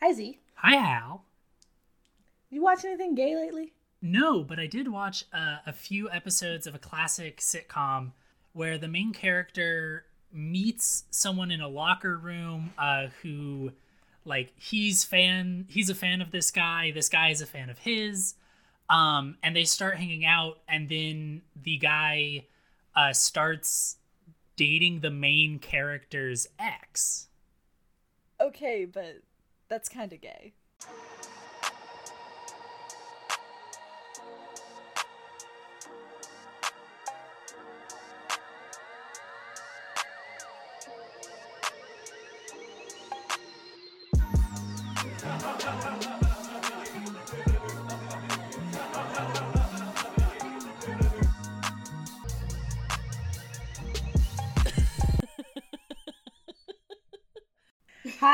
Hi Z. Hi, Hal. You watch anything gay lately? No, but I did watch uh, a few episodes of a classic sitcom where the main character meets someone in a locker room uh, who, like, he's fan. He's a fan of this guy. This guy is a fan of his. Um, and they start hanging out, and then the guy uh, starts dating the main character's ex. Okay, but that's kind of gay.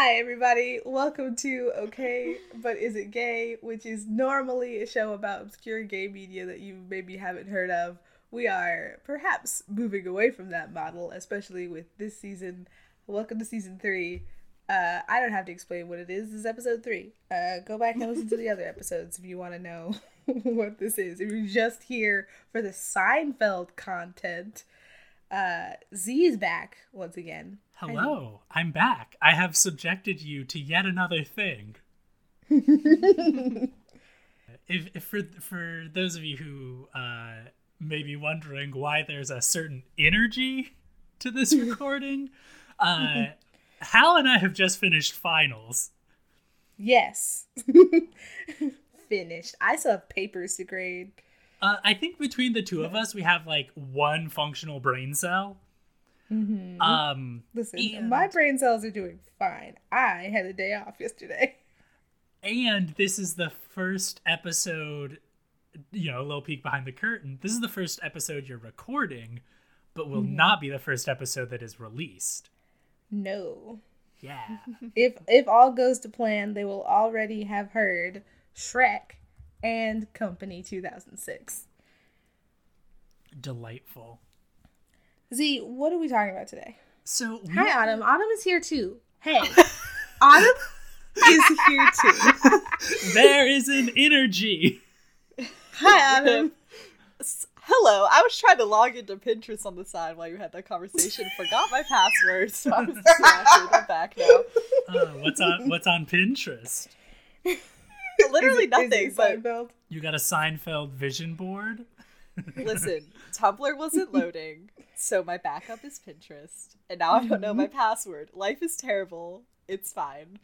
Hi, everybody. Welcome to Okay, But Is It Gay, which is normally a show about obscure gay media that you maybe haven't heard of. We are perhaps moving away from that model, especially with this season. Welcome to season three. Uh, I don't have to explain what it is. This is episode three. Uh, go back and listen to the other episodes if you want to know what this is. If you're just here for the Seinfeld content, uh, Z is back once again. Hello, I'm back. I have subjected you to yet another thing. if, if for for those of you who uh, may be wondering why there's a certain energy to this recording, uh, Hal and I have just finished finals. Yes. Finished. I still have papers to grade. Uh, I think between the two of us, we have like one functional brain cell. Mm-hmm. Um, Listen, and- my brain cells are doing fine. I had a day off yesterday. and this is the first episode you know a little peek behind the curtain this is the first episode you're recording but will not be the first episode that is released No. yeah If if all goes to plan, they will already have heard Shrek and Company 2006. delightful Z, what are we talking about today? so we- Hi, Autumn. Autumn is here too. Hey, Autumn is here too. there is an energy Hi, Autumn. Hello, I was trying to log into Pinterest on the side while you had that conversation. Forgot my password, so I was distracted. I'm back now. uh, what's on what's on pinterest Literally Is it- is nothing, it but Seinfeld? you got a seinfeld vision board listen, Tumblr wasn't loading, so my backup is Pinterest, and now I don't know my mm-hmm. password. Life is terrible. It's fine.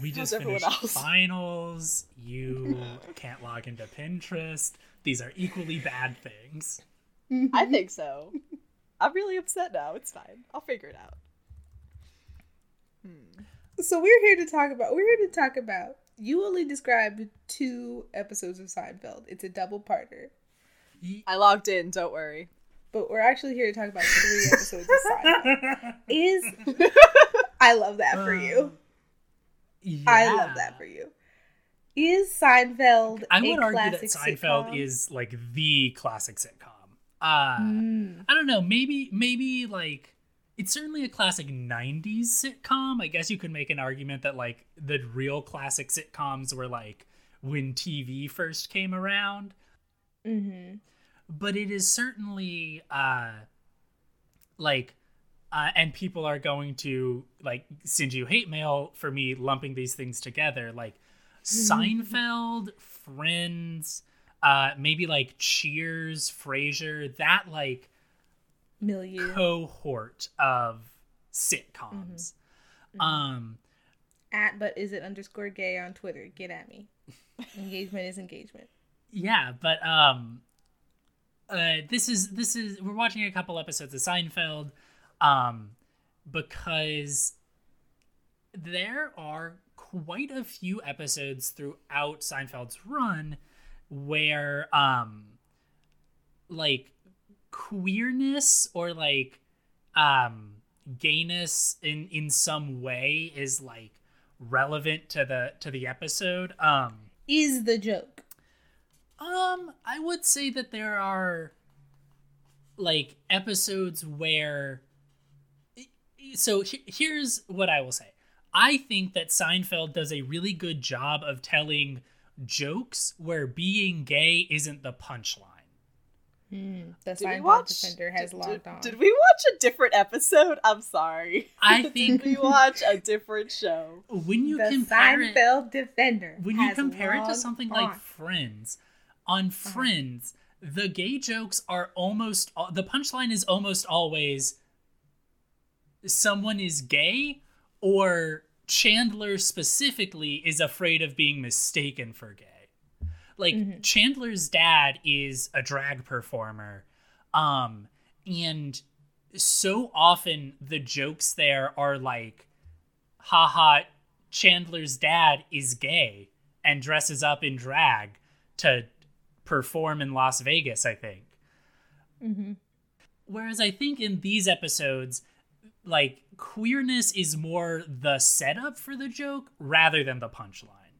we just How's finished else? finals you can't log into pinterest these are equally bad things I mm-hmm. think so. I'm really upset now. It's fine. I'll figure it out. Hmm. So we're here to talk about. We're here to talk about. You only described two episodes of Seinfeld. It's a double parter, I logged in. Don't worry. but we're actually here to talk about three episodes of Seinfeld. Is I love that for you. I love that for you. Is Seinfeld? I would argue that Seinfeld sitcom? is like the classic sitcom. Uh, Mm. I don't know. Maybe maybe like it's certainly a classic '90s sitcom. I guess you could make an argument that like the real classic sitcoms were like when TV first came around. Mm-hmm. But it is certainly uh, like. Uh, and people are going to like send you hate mail for me lumping these things together like Seinfeld, Friends, uh, maybe like Cheers, Frasier, that like Milieu. cohort of sitcoms. Um, At but is it underscore gay on Twitter? Get at me. Engagement is engagement. yeah, but um, uh, this is this is we're watching a couple episodes of Seinfeld, um, because there are quite a few episodes throughout Seinfeld's run where um like queerness or like um gayness in in some way is like relevant to the to the episode um Is the joke. um i would say that there are like episodes where so here's what i will say I think that Seinfeld does a really good job of telling jokes where being gay isn't the punchline. Mm, the Did we Seinfeld watch? defender has did, logged did, on. did we watch a different episode? I'm sorry. I did think we watch a different show? when you the compare it, Seinfeld defender. when you compare it to something on. like Friends, on Friends, the gay jokes are almost the punchline is almost always someone is gay or Chandler specifically is afraid of being mistaken for gay. Like Chandler's dad is a drag performer um and so often the jokes there are like haha Chandler's dad is gay and dresses up in drag to perform in Las Vegas, I think. Mhm. Whereas I think in these episodes, like queerness is more the setup for the joke rather than the punchline.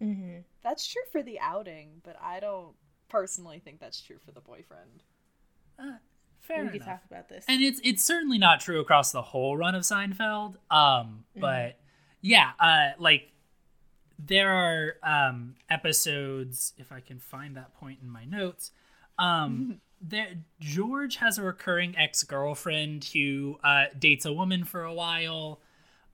Mhm. That's true for the outing, but I don't personally think that's true for the boyfriend. Uh, fair we can enough. talk about this. and it's it's certainly not true across the whole run of Seinfeld. Um, but yeah, uh, like there are um episodes. If I can find that point in my notes, um, there George has a recurring ex girlfriend who uh, dates a woman for a while.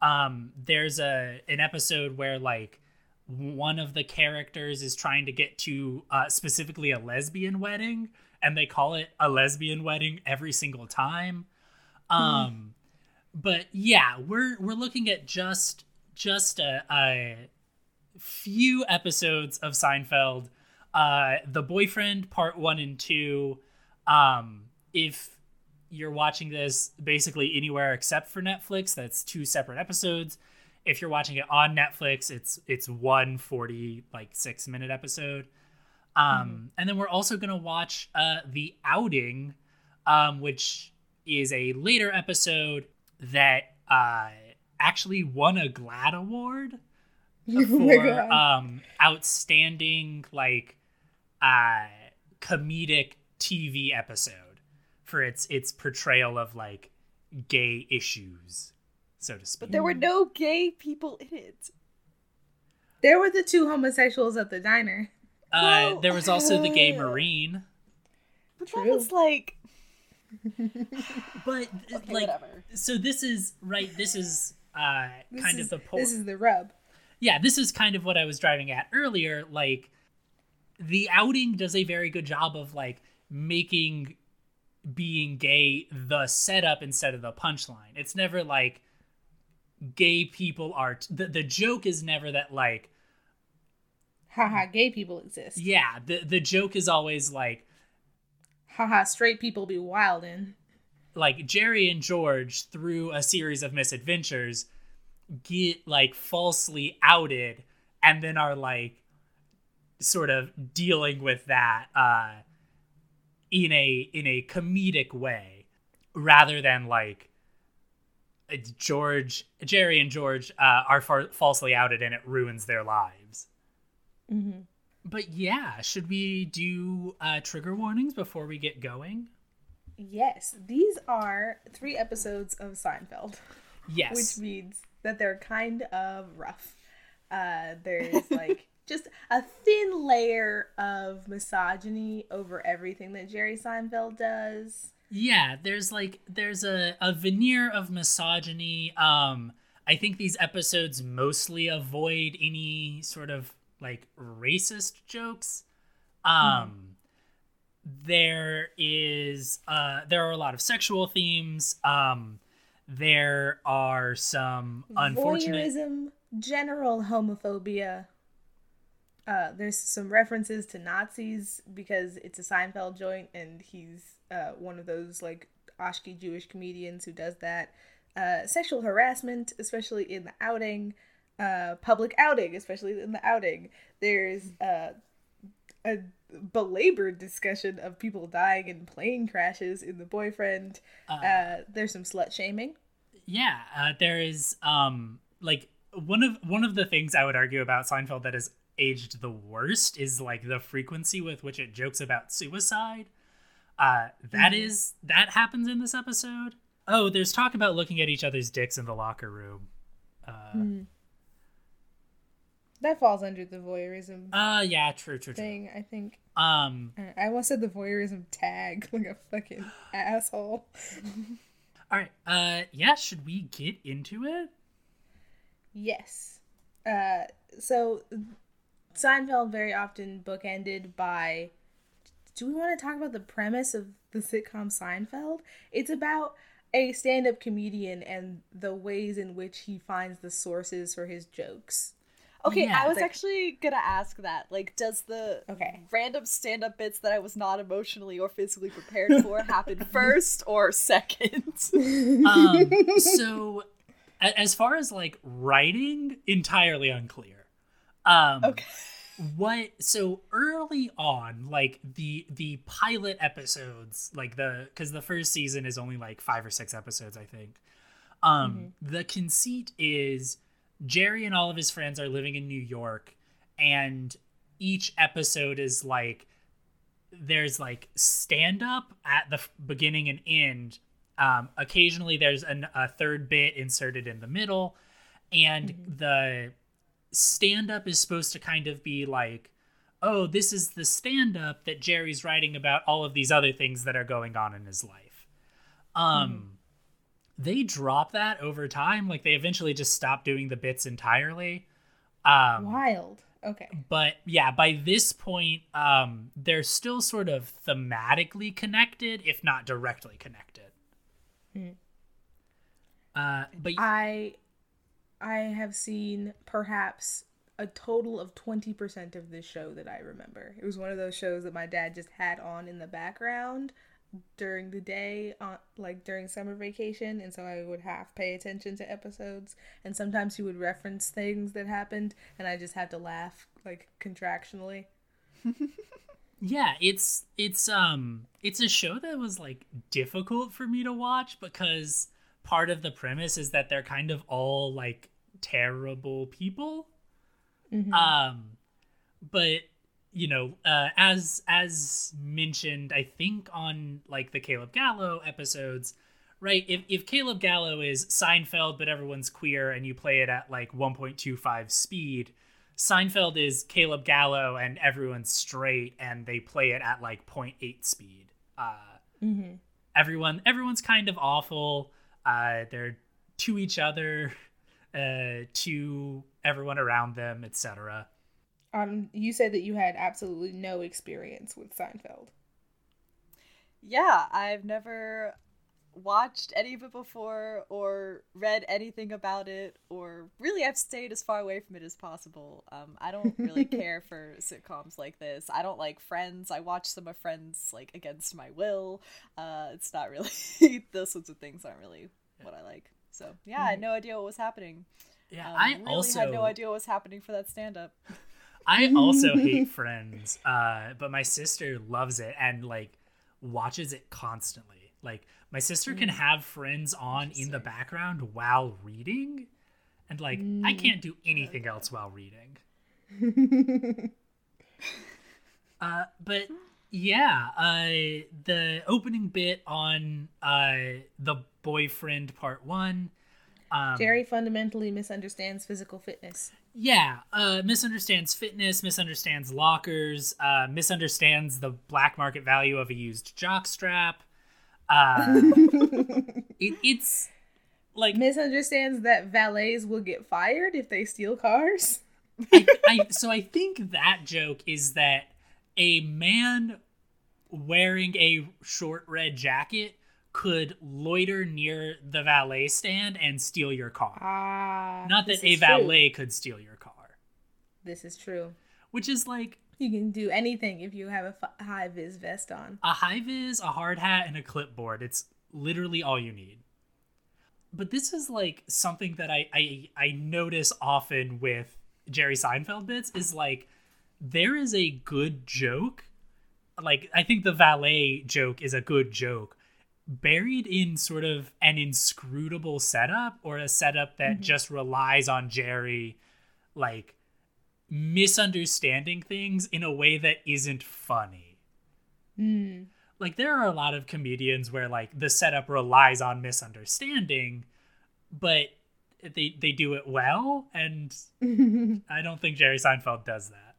Um, there's a an episode where like one of the characters is trying to get to uh, specifically a lesbian wedding and they call it a lesbian wedding every single time. Um but yeah we're we're looking at just just a, a few episodes of Seinfeld. Uh the boyfriend part 1 and 2 um if you're watching this basically anywhere except for Netflix that's two separate episodes if you're watching it on Netflix, it's it's one 40 like six minute episode. Um, and then we're also gonna watch uh the outing, um, which is a later episode that uh actually won a GLAAD award Oh for God. um outstanding like uh comedic TV episode for its its portrayal of like gay issues, so to speak. But there were no gay people in it. there were the two homosexuals at the diner. Uh, Well, there was also the gay marine, But True. that was like but okay, like whatever. so. This is right. This is uh This kind is, of the point. This is the rub. yeah, this is kind of what I was driving at earlier. Like, the outing does a very good job of like making being gay the setup instead of the punchline. It's never like gay people are. T- the the joke is never that like Haha, gay people exist. yeah. The the joke is always like Haha, straight people be wildin'. like Jerry and George through a series of misadventures get like falsely outed and then are like sort of dealing with that uh in a in a comedic way rather than like George Jerry and George uh, are far- falsely outed and it ruins their lives. Mm-hmm. But yeah, should we do uh, trigger warnings before we get going? Yes, these are three episodes of Seinfeld, Yes. which means that they're kind of rough. Uh, there's like just a thin layer of misogyny over everything that Jerry Seinfeld does. Yeah, there's like there's a, a veneer of misogyny. Um I think these episodes mostly avoid any sort of like racist jokes. Um there is uh there are a lot of sexual themes. Um there are some unfortunate Voyeurism, general homophobia. Uh, there's some references to Nazis because it's a Seinfeld joint, and he's uh, one of those like Ashki Jewish comedians who does that. Uh, sexual harassment, especially in the outing, uh, public outing, especially in the outing. There's uh, a belabored discussion of people dying in plane crashes in the boyfriend. Uh, there's some slut shaming. Yeah, uh, there is um like one of one of the things I would argue about Seinfeld that has aged the worst is like the frequency with which it jokes about suicide. Uh that is that happens in this episode. Oh, there's talk about looking at each other's dicks in the locker room. Uh, Hmm. That falls under the voyeurism uh yeah, true, true, true. thing, I think. Um, I almost said the voyeurism tag like a fucking asshole. all right. Uh, yeah, should we get into it? Yes. Uh, so Seinfeld very often bookended by. Do we want to talk about the premise of the sitcom Seinfeld? It's about a stand-up comedian and the ways in which he finds the sources for his jokes. Okay, Yeah, I was like- actually gonna ask that. Like, does the Okay. random stand-up bits that I was not emotionally or physically prepared for happen first or second? Um, so as far as like writing, entirely unclear. Um, okay. what so early on like the the pilot episodes like the because the first season is only like five or six episodes i think. Um the conceit is jerry and all of his friends are living in new york and each episode is like there's like stand up at the beginning and end. Um occasionally there's an, a third bit inserted in the middle and the stand up is supposed to kind of be like, oh, this is the stand up that Jerry's writing about all of these other things that are going on in his life. Um they drop that over time, like they eventually just stop doing the bits entirely. Um Wild. Okay. but yeah, by this point um they're still sort of thematically connected if not directly connected. Hmm. Uh but I I have seen perhaps a total of 20% of this show that I remember. It was one of those shows that my dad just had on in the background during the day on like during summer vacation and so I would half pay attention to episodes and sometimes he would reference things that happened and I just had to laugh like contractionally. Yeah, it's it's um it's a show that was like difficult for me to watch because part of the premise is that they're kind of all like terrible people. Um but you know, uh as as mentioned I think on like the Caleb Gallo episodes, right? If if Caleb Gallo is Seinfeld but everyone's queer and you play it at like 1.25 speed, Seinfeld is Caleb Gallo and everyone's straight and they play it at like 0.8 speed. Uh, Mhm. everyone everyone's kind of awful. Uh, they're to each other, uh, to everyone around them, etc. Um you said that you had absolutely no experience with Seinfeld. Yeah, I've never watched any of it before or read anything about it or really I've stayed as far away from it as possible. Um, I don't really care for sitcoms like this. I don't like Friends. I watch some of Friends like against my will. Uh, it's not really those sorts of things aren't really what I like. So yeah, I had no idea what was happening. Yeah, Um, I really also had no idea what was happening for that stand up. I also hate Friends, uh, but my sister loves it and like watches it constantly. Like my sister can have Friends on in the background while reading, and like I can't do anything else while reading. uh, but yeah, uh, the opening bit on uh, the boyfriend part one. Um, Jerry fundamentally misunderstands physical fitness. yeah, uh, misunderstands fitness, misunderstands lockers, uh, misunderstands the black market value of a used jockstrap. Uh, it, it's like Misunderstands that valets will get fired if they steal cars. I, I, so I think that joke is that a man wearing a short red jacket could loiter near the valet stand and steal your car. Ah, Not that a is true. valet could steal your car, This is true. which is like You can do anything if you have a f- high vis vest on. a high vis, a hard hat, and a clipboard. It's literally all you need. But this is like something that I I, I notice often with Jerry Seinfeld bits is like there is a good joke. Like I think the valet joke is a good joke buried in sort of an inscrutable setup or a setup that just relies on Jerry like misunderstanding things in a way that isn't funny. Mm. Like there are a lot of comedians where like the setup relies on misunderstanding, but they they do it well, and I don't think Jerry Seinfeld does that.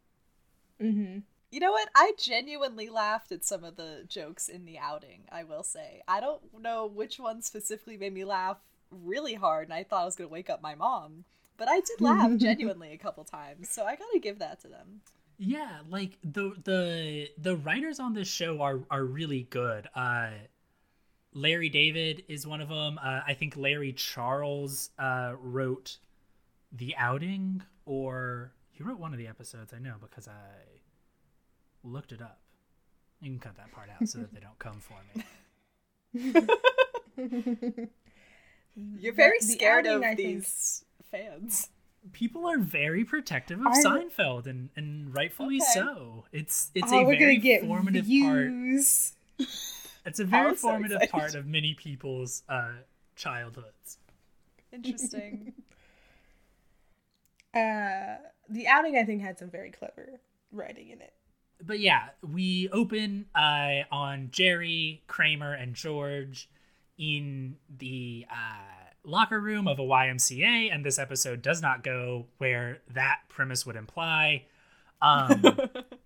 Hmm You know what? I genuinely laughed at some of the jokes in the outing, I will say. I don't know which one specifically made me laugh really hard, and I thought I was going to wake up my mom. But I did laugh genuinely a couple times, so I gotta give that to them. Yeah, like the the the writers on this show are are really good. Uh, Larry David is one of them. Uh, I think Larry Charles uh, wrote the outing, or he wrote one of the episodes. I know because I looked it up. You can cut that part out so that they don't come for me. You're very The- the scared outing, of I think- these fans. People are very protective of I- Seinfeld, and, and rightfully Okay. so. It's it's oh, a we're very gonna get formative part. views. It's a very I'm so formative excited. part of many people's uh, childhoods. Interesting. Uh, the outing, I think, had some very clever writing in it. But yeah, we open uh, on Jerry, Kramer, and George in the uh, locker room of a YMCA, and this episode does not go where that premise would imply. Um,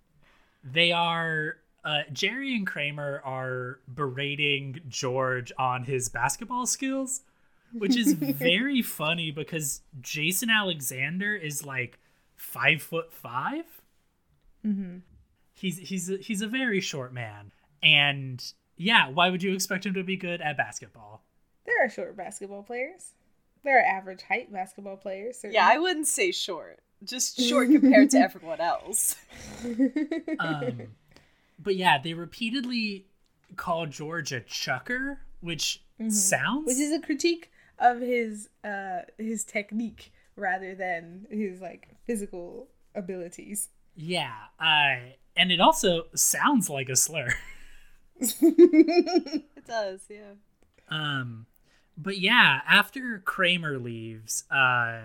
they are uh, Jerry and Kramer are berating George on his basketball skills, which is very funny because Jason Alexander is like five foot 5 Mm-hmm. He's he's a, he's a very short man, and yeah, why would you expect him to be good at basketball? There are short basketball players. There are average height basketball players. Certainly. yeah, I wouldn't say short. Just short compared to everyone else. Um, but yeah, they repeatedly call George a chucker, which sounds which is a critique of his uh his technique rather than his like physical abilities. yeah, uh, and it also sounds like a slur. It does, yeah. Um, but yeah, after Kramer leaves, uh,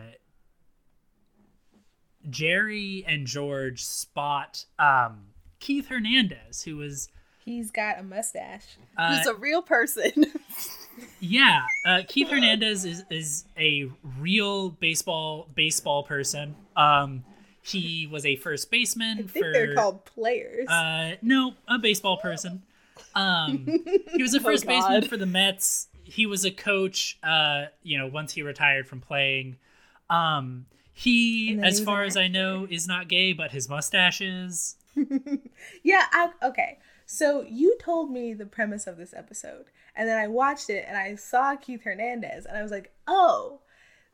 Jerry and George spot um, Keith Hernandez, who was He's got a mustache. uh, Who's a real person. yeah, uh, Keith Hernandez is is a real baseball baseball person. Um, he was a first baseman I think for they're called players. Uh, no, a baseball person. Um, he was a Oh, first baseman for the Mets. He was a coach. Uh, you know, once he retired from playing. Um, he, as he far as I know, is not gay, but his mustache is. yeah, I okay. So you told me the premise of this episode, and then I watched it and I saw Keith Hernandez, and I was like, oh,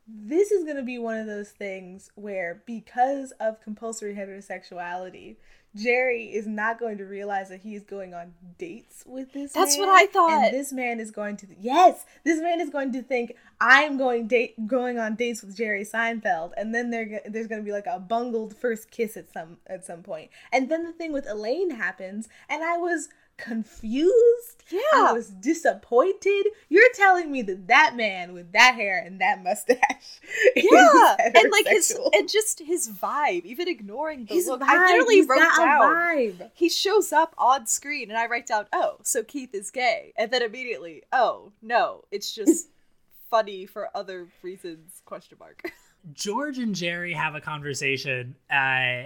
this is gonna be one of those things where because of compulsory heterosexuality, Jerry is not going to realize that he is going on dates with this. That's man, what I thought. And this man is going to yes, this man is going to think I'm going date going on dates with Jerry Seinfeld, and then there there's going to be like a bungled first kiss at some at some point, and then the thing with Elaine happens, and I was confused. Yeah. I was disappointed. You're telling me that that man with that hair and that mustache, is yeah. And like his and just his vibe, even ignoring the his look. vibe, I literally he's wrote down vibe. he shows up on screen and I write down, oh, so Keith is gay. And then immediately, oh, no, it's just funny for other reasons, question mark. George and Jerry have a conversation, uh,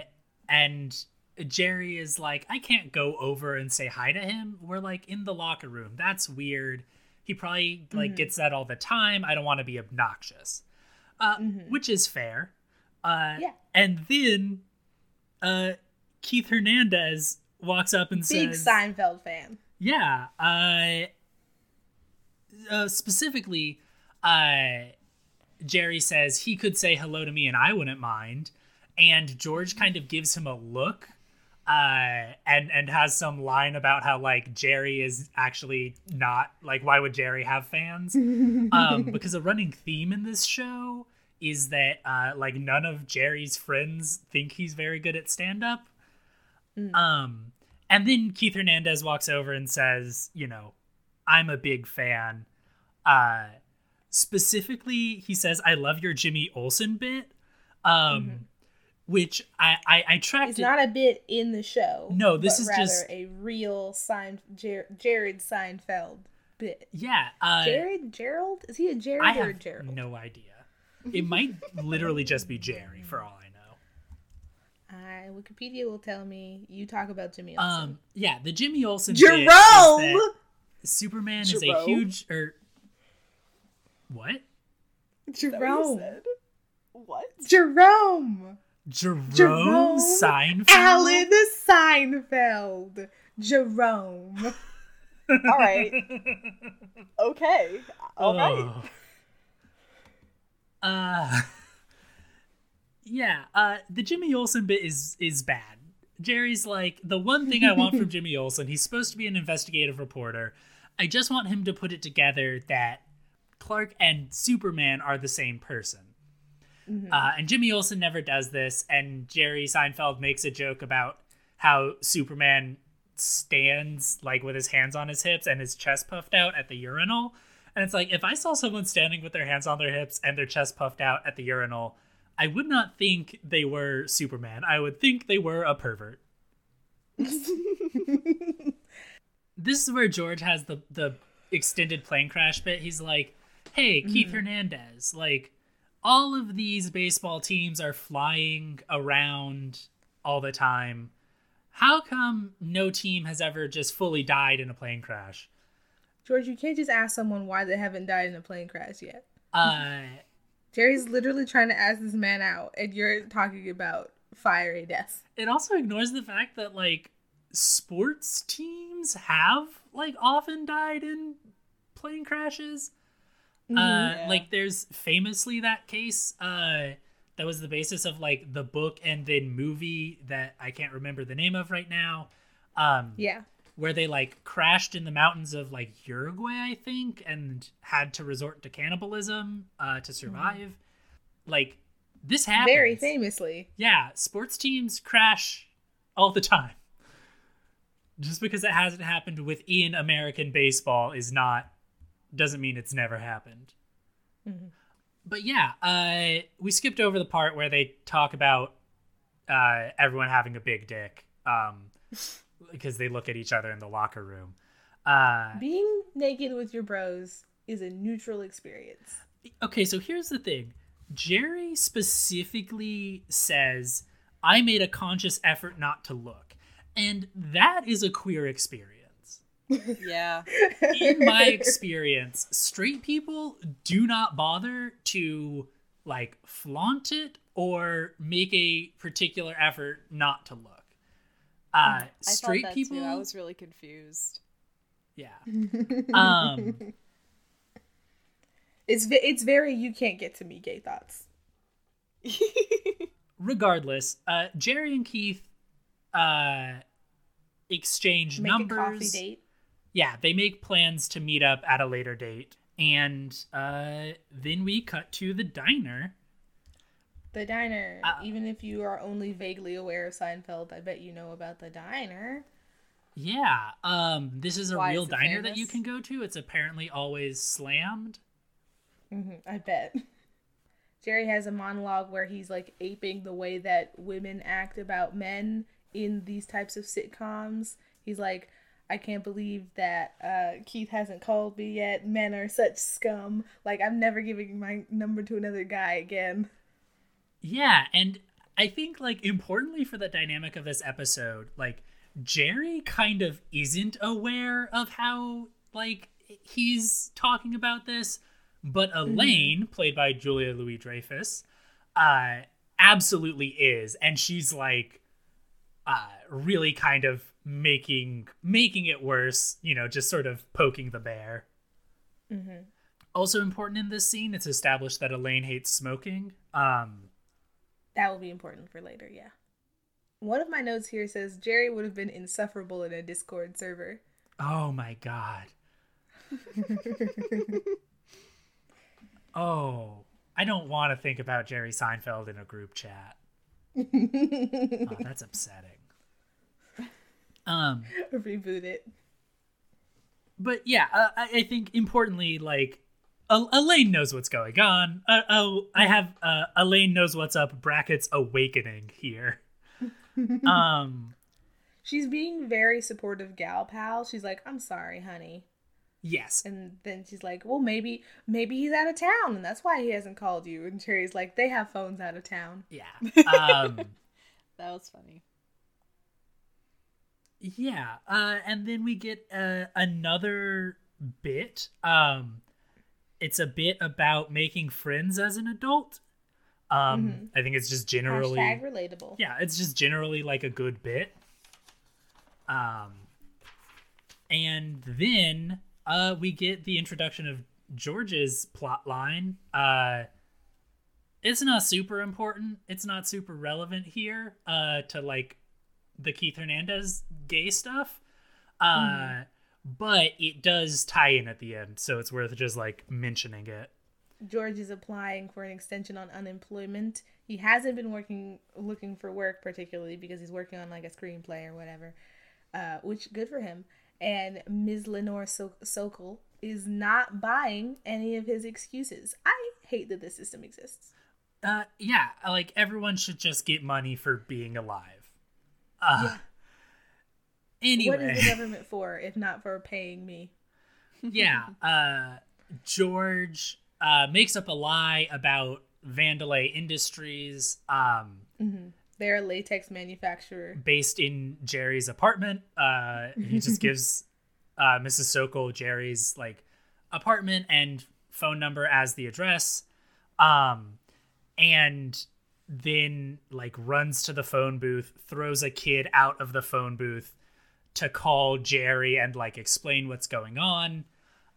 and Jerry is like, I can't go over and say hi to him. We're like in the locker room. That's weird. He probably like gets that all the time. I don't want to be obnoxious, uh, which is fair. Uh, Yeah. And then uh, Keith Hernandez walks up and Big says, "Big Seinfeld fan. yeah. Uh, uh, specifically, uh, Jerry says he could say hello to me and I wouldn't mind. And George kind of gives him a look uh, and and has some line about how like Jerry is actually not like why would Jerry have fans? um, because a running theme in this show is that uh, like none of Jerry's friends think he's very good at stand up. Um, and then Keith Hernandez walks over and says, you know, I'm a big fan. Uh, specifically, he says, I love your Jimmy Olsen bit. Um, which I, I, I tracked It's it. not a bit in the show. No, this but is rather just- a real Sein, Jer- Jared Seinfeld bit. yeah. Uh, Jared Gerald? Is he a Jared I or have Gerald? no idea. It might literally just be Jerry, for all I know. I Wikipedia will tell me. You talk about Jimmy Olsen. Um, yeah, the Jimmy Olsen bit is Jerome. that Superman is a huge or what? Is that what you Jerome. said? What? Jerome. Jerome, Jerome Seinfeld. Alan Seinfeld. Jerome. All right. Okay. All right. Oh. Uh, yeah. Uh, the Jimmy Olsen bit is is bad. Jerry's like the one thing I want from Jimmy Olsen. He's supposed to be an investigative reporter. I just want him to put it together that Clark and Superman are the same person. Uh, and Jimmy Olsen never does this. And Jerry Seinfeld makes a joke about how Superman stands like with his hands on his hips and his chest puffed out at the urinal. And it's like if I saw someone standing with their hands on their hips and their chest puffed out at the urinal, I would not think they were Superman. I would think they were a pervert. this is where George has the the extended plane crash bit. He's like, "Hey, Keith Hernandez, like all of these baseball teams are flying around all the time. How come no team has ever just fully died in a plane crash?" George, you can't just ask someone why they haven't died in a plane crash yet. Uh Jerry's literally trying to ask this man out, and you're talking about fiery death. it also ignores the fact that like sports teams have like often died in plane crashes. Uh, Yeah. like there's famously that case uh, that was the basis of like the book and then movie that I can't remember the name of right now. Um, Yeah. where they like crashed in the mountains of like Uruguay, I think, and had to resort to cannibalism uh, to survive. Like this happens Very famously. yeah, sports teams crash all the time. Just because it hasn't happened within American baseball is not doesn't mean it's never happened. But yeah, uh, we skipped over the part where they talk about uh, everyone having a big dick um, because they look at each other in the locker room. Uh, Being naked with your bros is a neutral experience. okay, so here's the thing. Jerry specifically says, I made a conscious effort not to look. And that is a queer experience. Yeah. In my experience, straight people do not bother to like flaunt it or make a particular effort not to look. Uh, I straight that people, too. I was really confused. yeah. Um, It's it's very you can't get to me gay thoughts. regardless, uh, Jerry and Keith uh, exchange Make numbers. a coffee date. Yeah, they make plans to meet up at a later date, and uh, then we cut to the diner. The diner. Uh, Even if you are only vaguely aware of Seinfeld, I bet you know about the diner. Yeah, um, this is a Why real is diner that you can go to. It's apparently always slammed. hmm I bet. Jerry has a monologue where he's like aping the way that women act about men in these types of sitcoms. He's like, I can't believe that uh, Keith hasn't called me yet. Men are such scum. Like, I'm never giving my number to another guy again. Yeah, and I think like importantly for the dynamic of this episode, like Jerry kind of isn't aware of how like he's talking about this, but Elaine, played by Julia Louis Dreyfus, uh absolutely is, and she's like uh really kind of making making it worse, you know, just sort of poking the bear. Mm-hmm. Also important in this scene, it's established that Elaine hates smoking. Um That will be important for later, yeah. One of my notes here says Jerry would have been insufferable in a Discord server. Oh my god. oh, I don't want to think about Jerry Seinfeld in a group chat. Oh, that's upsetting. Um, Reboot it. but yeah, I, I think importantly, like El- Elaine knows what's going on. Uh, oh, I have uh, Elaine knows what's up. Brackets awakening here. Um, She's being very supportive gal pal. She's like, I'm sorry, honey. Yes. And then she's like, "Well, maybe maybe he's out of town, and that's why he hasn't called you." And Jerry's like, "They have phones out of town." Yeah. Um, That was funny. Yeah. Uh, and then we get uh, another bit. Um, it's a bit about making friends as an adult. Um, Mhm. I think it's just generally. Hashtag relatable. yeah it's just generally like a good bit um and then uh we get the introduction of george's plot line uh it's not super important it's not super relevant here uh to like the keith hernandez gay stuff uh but it does tie in at the end so it's worth just like mentioning it George is applying for an extension on unemployment. He hasn't been working looking for work particularly because he's working on like a screenplay or whatever. Uh, which good for him. And Ms. Lenore so- Sokol is not buying any of his excuses. I hate that this system exists. Uh, yeah, like everyone should just get money for being alive. Uh, anyway, What is the government for if not for paying me? yeah, uh, George uh, makes up a lie about Vandelay Industries, um, They're a latex manufacturer. based in Jerry's apartment. Uh, he just gives uh, Mrs. Sokol Jerry's like apartment and phone number as the address, um, and then like runs to the phone booth, throws a kid out of the phone booth to call Jerry and like explain what's going on.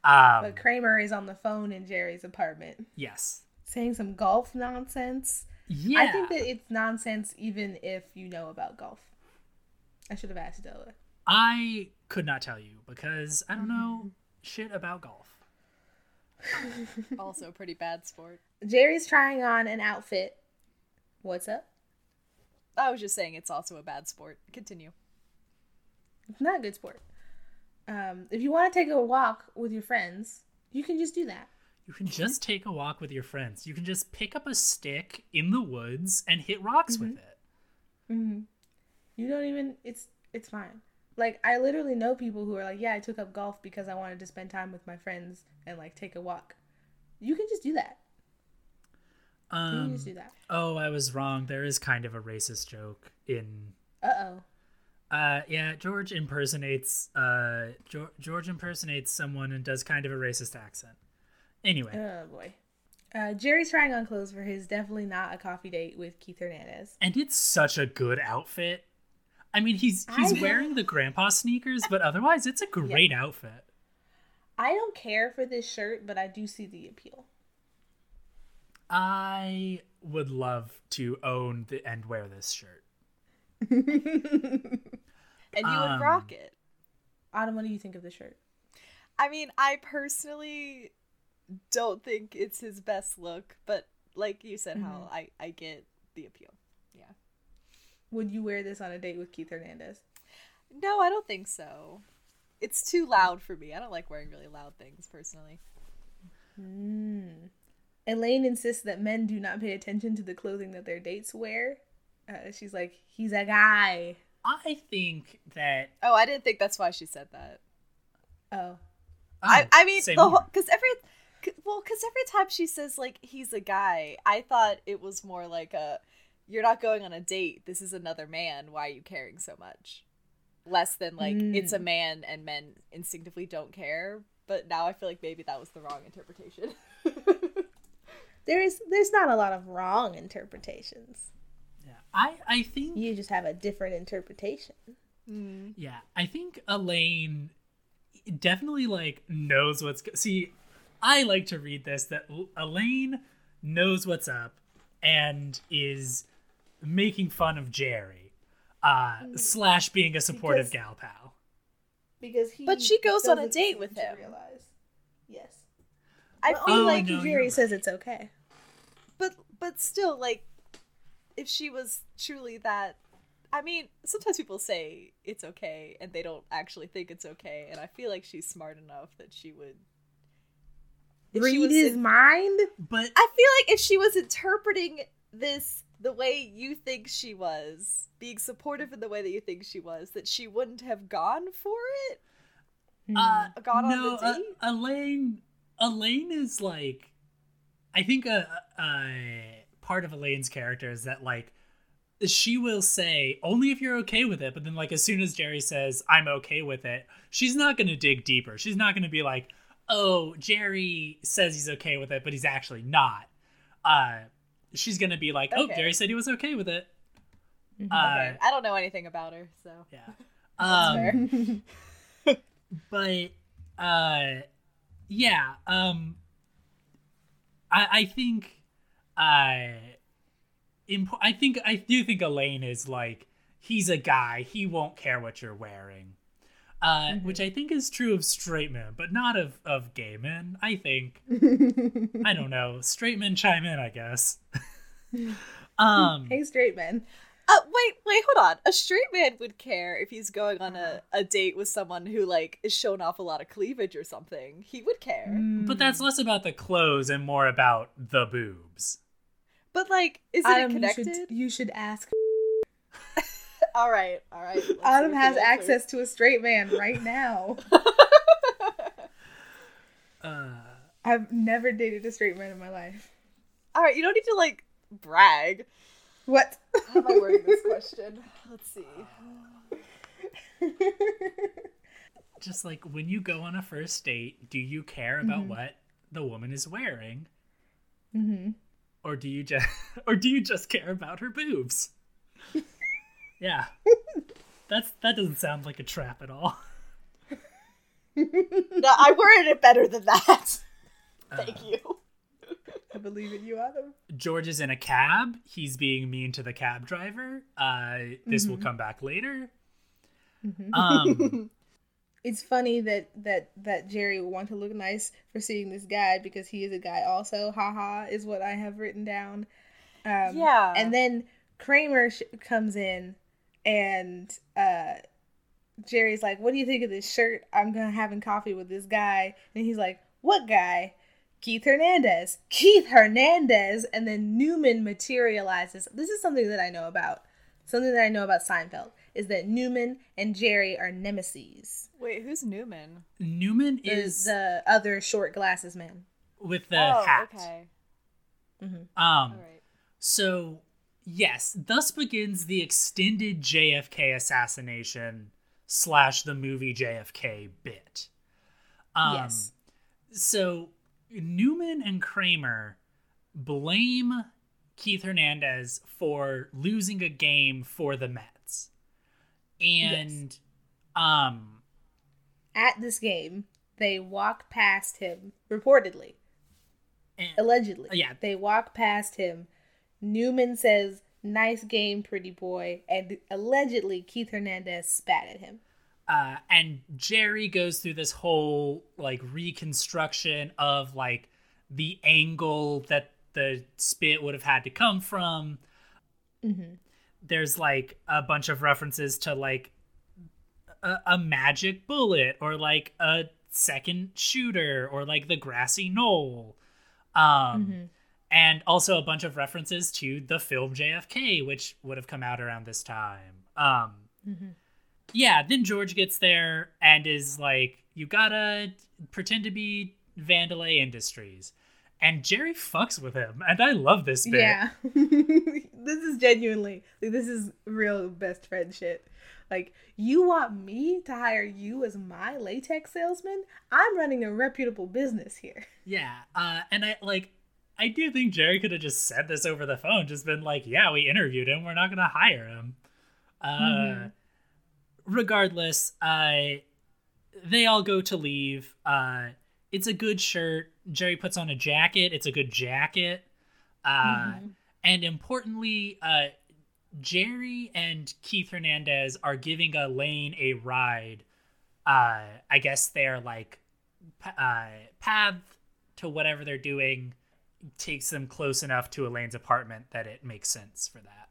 Um, But Kramer is on the phone in Jerry's apartment yes. saying some golf nonsense. Yeah. I think that it's nonsense even if you know about golf. I should have asked Della. I could not tell you because I don't know shit about golf. Also, pretty bad sport. Jerry's trying on an outfit. What's up? I was just saying it's also a bad sport. Continue. It's not a good sport. Um, if you want to take a walk with your friends, you can just do that. You can just take a walk with your friends. You can just pick up a stick in the woods and hit rocks with it. hmm You don't even. It's it's fine. Like I literally know people who are like, yeah, I took up golf because I wanted to spend time with my friends and like take a walk. You can just do that. Um, do that. oh, I was wrong. There is kind of a racist joke in. Uh oh. Uh, yeah, George impersonates. Uh, George, George impersonates someone and does kind of a racist accent. Anyway, Oh boy. Uh, Jerry's trying on clothes for his definitely not a coffee date with Keith Hernandez. and it's such a good outfit. I mean, he's he's I- wearing the grandpa sneakers, but otherwise, it's a great outfit. I don't care for this shirt, but I do see the appeal. I would love to own the, and wear this shirt. And you Um, would rock it. Autumn, what do you think of the shirt? I mean, I personally don't think it's his best look, but like you said, Hal, I, I get the appeal. Yeah. Would you wear this on a date with Keith Hernandez? No, I don't think so. It's too loud for me. I don't like wearing really loud things personally. Elaine insists that men do not pay attention to the clothing that their dates wear. Uh, she's like, he's a guy. I think that Oh, I didn't think that's why she said that. Oh. I, Oh, I mean, say the more. whole because every well, because every time she says like he's a guy, I thought it was more like a you're not going on a date. This is another man. Why are you caring so much? Less than like it's a man and men instinctively don't care. But now I feel like maybe that was the wrong interpretation. There is there's not a lot of wrong interpretations. yeah, I I think You just have a different interpretation. yeah, I think Elaine definitely like knows what's go- see. I like to read this that Elaine knows what's up and is making fun of Jerry, uh, slash being a supportive Because- gal pal. Because he But she goes on a date with to him. Realize. Yes. I feel Oh, like, no, you're Jerry right. says it's okay. But but still, like, if she was truly that. I mean, sometimes people say it's okay and they don't actually think it's okay, and I feel like she's smart enough that she would. if she Read was his in- mind. But I feel like if she was interpreting this the way you think she was, being supportive in the way that you think she was, that she wouldn't have gone for it. Uh, Gone on no, the uh, date? Elaine. Elaine is like, I think a, a part of Elaine's character is that like she will say only if you're okay with it, but then like as soon as Jerry says I'm okay with it, she's not gonna dig deeper. She's not gonna be like, oh, Jerry says he's okay with it, but he's actually not. Uh, she's gonna be like, oh, Okay. Jerry said he was okay with it. Mhm. Uh, Okay. I don't know anything about her, so yeah. Um, but uh yeah um i i think i imp- i think i do think elaine is like he's a guy he won't care what you're wearing. Uh which i think is true of straight men but not of of gay men i think. I don't know. Straight men chime in i guess. Um hey, straight men. Uh, wait, wait, hold on. A straight man would care if he's going on a, a date with someone who like is showing off a lot of cleavage or something. He would care. but that's less about the clothes and more about the boobs But like, is it Adam, you connected? should, you should ask. All right, all right. let's see Adam has he answers. access to a straight man right now. uh I've never dated a straight man in my life. all right, you don't need to like brag. What? How am I wording this question? Let's see. just like when you go on a first date, do you care about what the woman is wearing, hmm or do you just, or do you just care about her boobs? yeah, that's that doesn't sound like a trap at all. No, I worded it better than that. Thank you. I believe in you, Adam. George is in a cab. He's being mean to the cab driver. Uh, this will come back later. Um, It's funny that that that Jerry would want to look nice for seeing this guy because he is a guy also. Haha, is what I have written down. Um, Yeah. And then Kramer sh- comes in, and uh, Jerry's like, "What do you think of this shirt? I'm gonna having coffee with this guy." And he's like, "What guy?" Keith Hernandez. Keith Hernandez. And then Newman materializes. This is something that I know about. Something that I know about Seinfeld is that Newman and Jerry are nemesis. Wait, who's Newman? Newman Is is the other short glasses man. with the oh, hat. okay. Um, All right. So, yes, thus begins the extended JFK assassination slash the movie JFK bit. Um, Yes. So, Newman and Kramer blame Keith Hernandez for losing a game for the Mets. And, um, At this game, they walk past him, reportedly, and- allegedly. Yeah. They walk past him. Newman says, Nice game, pretty boy. And allegedly, Keith Hernandez spat at him. Uh, and Jerry goes through this whole like reconstruction of like the angle that the spit would have had to come from. Mm-hmm. There's like a bunch of references to like a, a magic bullet or like a second shooter or like the grassy knoll. Um, And also a bunch of references to the film JFK, which would have come out around this time. Um, yeah, then George gets there and is like, "You gotta pretend to be Vandelay Industries," and Jerry fucks with him, and I love this bit. Yeah. this is genuinely, like, this is real best friend shit. Like, you want me to hire you as my latex salesman? I'm running a reputable business here. Yeah, uh, and I like, I do think Jerry could have just said this over the phone, just been like, "Yeah, we interviewed him. We're not gonna hire him." Uh, regardless, uh, they all go to leave. Uh, it's a good shirt. Jerry puts on a jacket. It's a good jacket. Uh, And importantly, uh, Jerry and Keith Hernandez are giving Elaine a ride. Uh, I guess they're like uh, path to whatever they're doing takes them close enough to Elaine's apartment that it makes sense for that.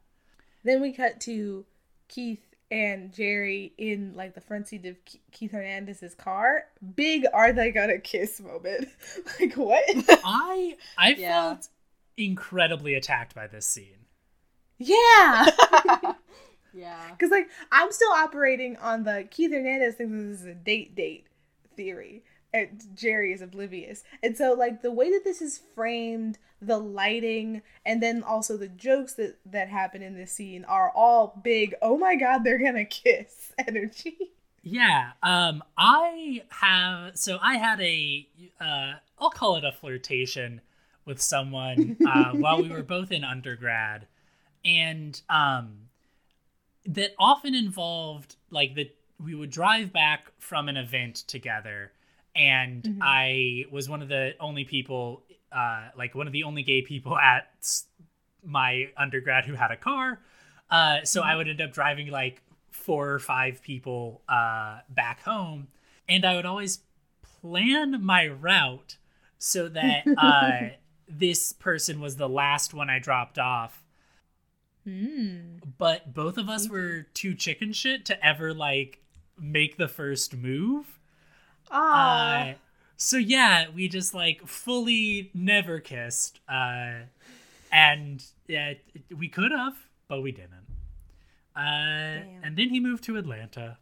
Then we cut to Keith and Jerry in like the front seat of Ke- Keith Hernandez's car. Big are they gonna kiss moment. like what? I I Yeah. felt incredibly attacked by this scene. yeah. Yeah. Because like I'm still operating on the Keith Hernandez thinks this is a date date theory. And Jerry is oblivious. And so like the way that this is framed, the lighting, and then also the jokes that that happen in this scene are all big, oh my god, they're gonna kiss energy. Yeah, um I have so I had a uh I'll call it a flirtation with someone uh while we were both in undergrad and um that often involved like that we would drive back from an event together and Mhm. I was one of the only people uh like one of the only gay people at my undergrad who had a car uh so I would end up driving like four or five people uh back home and I would always plan my route so that uh this person was the last one I dropped off Hmm. but both of us were too chicken shit to ever like make the first move. Ah. Uh, so yeah, we just like fully never kissed. Uh, and yeah, we could have, but we didn't. Uh, and then he moved to Atlanta.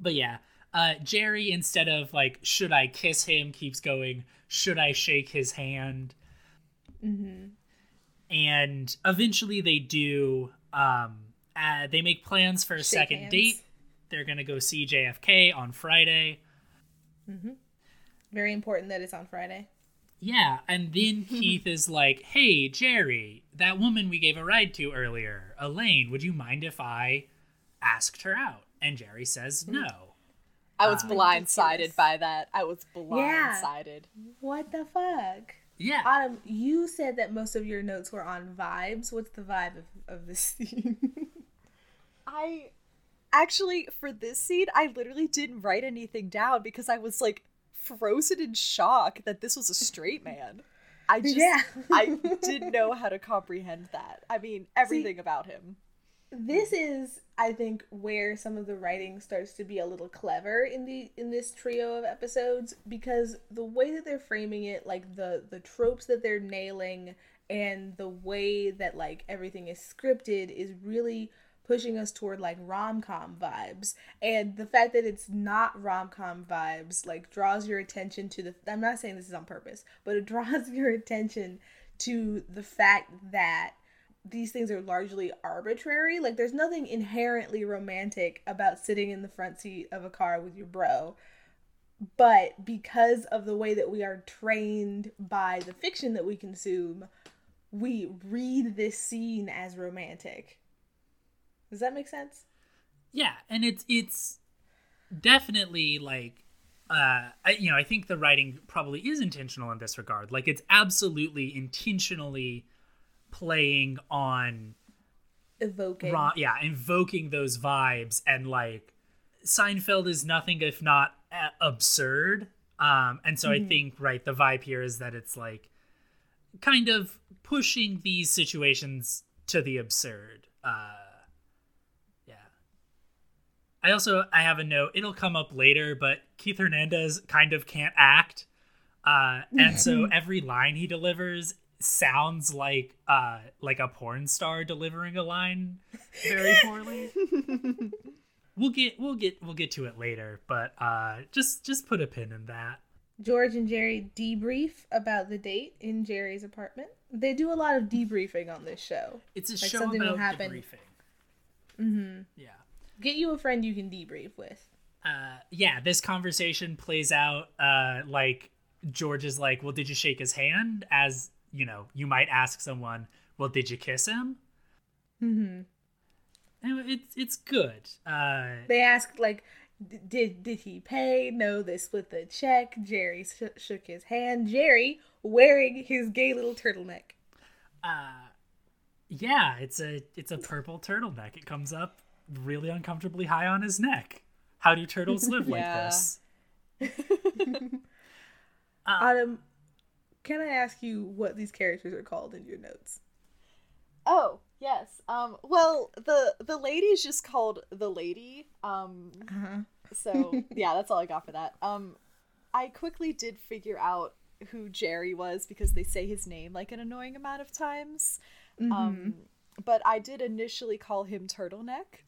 but yeah, uh, Jerry instead of like should I kiss him keeps going should I shake his hand hmm and eventually they do um uh, they make plans for a Shake second hands. date they're gonna go see jfk on friday Very important that it's on Friday. yeah and then keith is like hey jerry that woman we gave a ride to earlier elaine would you mind if i asked her out and jerry says no I was Uh, blindsided by that. I was Yeah. blindsided. What the fuck? yeah Autumn, you said that most of your notes were on vibes. What's the vibe of, of this scene? I actually for this scene, I literally didn't write anything down because I was like frozen in shock that this was a straight man. I just Yeah. I didn't know how to comprehend that. I mean, everything about him. this is i think where some of the writing starts to be a little clever in the in this trio of episodes because the way that they're framing it like the the tropes that they're nailing and the way that like everything is scripted is really pushing us toward like rom-com vibes and the fact that it's not rom-com vibes like draws your attention to the i'm not saying this is on purpose but it draws your attention to the fact that these things are largely arbitrary. Like there's nothing inherently romantic about sitting in the front seat of a car with your bro. But because of the way that we are trained by the fiction that we consume, we read this scene as romantic. Does that make sense? yeah and it's it's definitely like uh I, you know i think the writing probably is intentional in this regard like it's absolutely intentionally playing on Evoking. ro- yeah invoking those vibes and like seinfeld is nothing if not uh, absurd um and so i think right the vibe here is that it's like kind of pushing these situations to the absurd uh I also I have a note. It'll come up later, but Keith Hernandez kind of can't act, uh, and so every line he delivers sounds like uh, like a porn star delivering a line very poorly. we'll get we'll get we'll get to it later, but uh, just just put a pin in that. George and Jerry debrief about the date in Jerry's apartment. They do a lot of debriefing on this show. It's a Like show something will about happen. debriefing. Mm-hmm. Yeah. Get you a friend you can debrief with. uh, yeah, this conversation plays out uh, like George is like, "Well, did you shake his hand?" As you know, you might ask someone, "Well, did you kiss him?" Mm-hmm. And it's it's good. Uh, They ask like, d- did did he pay? No, they split the check. Jerry sh- shook his hand. Jerry wearing his gay little turtleneck. uh, yeah, it's a it's a purple turtleneck. It comes up really uncomfortably high on his neck. How do turtles live like Yeah. this? Autumn, can I ask you what these characters are called in your notes? Oh, yes. Um well, the the lady is just called the lady. Um Uh-huh. so yeah, that's all I got for that. Um I quickly did figure out who Jerry was because they say his name like an annoying amount of times. Mm-hmm. Um but I did initially call him Turtleneck.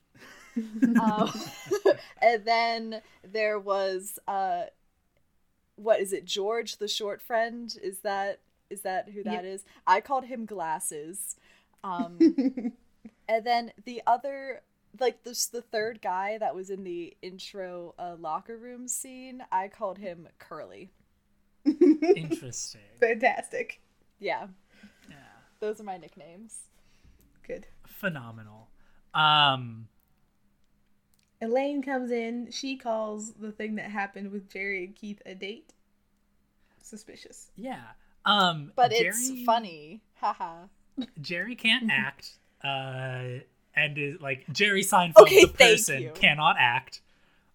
um, and then there was uh, what is it? George, the short friend. Is that is that who that Yep. is? I called him Glasses. Um, and then the other, like this, the third guy that was in the intro uh, locker room scene. I called him Curly. Interesting. Fantastic. Yeah, Yeah. those are my nicknames. Good. Phenomenal. Um Elaine comes in. She calls the thing that happened with Jerry and Keith a date. Suspicious. yeah. Um But Jerry, it's funny. Haha. Jerry can't act. Uh and is like Jerry Seinfeld Okay, the person you. cannot act.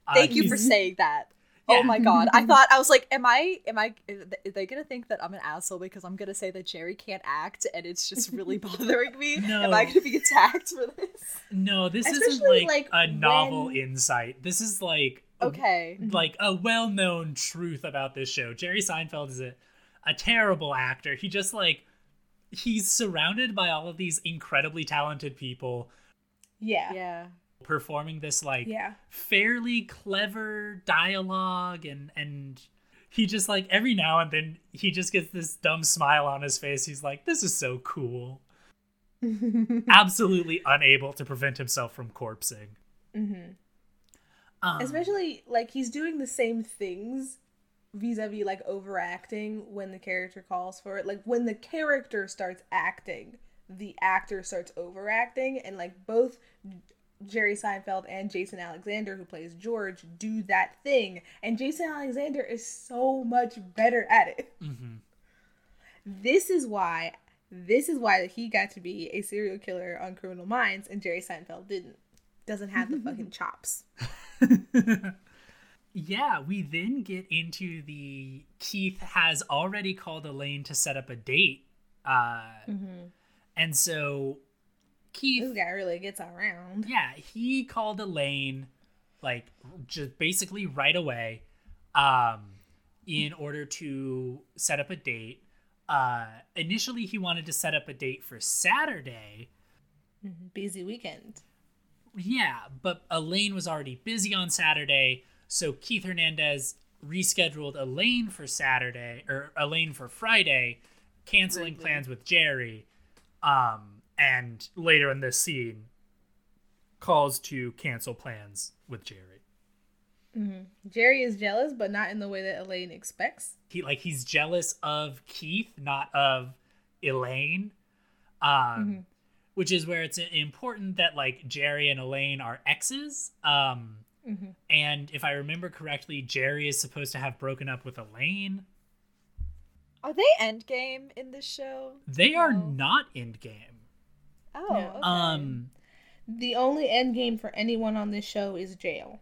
Uh, Thank you for saying that. Oh yeah. Oh my god. I thought I was like, am I am I is they gonna think that I'm an asshole because I'm gonna say that Jerry can't act and it's just really bothering me? No. Am I gonna be attacked for this? No, this isn't like, like, a novel when- insight. This is like a- Okay. like a well-known truth about this show. Jerry Seinfeld is a a terrible actor. He just like he's surrounded by all of these incredibly talented people Yeah. Yeah. Performing this like Yeah. fairly clever dialogue and and he just like every now and then he just gets this dumb smile on his face. He's like, "This is so cool." Absolutely unable to prevent himself from corpsing. hmm Um, Especially like he's doing the same things vis-a-vis like overacting when the character calls for it. Like when the character starts acting, the actor starts overacting and like both Jerry Seinfeld and Jason Alexander who plays George do that thing and Jason Alexander is so much better at it. mhm. This is why this is why he got to be a serial killer on Criminal Minds and Jerry Seinfeld didn't. Doesn't have the fucking chops. yeah, we then get into the Keith has already called Elaine to set up a date. Uh, And so Keith, This guy really gets around. yeah, he called Elaine like just basically right away um, in order to set up a date. Uh, initially, he wanted to set up a date for Saturday. Busy weekend. Yeah, but Elaine was already busy on Saturday, so Keith Hernandez rescheduled Elaine for Saturday or Elaine for Friday, canceling Rudely. plans with Jerry. Um, and later in this scene, calls to cancel plans with Jerry. Jerry is jealous, but not in the way that Elaine expects. He like he's jealous of Keith, not of Elaine. Um, which is where it's important that like Jerry and Elaine are exes. Um, and if I remember correctly, Jerry is supposed to have broken up with Elaine. Are they endgame in this show? They are not in game. Oh, okay. Um, The only end game for anyone on this show is jail.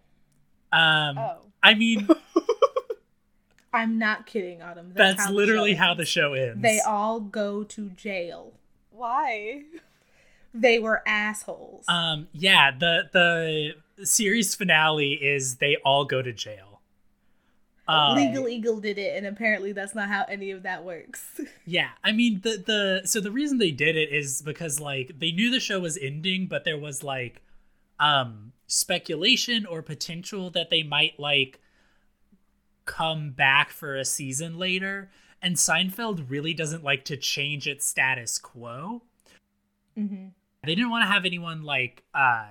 um, oh. I mean, I'm not kidding, Autumn. that's the literally show how the show ends. They all go to jail. Why? They were assholes. Um, yeah, the the series finale is they all go to jail. Um, Legal Eagle did it, and apparently that's not how any of that works. Yeah, I mean the the so the reason they did it is because like they knew the show was ending, but there was like um speculation or potential that they might like come back for a season later, and Seinfeld really doesn't like to change its status quo. Mm-hmm. They didn't want to have anyone like uh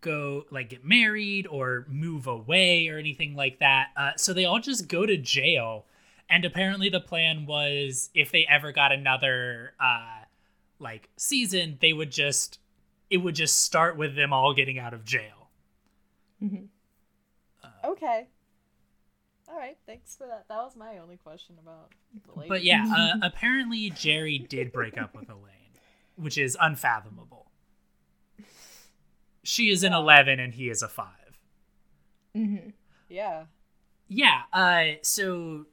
go like get married or move away or anything like that. Uh, so they all just go to jail. And apparently the plan was if they ever got another uh like season, they would just it would just start with them all getting out of jail. Okay. All right. Thanks for that. That was my only question about the. But yeah, uh, apparently Jerry did break up with Elaine, which is unfathomable. She is an 11 and he is a 5. hmm Yeah. yeah uh so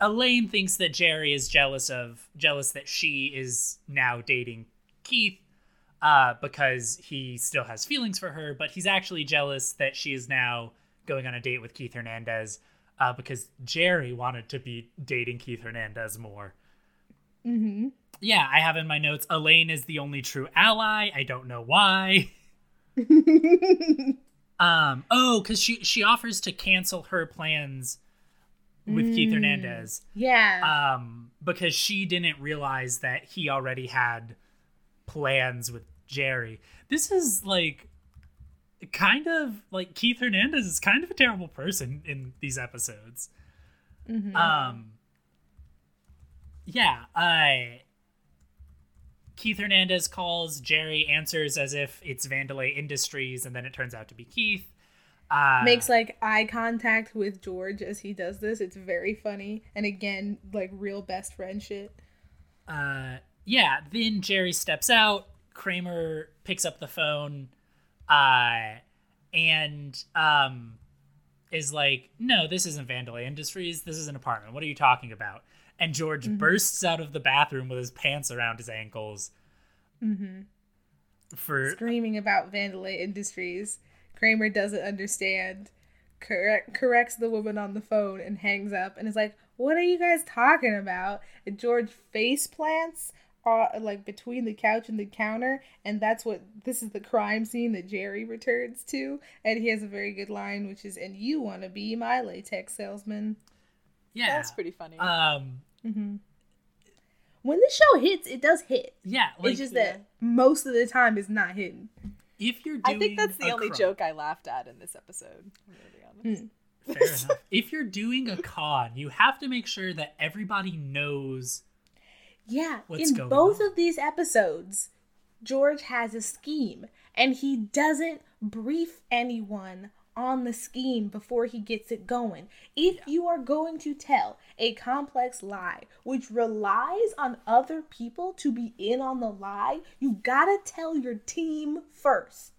elaine thinks that jerry is jealous of jealous that she is now dating keith uh because he still has feelings for her but he's actually jealous that she is now going on a date with keith hernandez uh because jerry wanted to be dating keith hernandez more. Hmm yeah i have in my notes elaine is the only true ally. I don't know why Um. Oh, because she she offers to cancel her plans with Keith Mm. Hernandez. yeah. Um. Because she didn't realize that he already had plans with Jerry. This is like kind of like Keith Hernandez is kind of a terrible person in these episodes. Mhm. Um. Yeah. I. Keith Hernandez calls. Jerry answers as if it's Vandelay Industries, and then it turns out to be Keith. Uh, Makes like eye contact with George as he does this. It's very funny. And again, like real best friend shit. uh, yeah. Then Jerry steps out. Kramer picks up the phone, uh, and um, is like, "No, this isn't Vandelay Industries. This is an apartment. What are you talking about?" And George bursts out of the bathroom with his pants around his ankles. Mm-hmm. For Screaming about Vandelay Industries. Kramer doesn't understand. Correct, corrects the woman on the phone and hangs up and is like, "What are you guys talking about?" And George face plants uh, like between the couch and the counter, and that's what this is the crime scene that Jerry returns to, and he has a very good line, which is, "And you want to be my latex salesman." yeah, That's pretty funny. Um, Mm-hmm. When the show hits, it does hit. yeah, like it's just yeah. that most of the time it's not hitting. if you're doing, I think that's the a only crime- joke I laughed at in this episode. I'm gonna be honest. Fair enough. If you're doing a con, you have to make sure that everybody knows. Yeah, What's in going both on? of these episodes, George has a scheme and he doesn't brief anyone on the scheme before he gets it going. If you are going to tell a complex lie which relies on other people to be in on the lie, you gotta tell your team first.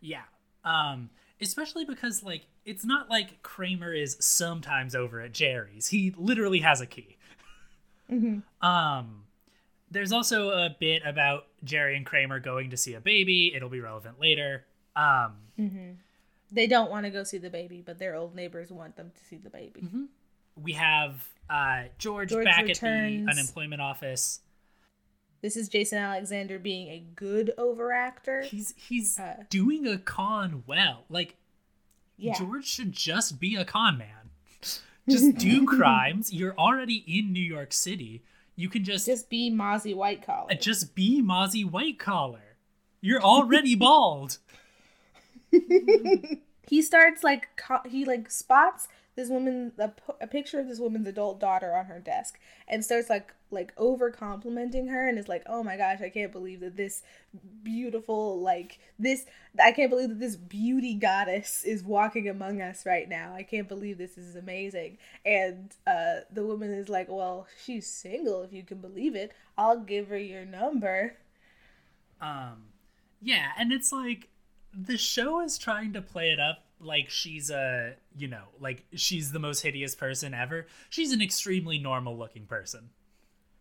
Yeah. Um, especially because like it's not like Kramer is sometimes over at Jerry's. He literally has a key. Um, there's also a bit about Jerry and Kramer going to see a baby. It'll be relevant later. Um, They don't want to go see the baby, but their old neighbors want them to see the baby. we have uh, George, George back returns. at the unemployment office. This is Jason Alexander being a good overactor. He's he's Uh, doing a con well. Like Yeah. George should just be a con man. Just do crimes. You're already in New York City. You can just Just be Mozzie White Collar. just be Mozzie White Collar. You're already bald. he starts like co- he like spots this woman a, p- a picture of this woman's adult daughter on her desk and starts like like over complimenting her and is like oh my gosh i can't believe that this beautiful like this i can't believe that this beauty goddess is walking among us right now. I can't believe this is amazing. And uh the woman is like well she's single if you can believe it. I'll give her your number. Um, yeah, and it's like the show is trying to play it up like she's a, you know, like she's the most hideous person ever. She's an extremely normal looking person.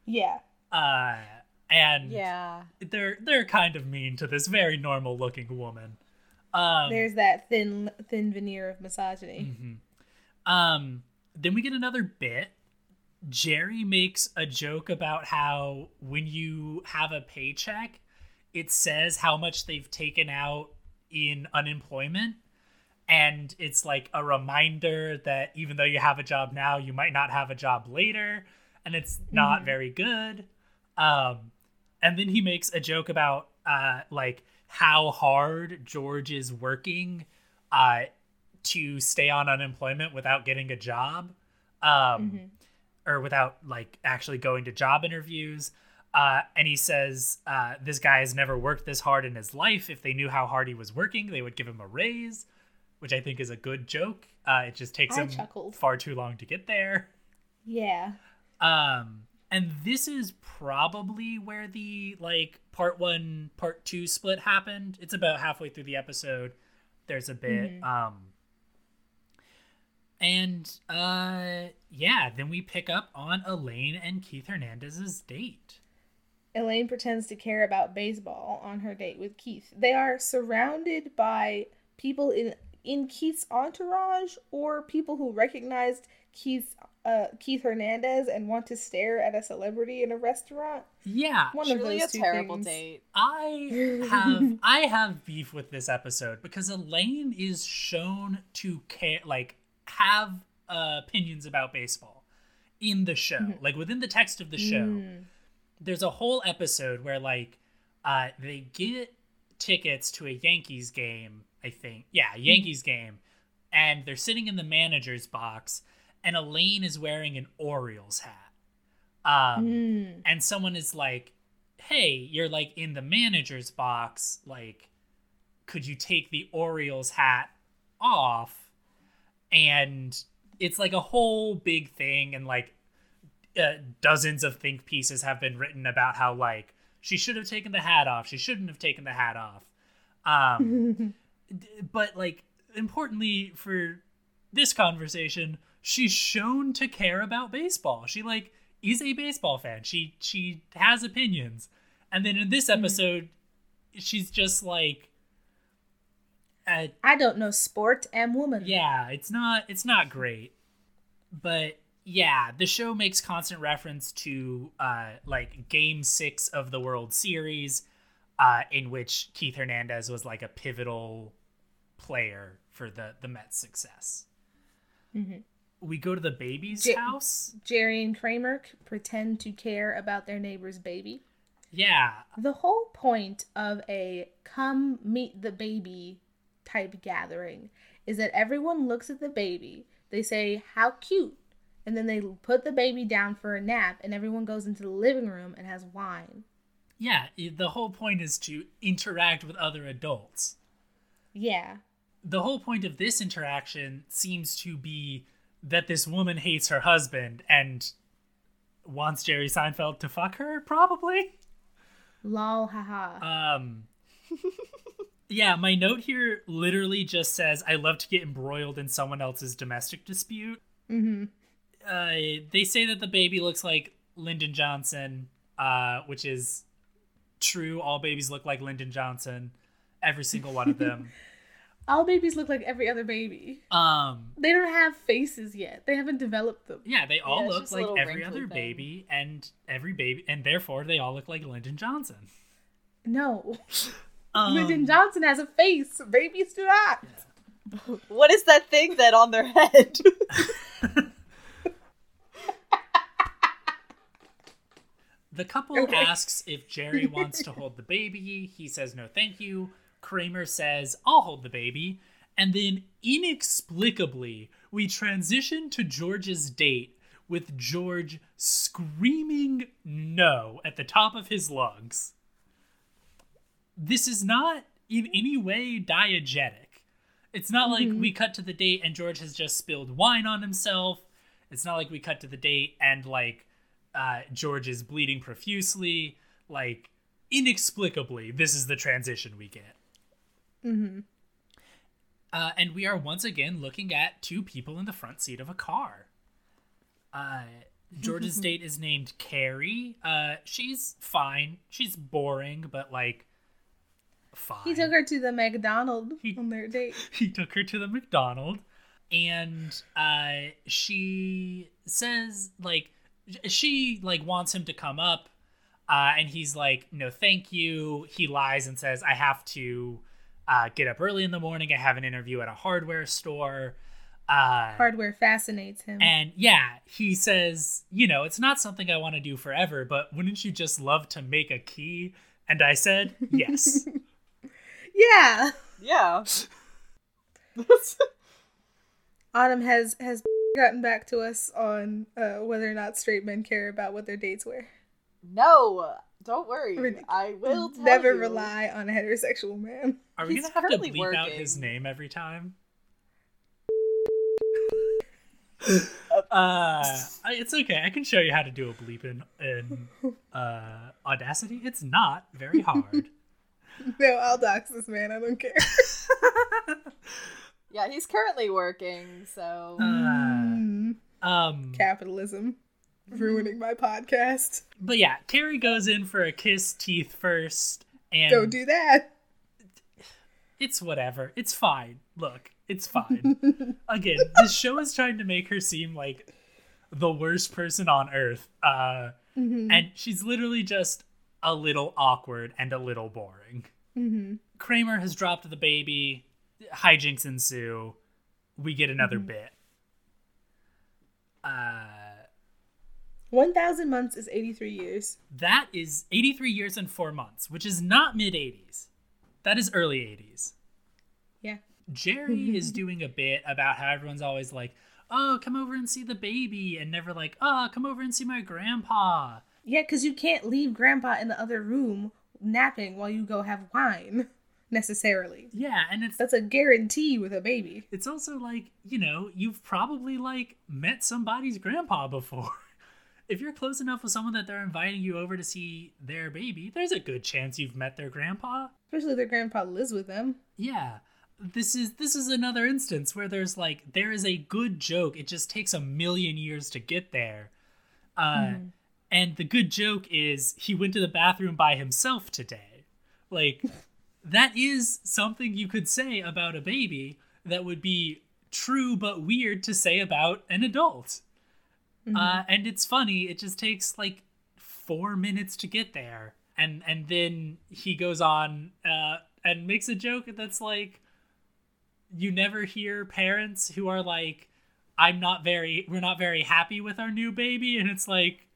yeah Uh, and Yeah. they're they're kind of mean to this very normal looking woman. Um, there's that thin thin veneer of misogyny Um, then we get another bit. Jerry makes a joke about how when you have a paycheck, it says how much they've taken out in unemployment. And it's like a reminder that even though you have a job now, you might not have a job later. And it's not very good. Um, and then he makes a joke about uh, like how hard George is working uh, to stay on unemployment without getting a job um, or without like actually going to job interviews uh, and he says uh, this guy has never worked this hard in his life. If they knew how hard he was working they would give him a raise which i think is a good joke. Uh, it just takes I him chuckled. far too long to get there. Yeah. um and this is probably where the like part one part two split happened. It's about halfway through the episode. There's a bit um and uh yeah then we pick up on elaine and keith hernandez's date Elaine pretends to care about baseball on her date with Keith. They are surrounded by people in in Keith's entourage or people who recognized Keith uh, Keith Hernandez and want to stare at a celebrity in a restaurant. Yeah, One of those a two terrible things. date. I have I have beef with this episode because Elaine is shown to care like have uh, opinions about baseball in the show. Like within the text of the show, Mm. There's a whole episode where like uh, they get tickets to a Yankees game. I think yeah, Yankees game, and they're sitting in the manager's box, and Elaine is wearing an Orioles hat. Um, Mm. and someone is like, "Hey, you're like in the manager's box. Like, could you take the Orioles hat off?" And it's like a whole big thing, and like uh, dozens of think pieces have been written about how like she should have taken the hat off. She shouldn't have taken the hat off. Um, d- but like importantly for this conversation, she's shown to care about baseball. She like is a baseball fan. She she has opinions. And then in this episode, she's just like uh, I don't know sport and woman. yeah, it's not it's not great. But yeah, the show makes constant reference to uh like game 6 of the World Series uh in which Keith Hernandez was like a pivotal player for the the Mets success. Mhm. We go to the baby's J- house. Jerry and Kramer pretend to care about their neighbor's baby. Yeah. The whole point of a come meet the baby type gathering is that everyone looks at the baby, they say, How cute, and then they put the baby down for a nap, and everyone goes into the living room and has wine. Yeah, the whole point is to interact with other adults. Yeah. the whole point of this interaction seems to be that this woman hates her husband and wants Jerry Seinfeld to fuck her, probably. Lol, haha. Um, yeah, my note here literally just says, I love to get embroiled in someone else's domestic dispute. mm-hmm. Uh, they say that the baby looks like Lyndon Johnson, uh, which is true. All babies look like Lyndon Johnson, every single one of them. All babies look like every other baby. um, They don't have faces yet. They haven't developed them. Yeah, they all Yeah, look like every other thing. baby, and every baby, and therefore they all look like Lyndon Johnson. No. Um, Lyndon Johnson has a face. Babies do not. What is that thing that on their head? the couple Okay. asks if Jerry wants to hold the baby. He says no, thank you. Kramer says I'll hold the baby, and then inexplicably we transition to George's date with George screaming no at the top of his lungs. This is not in any way diegetic. It's not like mm-hmm. we cut to the date and George has just spilled wine on himself. It's not like we cut to the date and like uh, George is bleeding profusely. Like inexplicably, this is the transition we get. Mm-hmm. Uh, and we are once again looking at two people in the front seat of a car. Uh, George's date is named Carrie. Uh, she's fine. She's boring, but like fine. He took her to the McDonald's He- on their date. he took her to the McDonald and uh she says like she like wants him to come up uh and he's like no thank you he lies and says i have to uh get up early in the morning i have an interview at a hardware store uh Hardware fascinates him. and yeah he says you know it's not something i want to do forever but wouldn't you just love to make a key and i said yes yeah. yeah. Autumn has has gotten back to us on uh, whether or not straight men care about what their dates wear. no, don't worry. Ridiculous. I will tell Never you. rely on a heterosexual man. Are we He's gonna have to currently bleep out his name every time? uh, it's okay. I can show you how to do a bleep in, in uh, Audacity. It's not very hard. No, I'll dox this man. I don't care. Yeah, he's currently working, so Uh, um, capitalism ruining my podcast. but yeah, Carrie goes in for a kiss teeth first, and Don't do that. It's whatever. It's fine. Look, it's fine. Again, this show is trying to make her seem like the worst person on earth. Uh, Mm-hmm. and she's literally just a little awkward and a little boring. Mm-hmm. Kramer has dropped the baby. Hijinks ensue. We get another Mm-hmm. bit. Uh, 1,000 months is 83 years. that is 83 years and four months, which is not mid 80s. That is early 80s. Yeah. Jerry is doing a bit about how everyone's always like, oh, come over and see the baby, and never like, oh, come over and see my grandpa. Yeah, because you can't leave Grandpa in the other room napping while you go have wine, necessarily. Yeah, and it's That's a guarantee with a baby. it's also like you know you've probably like met somebody's grandpa before. If you're close enough with someone that they're inviting you over to see their baby there's a good chance you've met their grandpa. Especially if their grandpa lives with them. yeah. This is this is another instance where there's like there is a good joke. It just takes a million years to get there. Uh and the good joke is he went to the bathroom by himself today. Like that is something you could say about a baby that would be true but weird to say about an adult. Uh, and it's funny. It just takes like four minutes to get there, and and then he goes on uh, and makes a joke that's like, you never hear parents who are like, "I'm not very, we're not very happy with our new baby," and it's like,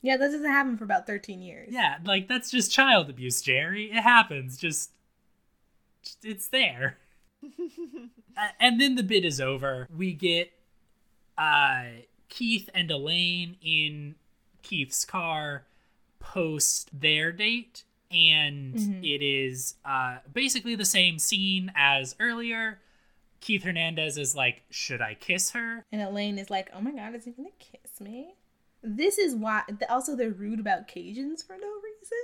Yeah, that doesn't happen for about 13 years. yeah, like that's just child abuse, Jerry. It happens. Just- it's there. And then the bit is over. We get uh Keith and Elaine in Keith's car post their date and it is uh basically the same scene as earlier. Keith Hernandez is like, "Should I kiss her?" And Elaine is like, oh my god, is he gonna kiss me? This is why. Also, they're rude about Cajuns for no reason.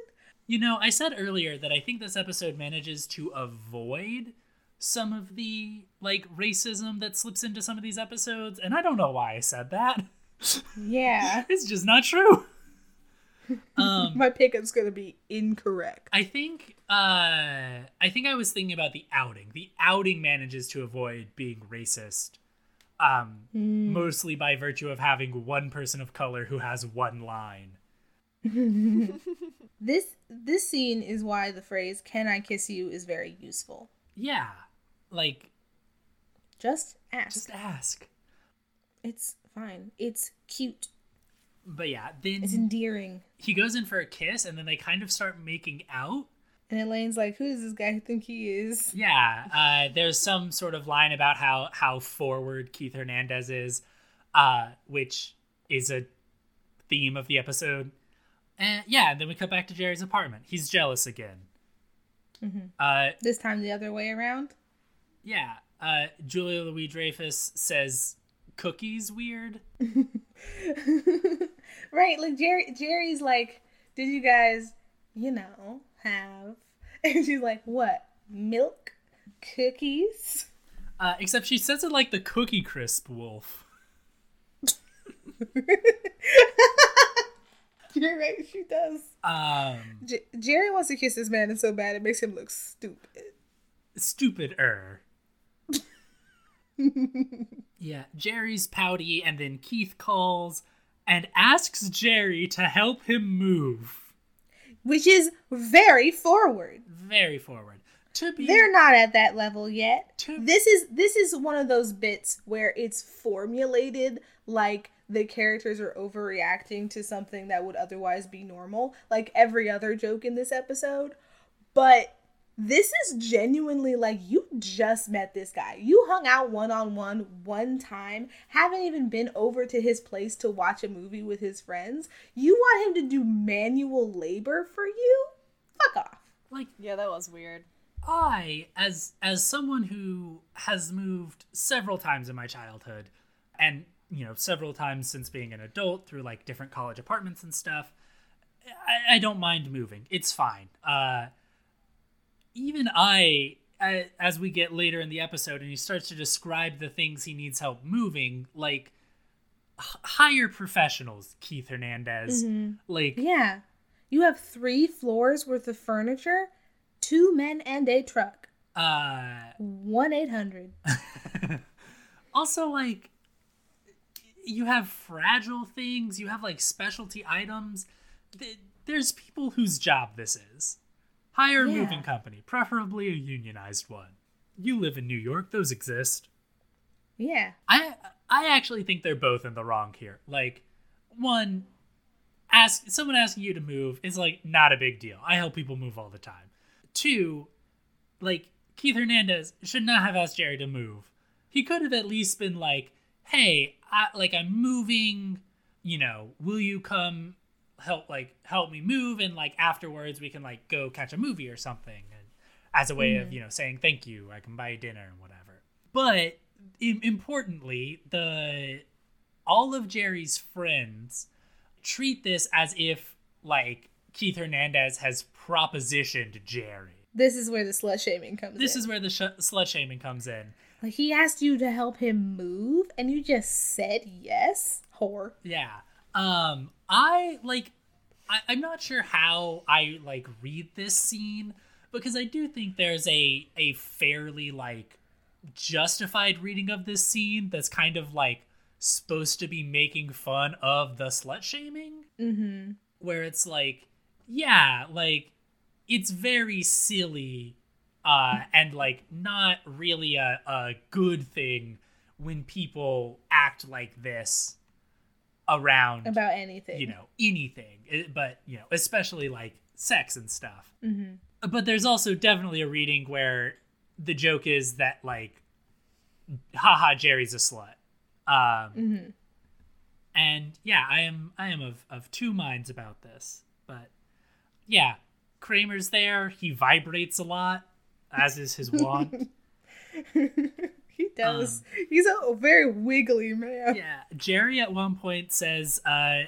You know, I said earlier that I think this episode manages to avoid some of the like racism that slips into some of these episodes, and I don't know why I said that. Yeah. It's just not true. Um, My pickup's gonna be incorrect. I think uh, I think I was thinking about the outing. The outing manages to avoid being racist, um, mostly by virtue of having one person of color who has one line. This this scene is why the phrase "Can I kiss you?" is very useful. Yeah, like Just ask. just ask. It's fine. It's cute. But yeah, then It's endearing. he goes in for a kiss and then they kind of start making out. And Elaine's like, "Who does this guy think he is?" Yeah, uh, there's some sort of line about how how forward Keith Hernandez is, uh, which is a theme of the episode. And yeah, and then we cut back to Jerry's apartment. He's jealous again. Uh, This time the other way around. yeah, uh, Julia Louis Dreyfus says cookies weird. right, like Jerry. Jerry's like, "Did you guys, you know, have?" And she's like, "What? Milk, cookies." Uh, except she says it like the Cookie Crisp wolf. You're right. She does. Um, J- Jerry wants to kiss this man, and so bad it makes him look stupid. stupid er. yeah, Jerry's pouty, and then Keith calls and asks Jerry to help him move. Which is very forward. Very forward. To be They're not at that level yet. To- This is this is one of those bits where it's formulated like the characters are overreacting to something that would otherwise be normal, like every other joke in this episode. But this is genuinely like you just met this guy. You hung out one on one one time, haven't even been over to his place to watch a movie with his friends. You want him to do manual labor for you? Fuck off. like Yeah, that was weird. I, as as someone who has moved several times in my childhood, and you know several times since being an adult through like different college apartments and stuff, I, I don't mind moving. It's fine. Uh, even I, as we get later in the episode, and he starts to describe the things he needs help moving, like h- hire professionals, Keith Hernandez, like Yeah. You have three floors worth of furniture, two men and a truck. Uh, One eight hundred. also, like, you have fragile things, you have like specialty items. There's people whose job this is. Hire a Yeah. moving company, preferably a unionized one. You live in New York, those exist. Yeah. I I actually think they're both in the wrong here. Like, one, ask someone asking you to move is like not a big deal. I help people move all the time. Two, like Keith Hernandez should not have asked Jerry to move. He could have at least been like, "Hey, I, like I'm moving. You know, will you come help like help me move? And like afterwards, we can like go catch a movie or something." And as a way of mm-hmm. you know saying thank you, I can buy you dinner and whatever. But im- importantly, the all of Jerry's friends treat this as if like Keith Hernandez has propositioned Jerry. This is where the slut shaming comes in. This in. is where the sh- slut shaming comes in. Like he asked you to help him move and you just said yes. Whore. Yeah. Um, I like. I, I'm not sure how I like read this scene because I do think there's a a fairly like justified reading of this scene that's kind of like supposed to be making fun of the slut shaming. Mm-hmm. where it's like yeah like it's very silly uh and like not really a, a good thing when people act like this around About anything. you know anything but you know especially like sex and stuff Mm-hmm. but there's also definitely a reading where the joke is that like haha jerry's a slut um Mm-hmm. and yeah i am i am of of two minds about this but yeah kramer's there he vibrates a lot as is his wont he does. He's a very wiggly man. yeah jerry at one point says uh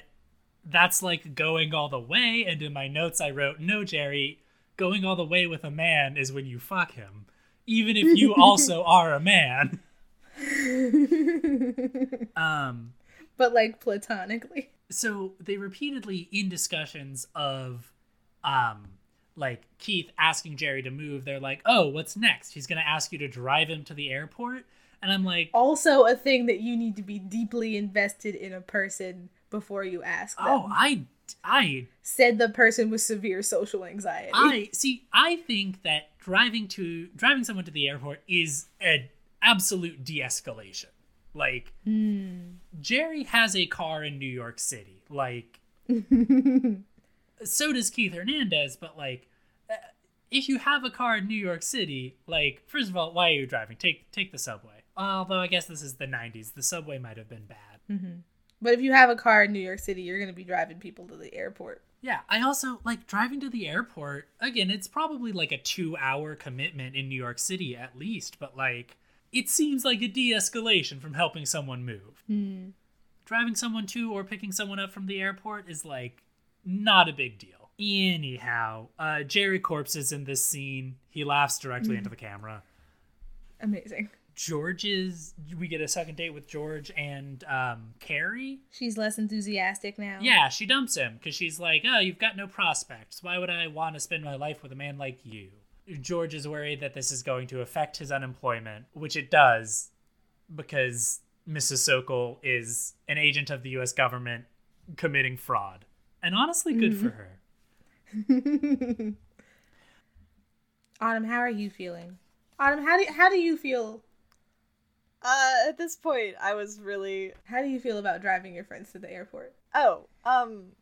that's like going all the way and in my notes i wrote no jerry going all the way with a man is when you fuck him even if you also are a man um but like platonically. so they repeatedly in discussions of um like Keith asking Jerry to move, they're like, "Oh, what's next? He's going to ask you to drive him to the airport." And I'm like, Also, a thing that you need to be deeply invested in a person before you ask oh, them. "Oh, I I Said the person with severe social anxiety. I see I think that driving to driving someone to the airport is an absolute de-escalation. Like hmm. Jerry has a car in New York City. Like so does Keith Hernandez, but like uh, if you have a car in New York City, like first of all, why are you driving? Take take the subway. Although I guess this is the 90s. The subway might have been bad. but if you have a car in New York City, you're going to be driving people to the airport. Yeah, I also like driving to the airport. Again, it's probably like a 2-hour commitment in New York City at least, but like it seems like a de-escalation from helping someone move. Driving someone to or picking someone up from the airport is like not a big deal. Anyhow, uh, Jerry Corpse is in this scene. He laughs directly into the camera. Amazing. George's we get a second date with George and um, Carrie. She's less enthusiastic now. Yeah, she dumps him because she's like, "Oh, you've got no prospects. Why would I want to spend my life with a man like you?" George is worried that this is going to affect his unemployment, which it does, because Mrs. Sokol is an agent of the U.S. government committing fraud, and honestly, good for her. Autumn, how are you feeling? Autumn, how do how do you feel? Uh, at this point, I was really How do you feel about driving your friends to the airport? Oh, um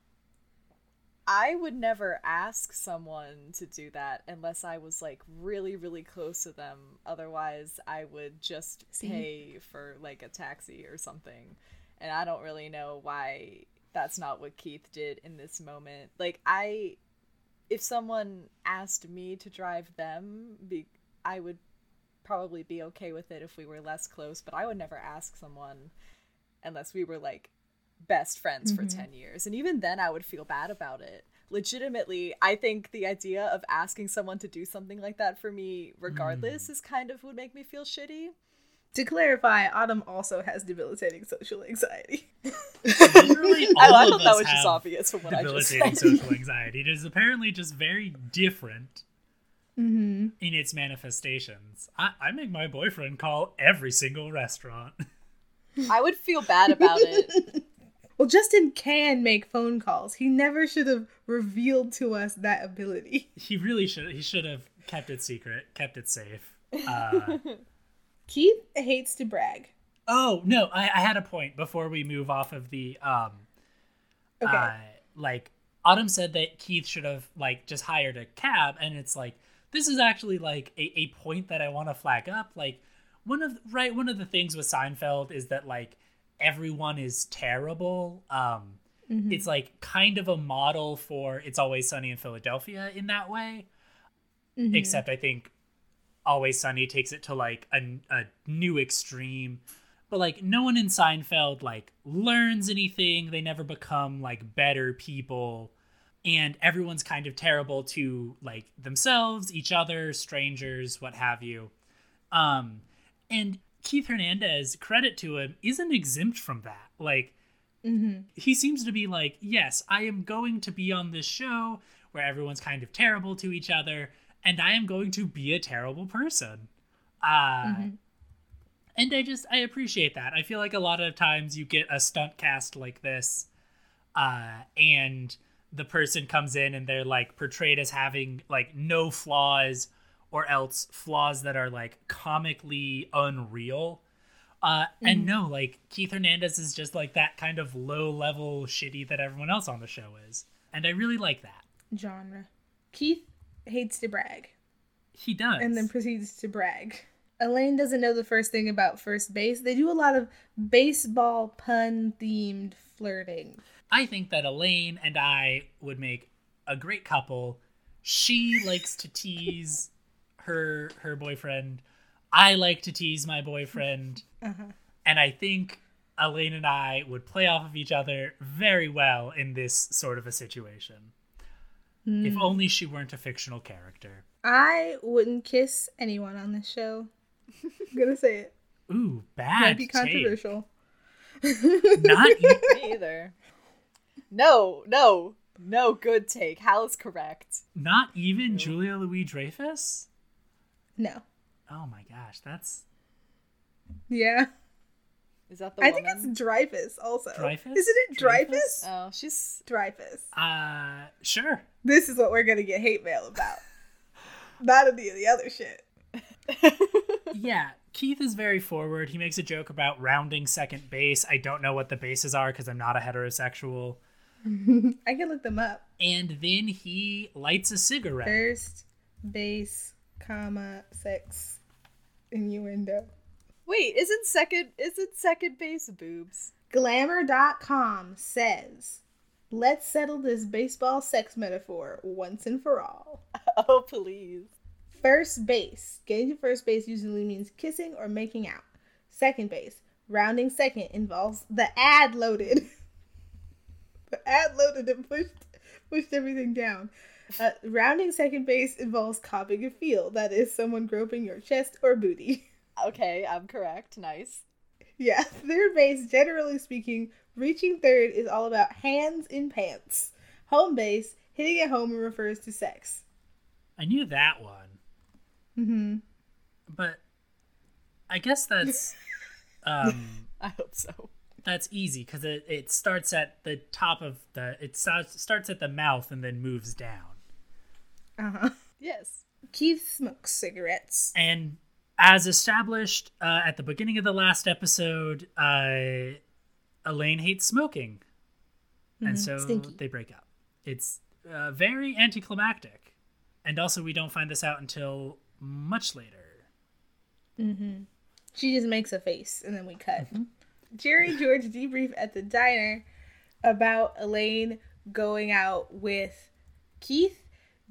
I would never ask someone to do that unless I was like really really close to them. Otherwise, I would just pay for like a taxi or something. And I don't really know why that's not what Keith did in this moment. Like I if someone asked me to drive them, be, I would probably be okay with it if we were less close, but I would never ask someone unless we were like best friends for mm-hmm. 10 years. And even then, I would feel bad about it. Legitimately, I think the idea of asking someone to do something like that for me, regardless, mm. is kind of would make me feel shitty. To clarify, Autumn also has debilitating social anxiety. Literally, all I, I of thought us that was just obvious from what I just debilitating social anxiety. It is apparently just very different. Mm-hmm. in its manifestations. I, I make my boyfriend call every single restaurant. I would feel bad about it. Well, Justin can make phone calls. He never should have revealed to us that ability. he really should he should have kept it secret, kept it safe. Uh, Keith hates to brag. oh no, I, I had a point before we move off of the um Okay. uh, like Autumn said that Keith should have like just hired a cab, and it's like this is actually like a, a point that I want to flag up. Like one of right one of the things with Seinfeld is that like everyone is terrible. Um, It's like kind of a model for It's Always Sunny in Philadelphia in that way, Mhm. except I think Always Sunny takes it to like a, a new extreme. But like no one in Seinfeld like learns anything. They never become like better people. And everyone's kind of terrible to like themselves, each other, strangers, what have you. Um and Keith Hernandez, credit to him, isn't exempt from that. Like mm-hmm. he seems to be like, yes, I am going to be on this show where everyone's kind of terrible to each other, and I am going to be a terrible person. Uh, And I just I appreciate that. I feel like a lot of times you get a stunt cast like this, uh, and the person comes in and they're like portrayed as having like no flaws or else flaws that are like comically unreal. Uh, and no, like Keith Hernandez is just like that kind of low level shitty that everyone else on the show is. And I really like that. Genre. Keith hates to brag He does. and then proceeds to brag. Elaine doesn't know the first thing about first base. They do a lot of baseball pun themed flirting. I think that Elaine and I would make a great couple. She likes to tease her her boyfriend. I like to tease my boyfriend. Uh-huh. And I think Elaine and I would play off of each other very well in this sort of a situation. If hmm. only she weren't a fictional character. I wouldn't kiss anyone on this show. I'm gonna say it. Ooh, bad. Might be controversial. Not you. Me either. No, no, no good take. Hal's correct. Not even Julia Louis Dreyfus? No. Oh my gosh, that's Yeah. Is that the I woman? think it's Dreyfus also. Dreyfus? Isn't it Dreyfus? Dreyfus? Oh, she's Dreyfus. uh sure. This is what we're gonna get hate mail about. Not any of the other shit. yeah, Keith is very forward. He makes a joke about rounding second base. I don't know what the bases are because I'm not a heterosexual. I can look them up. And then he lights a cigarette. First base, comma, sex, innuendo. Wait, isn't second isn't second base boobs? Glamour.com says, let's settle this baseball sex metaphor once and for all. Oh please. First base. Getting to first base usually means kissing or making out. Second base. Rounding second involves the ad loaded. the ad loaded and pushed pushed everything down. Uh, rounding second base involves copping a feel. That is someone groping your chest or booty. Okay, I'm correct. Nice. Yeah, third base, generally speaking, reaching third is all about hands in pants. Home base, hitting at home refers to sex. I knew that one. Mm-hmm. But I guess that's um I hope so. that's easy because it, it starts at the top of the it starts starts at the mouth and then moves down. Uh-huh. Yes. Keith smokes cigarettes. And as established uh, at the beginning of the last episode, uh, Elaine hates smoking, and so Stinky. they break up. It's uh, very anticlimactic, and also we don't find this out until much later. She just makes a face and then we cut. Jerry George debrief at the diner about Elaine going out with Keith.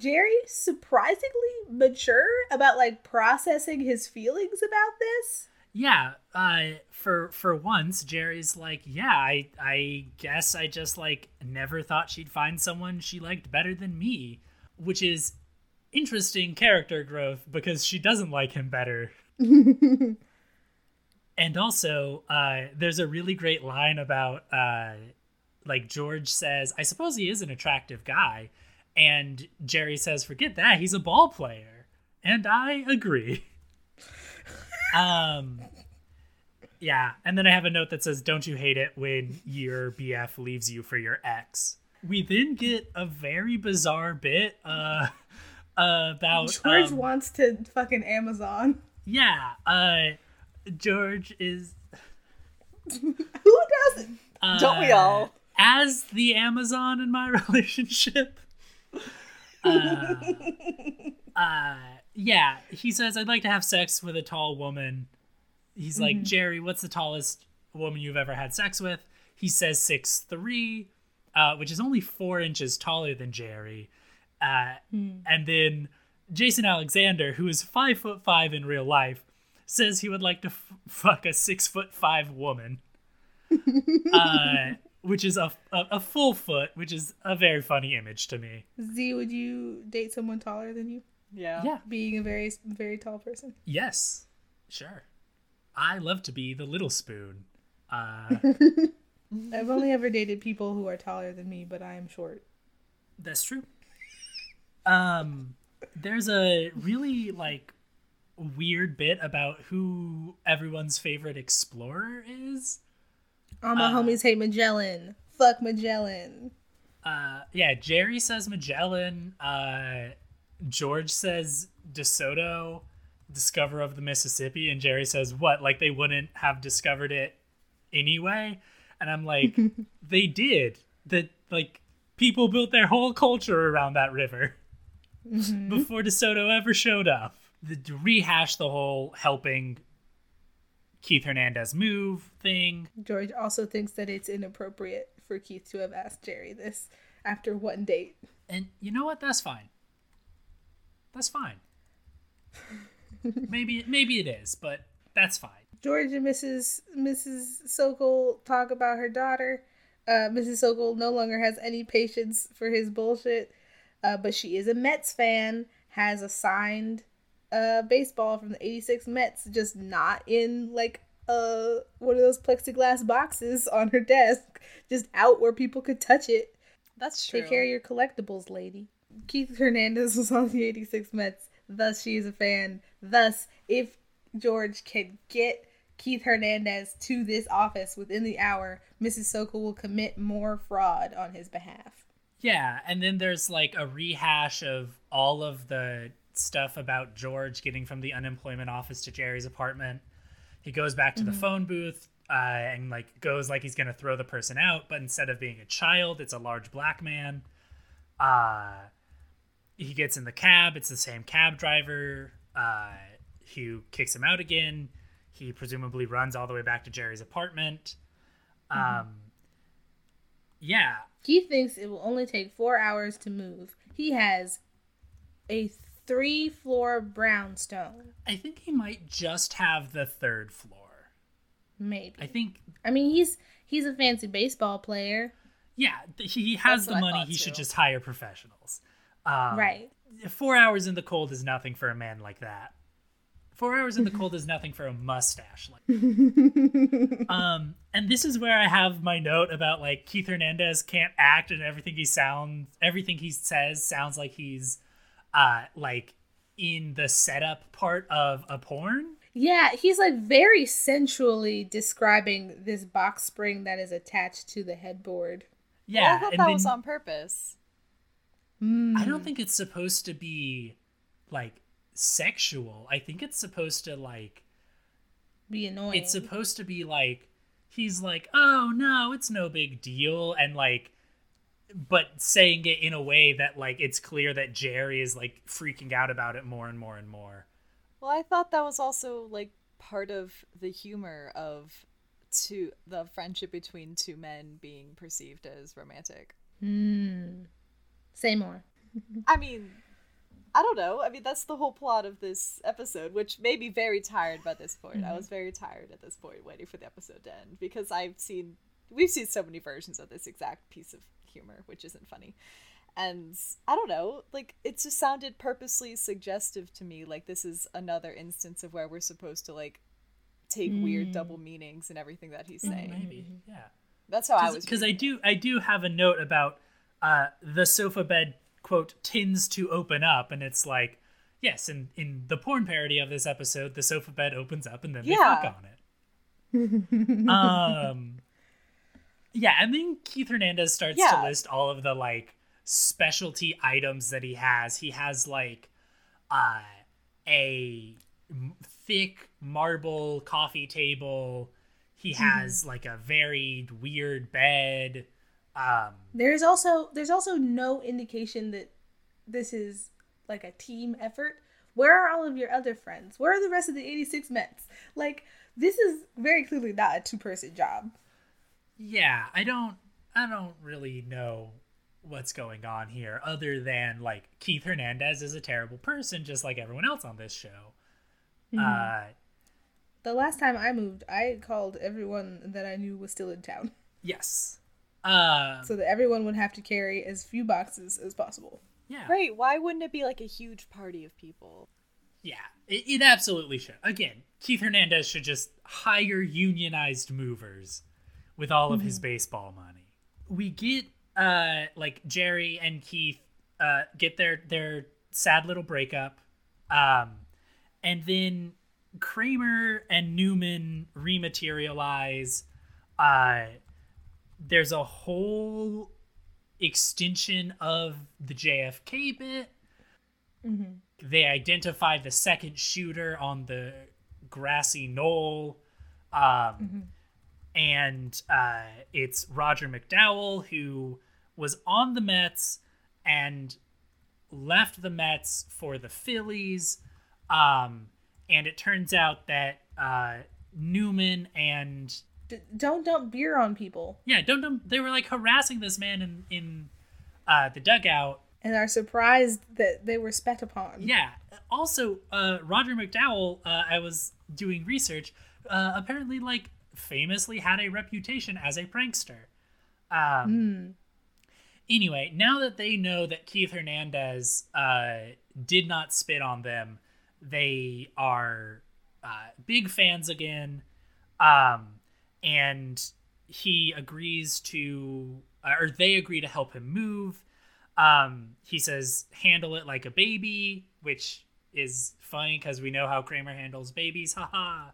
Jerry surprisingly mature about like processing his feelings about this. Yeah, uh, for for once, Jerry's like, yeah, I I guess I just like never thought she'd find someone she liked better than me, which is interesting character growth because she doesn't like him better. and also, uh, there's a really great line about uh, like George says, I suppose he is an attractive guy, and Jerry says, forget that, he's a ball player. and I agree. um, yeah, and then I have a note that says, "Don't you hate it when your BF leaves you for your ex?" We then get a very bizarre bit uh, about George um, wants to fucking Amazon. yeah, uh, George is Who doesn't? uh, Don't we all? as the Amazon in my relationship. Uh, uh, yeah, he says, I'd like to have sex with a tall woman. He's like, Jerry, what's the tallest woman you've ever had sex with? He says six three, uh, which is only four inches taller than Jerry. Uh, And then Jason Alexander, who is five foot five in real life, says he would like to f- fuck a six foot five woman uh, which is a, a a full foot, which is a very funny image to me. Z, would you date someone taller than you? Yeah. Yeah. Being a very, very tall person. Yes. Sure. I love to be the little spoon. Uh, I've only ever dated people who are taller than me, but I am short. that's true. Um, there's a really like weird bit about who everyone's favorite explorer is. All my Uh. homies hate Magellan. Fuck Magellan. Uh, yeah, Jerry says Magellan. Uh, George says DeSoto, discover of the Mississippi, and Jerry says what? Like they wouldn't have discovered it anyway. And I'm like, they did. That like people built their whole culture around that river before DeSoto ever showed up. The, rehash the whole helping Keith Hernandez move thing. George also thinks that it's inappropriate for Keith to have asked Jerry this after one date. And you know what? That's fine. That's fine. maybe maybe it is, but that's fine. George and Mrs. Mrs. Sokol talk about her daughter. Uh, Mrs. Sokol no longer has any patience for his bullshit, uh, but she is a Mets fan. Has a signed uh, baseball from the '86 Mets, just not in like uh one of those plexiglass boxes on her desk, just out where people could touch it. That's true. Take care of your collectibles, lady. Keith Hernandez was on the 86 Mets, thus she is a fan. Thus, if George can get Keith Hernandez to this office within the hour, Mrs. Sokol will commit more fraud on his behalf. Yeah, and then there's like a rehash of all of the stuff about George getting from the unemployment office to Jerry's apartment. He goes back to the phone booth uh, and like goes like he's gonna throw the person out, but instead of being a child, it's a large black man. Uh, he gets in the cab. It's the same cab driver uh, who kicks him out again. He presumably runs all the way back to Jerry's apartment. Um, yeah, He thinks it will only take four hours to move. He has a three floor brownstone. I think he might just have the third floor. Maybe. I think, I mean, he's he's a fancy baseball player. yeah, he has That's the money. thought, He should just hire professionals. Um, right. Four hours in the cold is nothing for a man like that. Four hours in the cold is nothing for a mustache. Like, um, and this is where I have my note about like Keith Hernandez can't act, and everything he sounds, everything he says sounds like he's, uh, like in the setup part of a porn. Yeah, he's like very sensually describing this box spring that is attached to the headboard. Well, Yeah, I thought and that then was on purpose. I don't think it's supposed to be like sexual. I think it's supposed to like Be annoying. it's supposed to be like he's like, "Oh no, it's no big deal," and like, but saying it in a way that like it's clear that Jerry is like freaking out about it more and more and more. Well, I thought that was also like part of the humor of two the friendship between two men being perceived as romantic. Hmm. Say more. I mean, I don't know. I mean, that's the whole plot of this episode, which made me very tired by this point. I was very tired at this point waiting for the episode to end because I've seen we've seen so many versions of this exact piece of humor, which isn't funny. And I don't know, like it just sounded purposely suggestive to me like this is another instance of where we're supposed to like take weird double meanings and everything that he's saying. Maybe, yeah. That's how I was Because I do, I do have a note about uh, the sofa bed quote tends to open up, and it's like, yes, in in the porn parody of this episode, the sofa bed opens up and then they fuck on it. um, yeah, and then Keith Hernandez starts to list all of the like specialty items that he has. He has like uh, a thick marble coffee table. He has like a very weird bed. Um, There's also there's also no indication that this is like a team effort. Where are all of your other friends? Where are the rest of the 86 Mets? Like this is very clearly not a two person job. Yeah, I don't I don't really know what's going on here other than like Keith Hernandez is a terrible person just like everyone else on this show. Uh The last time I moved, I called everyone that I knew was still in town yes. Um so that everyone would have to carry as few boxes as possible. yeah. Right? Why wouldn't it be like a huge party of people? Yeah, it, it absolutely should. Again, Keith Hernandez should just hire unionized movers with all of his baseball money. We get uh like Jerry and Keith uh get their their sad little breakup. Um and then Kramer and Newman rematerialize. Uh there's a whole extension of the JFK bit they identify the second shooter on the grassy knoll um, and uh, it's roger mcdowell who was on the mets and left the mets for the phillies um, and it turns out that uh, newman and D- don't dump beer on people yeah don't, don't they were like harassing this man in in uh, the dugout and are surprised that they were spat upon. Yeah. Also, uh, Roger McDowell, uh, I was doing research, uh, apparently, like, famously had a reputation as a prankster. Um, Anyway, now that they know that Keith Hernandez uh, did not spit on them, they are uh, big fans again. Um, and he agrees to, uh, or they agree to help him move. Um, he says, handle it like a baby, which is funny because we know how Kramer handles babies. Haha.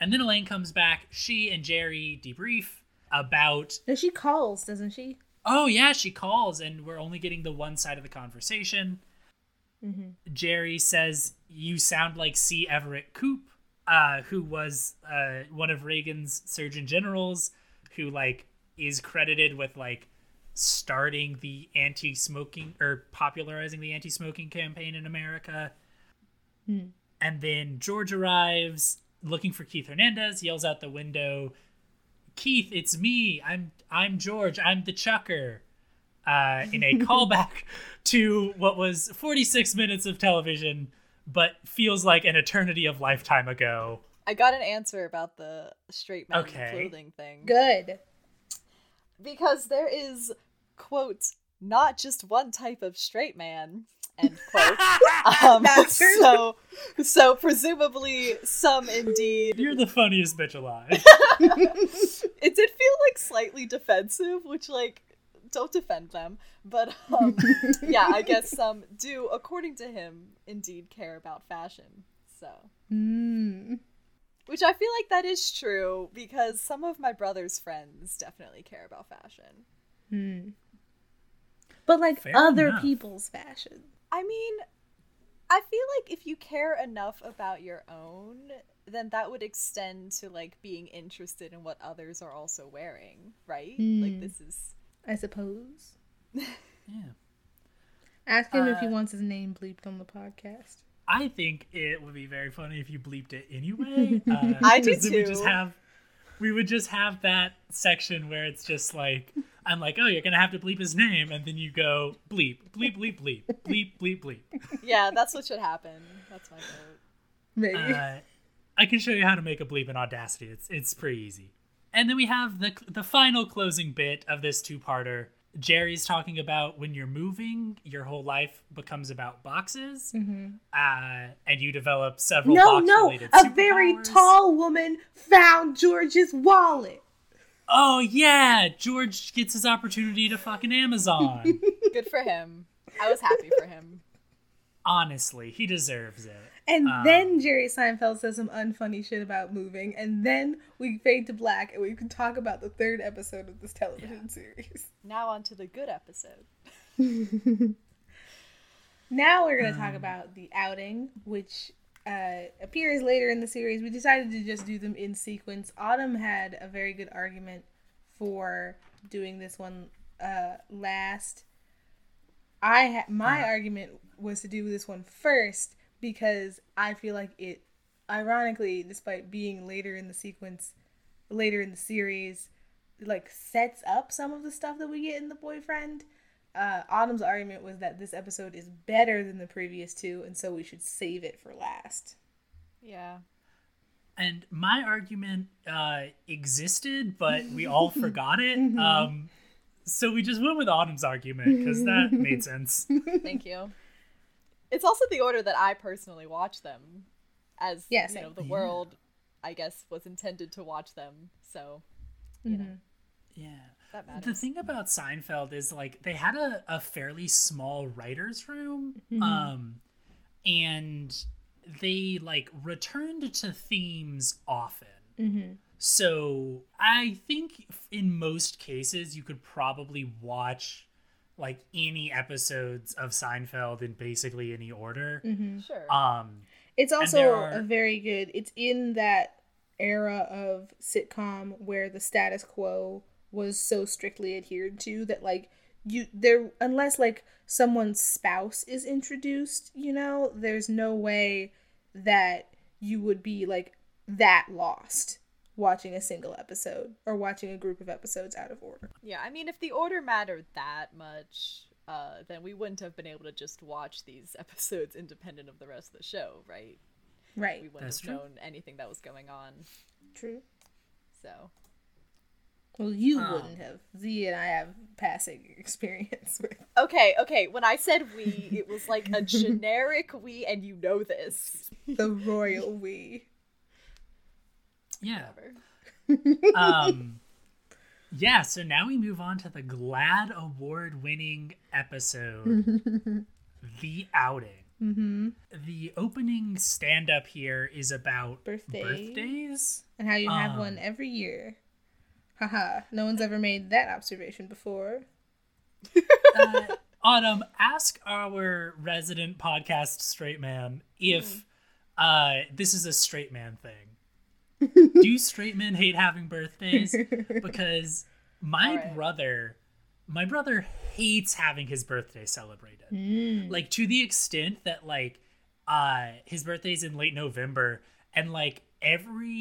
And then Elaine comes back. She and Jerry debrief about No, she calls, doesn't she? Oh yeah, she calls, and we're only getting the one side of the conversation. Jerry says, "You sound like C. Everett Koop, uh, who was uh, one of Reagan's Surgeon Generals, who like is credited with like starting the anti-smoking or popularizing the anti-smoking campaign in America." And then George arrives, looking for Keith Hernandez. Yells out the window, Keith, it's me. I'm I'm George. I'm the Chucker. Uh, in a callback to what was 46 minutes of television, but feels like an eternity of lifetime ago. I got an answer about the straight man Okay. clothing thing. Good. Because there is, quote, not just one type of straight man, end quote. um, That's true. so, so presumably some indeed. You're the funniest bitch alive. It did feel like slightly defensive, which like don't defend them, but um, yeah, I guess some do, according to him, indeed care about fashion. So, Mm. which I feel like that is true because some of my brother's friends definitely care about fashion. Mm. But like Fair other enough. people's fashion. I mean, I feel like if you care enough about your own, then that would extend to like being interested in what others are also wearing, right? Like Hmm. this is I suppose. yeah. Ask him if he Uh, wants his name bleeped on the podcast. I think it would be very funny if you bleeped it anyway. Uh, I do 'cause then We just too. have, we would just have that section where it's just like, I'm like, oh, you're gonna have to bleep his name, and then you go bleep, bleep, bleep, bleep, bleep, bleep, bleep. yeah, that's what should happen. That's my vote. Maybe. Uh, I can show you how to make a bleep in Audacity. It's it's pretty easy. And then we have the the final closing bit of this two parter. Jerry's talking about when you're moving, your whole life becomes about boxes, uh, and you develop several no, box no. related A very tall woman found George's wallet. Oh yeah, George gets his opportunity to fucking Amazon. Good for him. I was happy for him. honestly, he deserves it. And Um, then Jerry Seinfeld says some unfunny shit about moving, and then we fade to black, and we can talk about the third episode of this television series. Now on to the good episode. Now we're going to Um. talk about the outing, which uh, appears later in the series. We decided to just do them in sequence. Autumn had a very good argument for doing this one uh, last. I ha- my Uh. argument was to do this one first because I feel like it, ironically, despite being later in the sequence, later in the series, like sets up some of the stuff that we get in the boyfriend uh, Autumn's argument was that this episode is better than the previous two, and so we should save it for last. Yeah. And my argument uh, existed, but we all forgot it. Mhm. Um, so we just went with Autumn's argument because that made sense. Thank you. It's also the order that I personally watch them, as Yeah, you same. know, the Yeah. world, I guess, was intended to watch them. So you know Mhm. Yeah. The thing about Seinfeld is like they had a, a fairly small writer's room. Mhm. Um and they like returned to themes often. Mhm. So I think in most cases you could probably watch like any episodes of Seinfeld in basically any order. Mhm. Sure. Um It's also are- a very good. It's in that era of sitcom where the status quo was so strictly adhered to that like you there unless like someone's spouse is introduced, you know, there's no way that you would be like that lost watching a single episode or watching a group of episodes out of order. yeah, I mean, if the order mattered that much, uh, then we wouldn't have been able to just watch these episodes independent of the rest of the show, right? Right. We wouldn't That's have true. known anything that was going on. True. So Well, you Um. wouldn't have. Z and I have passing experience with. okay, okay. When I said we, it was like a generic we, and you know this. the royal we. Yeah. Um yeah so now we move on to the GLAAD award winning episode the outing Mm-hmm. the opening stand up here is about Birthday. birthdays And how you have Um. one every year. Haha. No one's ever made that observation before. uh, autumn ask our resident podcast straight man if uh this is a straight man thing do straight men hate having birthdays because my Alright. brother my brother hates having his birthday celebrated Mm. like to the extent that like uh his birthday's in late november and like every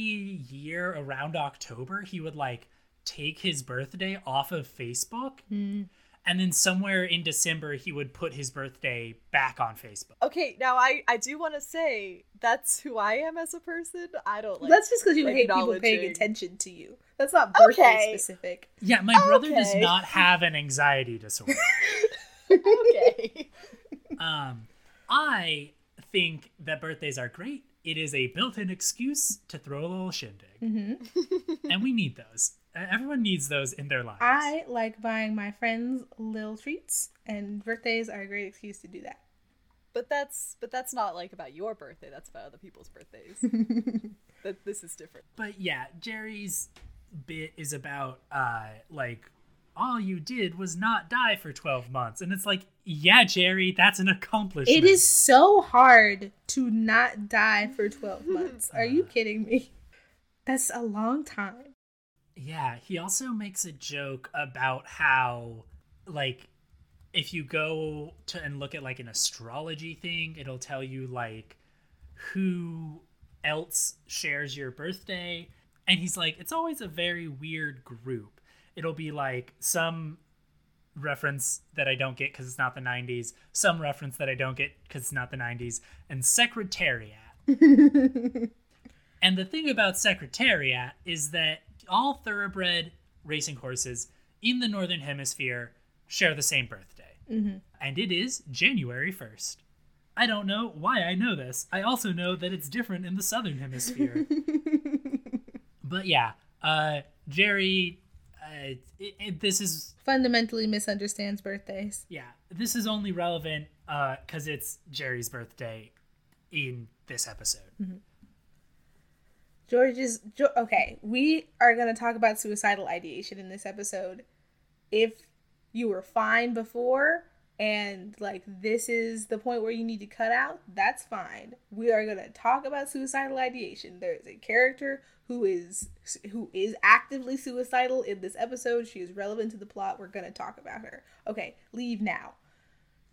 year around october he would like take his birthday off of facebook Mm. And then somewhere in december he would put his birthday back on facebook Okay, now I I do want to say that's who I am as a person. I don't like. That's just because you hate people paying attention to you. That's not birthday Okay. specific. yeah my brother does not have an anxiety disorder okay. um i think that birthdays are great it is a built-in excuse to throw a little shindig Mm-hmm. and we need those everyone needs those in their lives I like buying my friends little treats, and birthdays are a great excuse to do that. But that's but that's not like about your birthday. That's about other people's birthdays. that this is different. but yeah jerry's bit is about uh like all you did was not die for 12 months and it's like yeah jerry that's an accomplishment It is so hard to not die for 12 months. Are you kidding me? That's a long time. Yeah he also makes a joke about how like if you go to and look at like an astrology thing it'll tell you like who else shares your birthday. And he's like it's always a very weird group. It'll be like some reference that i don't get because it's not the 90s some reference that i don't get because it's not the 90s and secretariat. And the thing about secretariat is that all thoroughbred racing horses in the northern hemisphere share the same birthday Mhm. and it is January 1st. I don't know why I know this. I also know that it's different in the southern hemisphere. but yeah, uh, Jerry uh, it, it, this is Fundamentally misunderstands birthdays. yeah, this is only relevant because it's Jerry's birthday in this episode. George's jo- okay. We are gonna talk about suicidal ideation in this episode. If you were fine before and like this is the point where you need to cut out, that's fine. We are gonna talk about suicidal ideation. There is a character who is who is actively suicidal in this episode. She is relevant to the plot. We're gonna talk about her. Okay, leave now.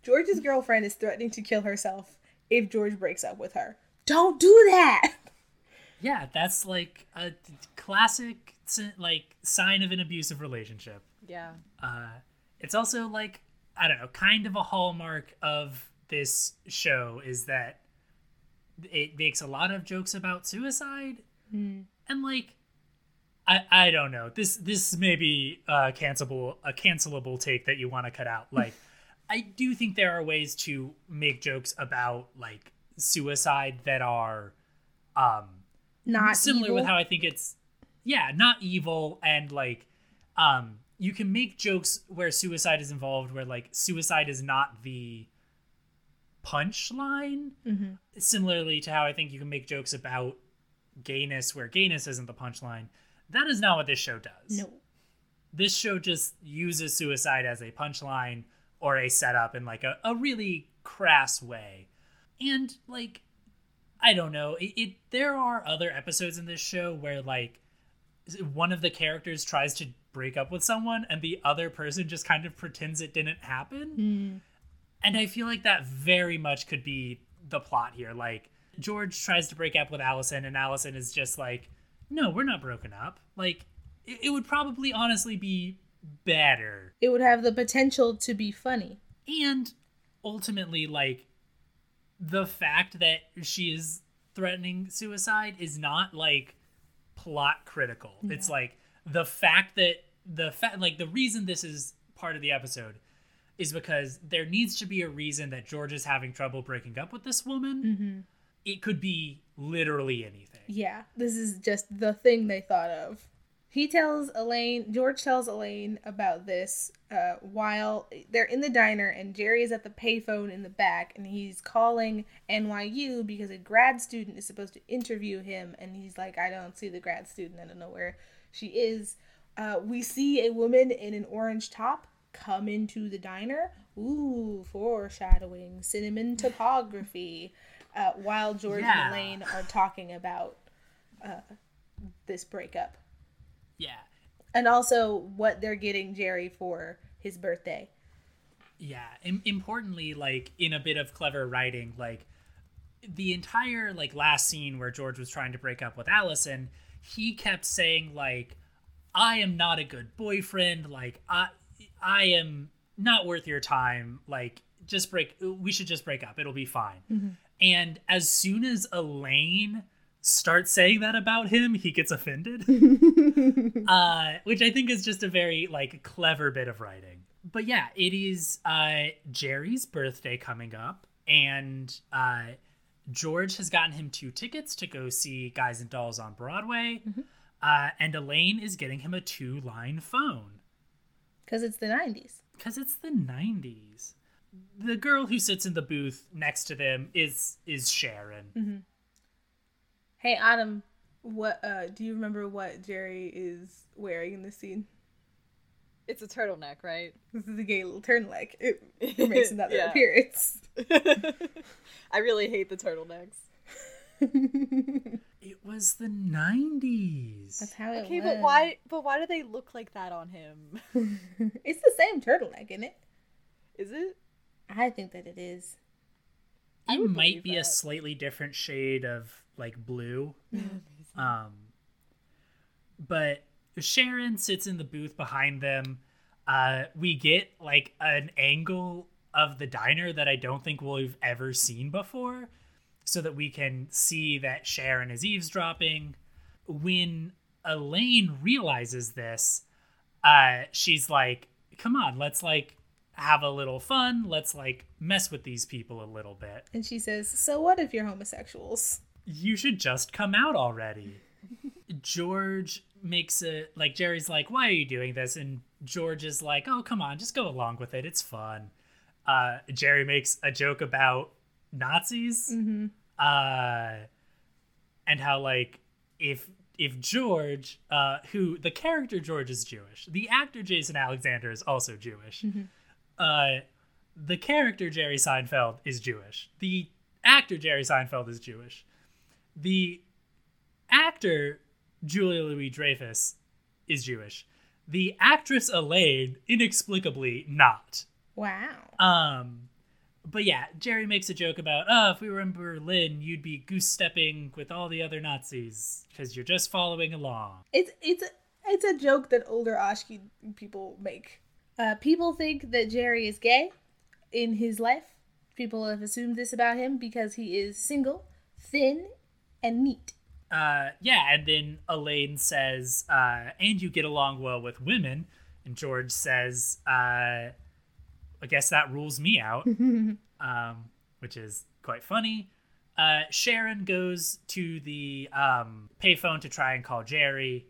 George's girlfriend is threatening to kill herself if George breaks up with her. Don't do that. Yeah, that's like a classic like sign of an abusive relationship. Yeah. Uh, it's also like I don't know, kind of a hallmark of this show is that it makes a lot of jokes about suicide, and like I I don't know this this may be a cancelable a cancelable take that you want to cut out. Like I do think there are ways to make jokes about like suicide that are um Not similar evil. with how I think it's yeah, not evil and like um you can make jokes where suicide is involved where like suicide is not the punchline. Mm-hmm. Similarly to how I think you can make jokes about gayness where gayness isn't the punchline. That is not what this show does. No. This show just uses suicide as a punchline or a setup in like a, a really crass way. And like I don't know. It, it there are other episodes in this show where like one of the characters tries to break up with someone and the other person just kind of pretends it didn't happen. Hmm. And I feel like that very much could be the plot here. Like George tries to break up with Allison and Allison is just like, "No, we're not broken up." Like it, it would probably honestly be better. It would have the potential to be funny. And ultimately like the fact that she is threatening suicide is not like plot critical. It's like the fact that the fact like the reason this is part of the episode is because there needs to be a reason that George is having trouble breaking up with this woman. Mm-hmm. It could be literally anything. Yeah, this is just the thing they thought of. He tells Elaine, George tells Elaine about this uh, while they're in the diner, and Jerry is at the payphone in the back, and he's calling NYU because a grad student is supposed to interview him, and he's like, I don't see the grad student, I don't know where she is. Uh, we see a woman in an orange top come into the diner. Ooh, foreshadowing, cinematography. Uh, while George Yeah. and Elaine are talking about uh, this breakup Yeah. and also what they're getting Jerry for his birthday. Yeah. Im- importantly, like in a bit of clever writing, like the entire like last scene where George was trying to break up with Allison, he kept saying like, "I am not a good boyfriend. Like I, I am not worth your time. Like just break. We should just break up. It'll be fine." Mm-hmm. And as soon as Elaine starts saying that about him, he gets offended. uh, which I think is just a very like clever bit of writing. But yeah, it is uh, Jerry's birthday coming up, and uh, George has gotten him two tickets to go see Guys and Dolls on Broadway, uh, and Elaine is getting him a two-line phone Because it's the 90s. because it's the '90s. The girl who sits in the booth next to them is is Sharon. Hey, Autumn, what uh, do you remember what Jerry is wearing in this scene? It's a turtleneck, right? This is a gay little turtleneck. It, it makes another Yeah. appearance. I really hate the turtlenecks. It was the '90s. That's how it Okay, was. but why? But why do they look like that on him? it's the same turtleneck, isn't it? Is it? I think that it is. It might believe be a slightly different shade of like blue. um but Sharon sits in the booth behind them. Uh we get like an angle of the diner that I don't think we've ever seen before so that we can see that Sharon is eavesdropping. When Elaine realizes this, uh she's like, "Come on, let's like have a little fun. Let's like mess with these people a little bit." And she says, So what if you're homosexuals? You should just come out already. George makes it like Jerry's like, "Why are you doing this?" and George is like, "Oh, come on, just go along with it. It's fun." Uh, Jerry makes a joke about Nazis, Mm-hmm. uh, and how like if if George, uh, who the character George is Jewish, the actor Jason Alexander is also Jewish. Uh, the character Jerry Seinfeld is Jewish. The actor Jerry Seinfeld is Jewish. The actor Julia Louis Dreyfus is Jewish. The actress Elaine inexplicably not. Wow. Um, but yeah, Jerry makes a joke about, oh, if we were in Berlin, you'd be goose stepping with all the other Nazis because you're just following along. It's it's a, it's a joke that older Ashki people make. Uh, people think that Jerry is gay in his life. People have assumed this about him because he is single, thin, and neat. Uh, yeah, and then Elaine says, uh, and you get along well with women. And George says, uh, I guess that rules me out, um, which is quite funny. Uh, Sharon goes to the um, payphone to try and call Jerry.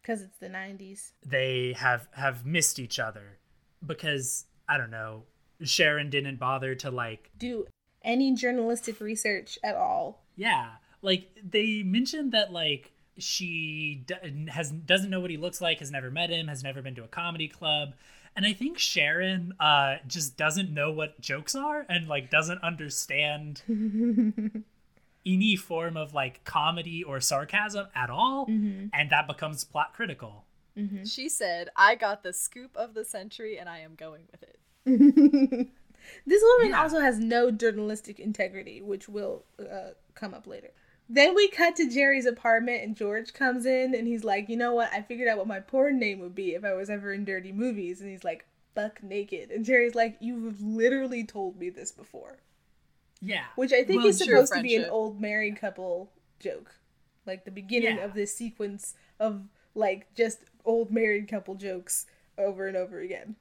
Because it's the 90s. They have have missed each other because I don't know. Sharon didn't bother to like Do any journalistic research at all. Yeah, like they mentioned that like she d- has doesn't know what he looks like, has never met him, has never been to a comedy club, and I think Sharon uh just doesn't know what jokes are and like doesn't understand any form of like comedy or sarcasm at all, and that becomes plot critical. She said, I got the scoop of the century and I am going with it. This woman Yeah. also has no journalistic integrity, which will uh, come up later. Then we cut to Jerry's apartment, and George comes in, and he's like, "You know what? I figured out what my porn name would be if I was ever in dirty movies." And he's like, "Buck Naked." And Jerry's like, "You've literally told me this before," Yeah, which I think Well, is supposed to be an old married couple joke, like the beginning Yeah. of this sequence of like just old married couple jokes over and over again.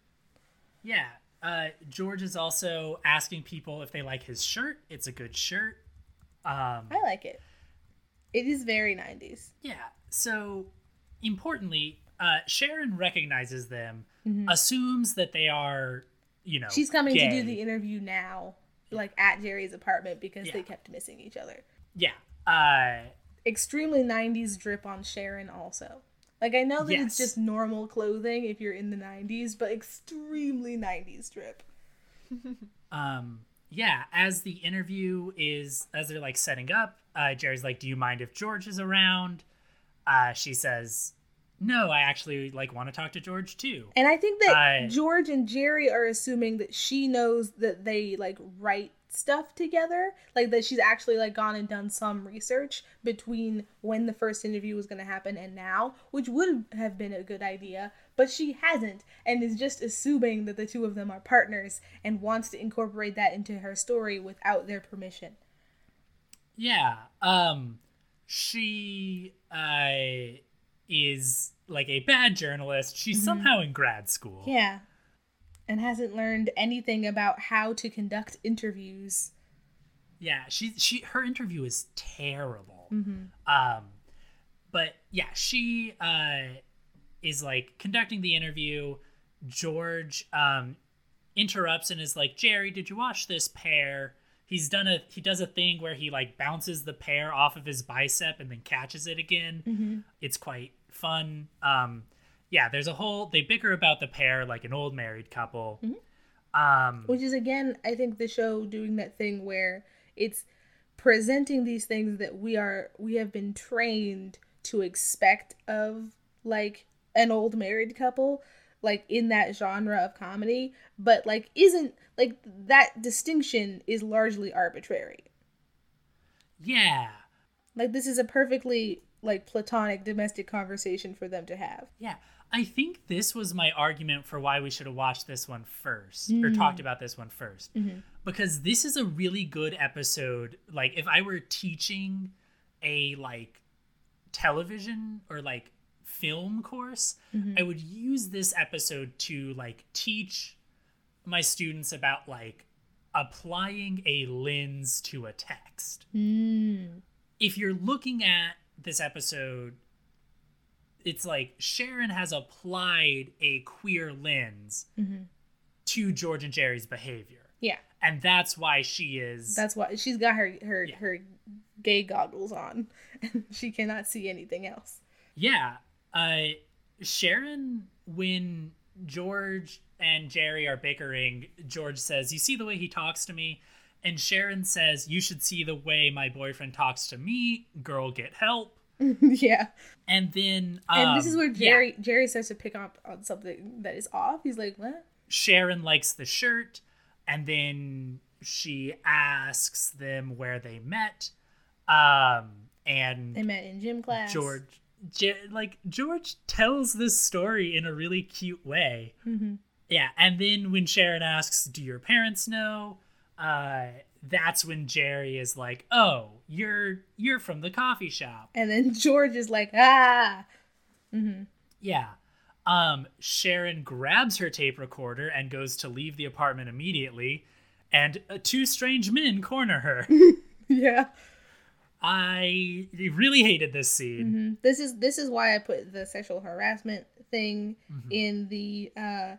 yeah. Uh, George is also asking people if they like his shirt. It's a good shirt. Um, I like it. It is very 90s. Yeah. So, importantly, uh, Sharon recognizes them, Mm-hmm. assumes that they are, you know, She's coming to do the interview now, like at Jerry's apartment because Yeah. they kept missing each other. Yeah. Uh, Extremely 90s drip on Sharon, also. Like, I know that Yes. it's just normal clothing if you're in the 90s, but extremely 90s drip. um, yeah. As the interview is, as they're like setting up, uh, Jerry's like, "Do you mind if George is around?" Uh, she says, "No, I actually like want to talk to George too." And I think that I- George and Jerry are assuming that she knows that they like write stuff together, like that she's actually like gone and done some research between when the first interview was going to happen and now, which would have been a good idea, but she hasn't and is just assuming that the two of them are partners and wants to incorporate that into her story without their permission. Yeah. Um she uh is like a bad journalist. She's somehow in grad school. Yeah. And hasn't learned anything about how to conduct interviews. Yeah, she she her interview is terrible. Mm-hmm. Um but yeah, she uh is like conducting the interview. George um interrupts and is like, "Jerry, did you watch this pear?" He's done a he does a thing where he like bounces the pear off of his bicep and then catches it again. Mm-hmm. It's quite fun. Um yeah, there's a whole they bicker about the pear like an old married couple. Um Which is again, I think the show doing that thing where it's presenting these things that we are we have been trained to expect of like an old married couple like in that genre of comedy but like isn't like that distinction is largely arbitrary. Yeah. like this is a perfectly like platonic domestic conversation for them to have. Yeah, I think this was my argument for why we should have watched this one first or mm. talked about this one 1st mm-hmm. Because this is a really good episode. Like, if I were teaching a like television or like film course, I would use this episode to like teach my students about like applying a lens to a text. mm. If you're looking at this episode it's like Sharon has applied a queer lens Mhm. to George and Jerry's behavior. Yeah. And that's why she is That's why she's got her her Yeah. her gay goggles on, and she cannot see anything else. Yeah. Uh Sharon when George and Jerry are bickering, George says, "You see the way he talks to me?" And Sharon says, "You should see the way my boyfriend talks to me. Girl, get help." yeah, And then um, and this is where yeah, Jerry Jerry starts to pick up on something that is off. He's like, "What?" Sharon likes the shirt and then she asks them where they met. Um and They met in gym class. George Ge- like George tells this story in a really cute way. hmm Yeah, and then when Sharon asks, "Do your parents know?" uh that's when Jerry is like, "Oh, you're you're from the coffee shop." And then George is like, "Ah." hmm Yeah. Um Sharon grabs her tape recorder and goes to leave the apartment immediately, and uh, two strange men corner her. Yeah. I really hated this scene. hmm This is this is why I put the sexual harassment thing Mhm. in the uh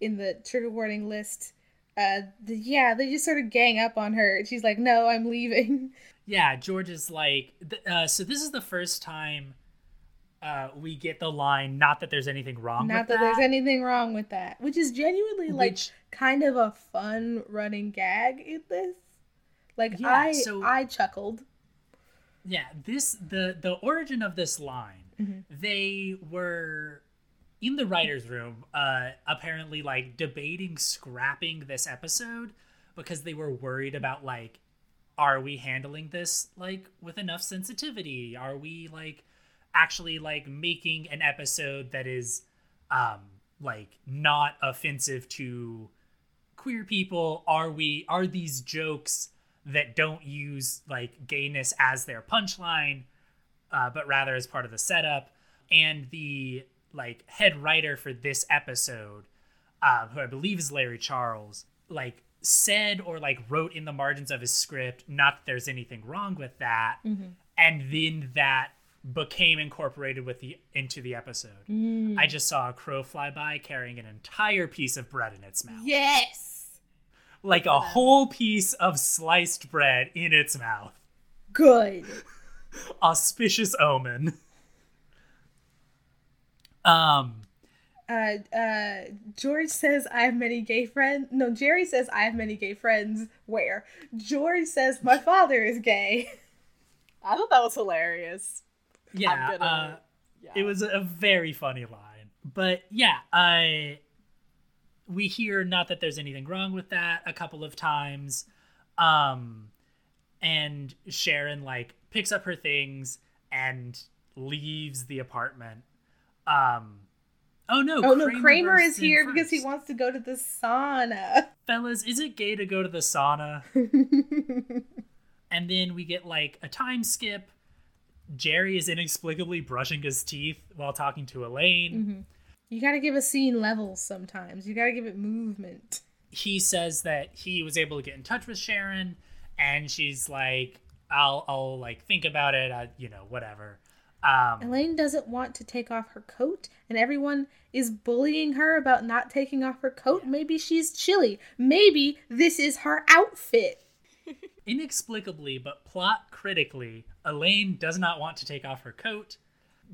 in the trigger warning list. Uh, the, yeah, they just sort of gang up on her. She's like, "No, I'm leaving." Yeah, George is like, th- uh, so this is the first time uh, we get the line, not that there's anything wrong Not with that, that. there's anything wrong with that, which is genuinely like Which- kind of a fun running gag in this. Like Yeah, I so- I chuckled. Yeah, this the the origin of this line. Mhm. They were in the writers' room, uh, apparently like debating scrapping this episode because they were worried about like, are we handling this like with enough sensitivity? Are we like actually like making an episode that is um like not offensive to queer people are we are these jokes that don't use like gayness as their punchline uh, but rather as part of the setup. And the like head writer for this episode uh, who i believe is larry charles like said or like wrote in the margins of his script not that there's anything wrong with that and then that became incorporated with the into the episode. Mm. i just saw a crow fly by carrying an entire piece of bread in its mouth. Yes, like a whole piece of sliced bread in its mouth. good. Auspicious omen. Um, Uh, uh, George says I have many gay friends. No, Jerry says I have many gay friends. Where George says my father is gay. I thought that was hilarious. yeah, gonna- uh, Yeah. it was a very funny line. But yeah, I we hear not that there's anything wrong with that a couple of times. Um, and Sharon like picks up her things and leaves the apartment. Um, oh no! Oh no, Kramer is here because he wants to go to the sauna. fellas, is it gay to go to the sauna? and then we get like a time skip. Jerry is inexplicably brushing his teeth while talking to Elaine. You gotta give a scene levels sometimes. You gotta give it movement. He says that he was able to get in touch with Sharon, and she's like, "I'll, I'll like think about it. I, you know, whatever." Um, Elaine doesn't want to take off her coat, and everyone is bullying her about not taking off her coat. Maybe she's chilly. Maybe this is her outfit. inexplicably, but plot critically, Elaine does not want to take off her coat.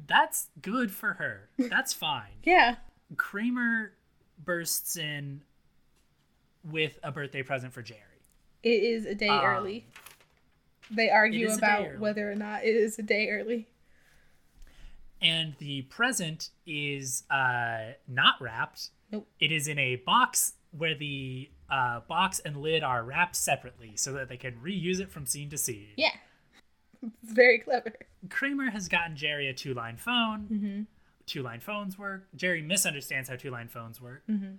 That's good for her. That's fine. Yeah. Kramer bursts in with a birthday present for Jerry. It is a day Um, early. They argue is a day about whether or not it is a day early. And the present is uh, not wrapped. Nope. It is in a box where the uh, box and lid are wrapped separately so that they can reuse it from scene to scene. Yeah. It's very clever. Kramer has gotten Jerry a two line phone. Mm-hmm. Two line phones work. Jerry misunderstands how two line phones work. Mm-hmm.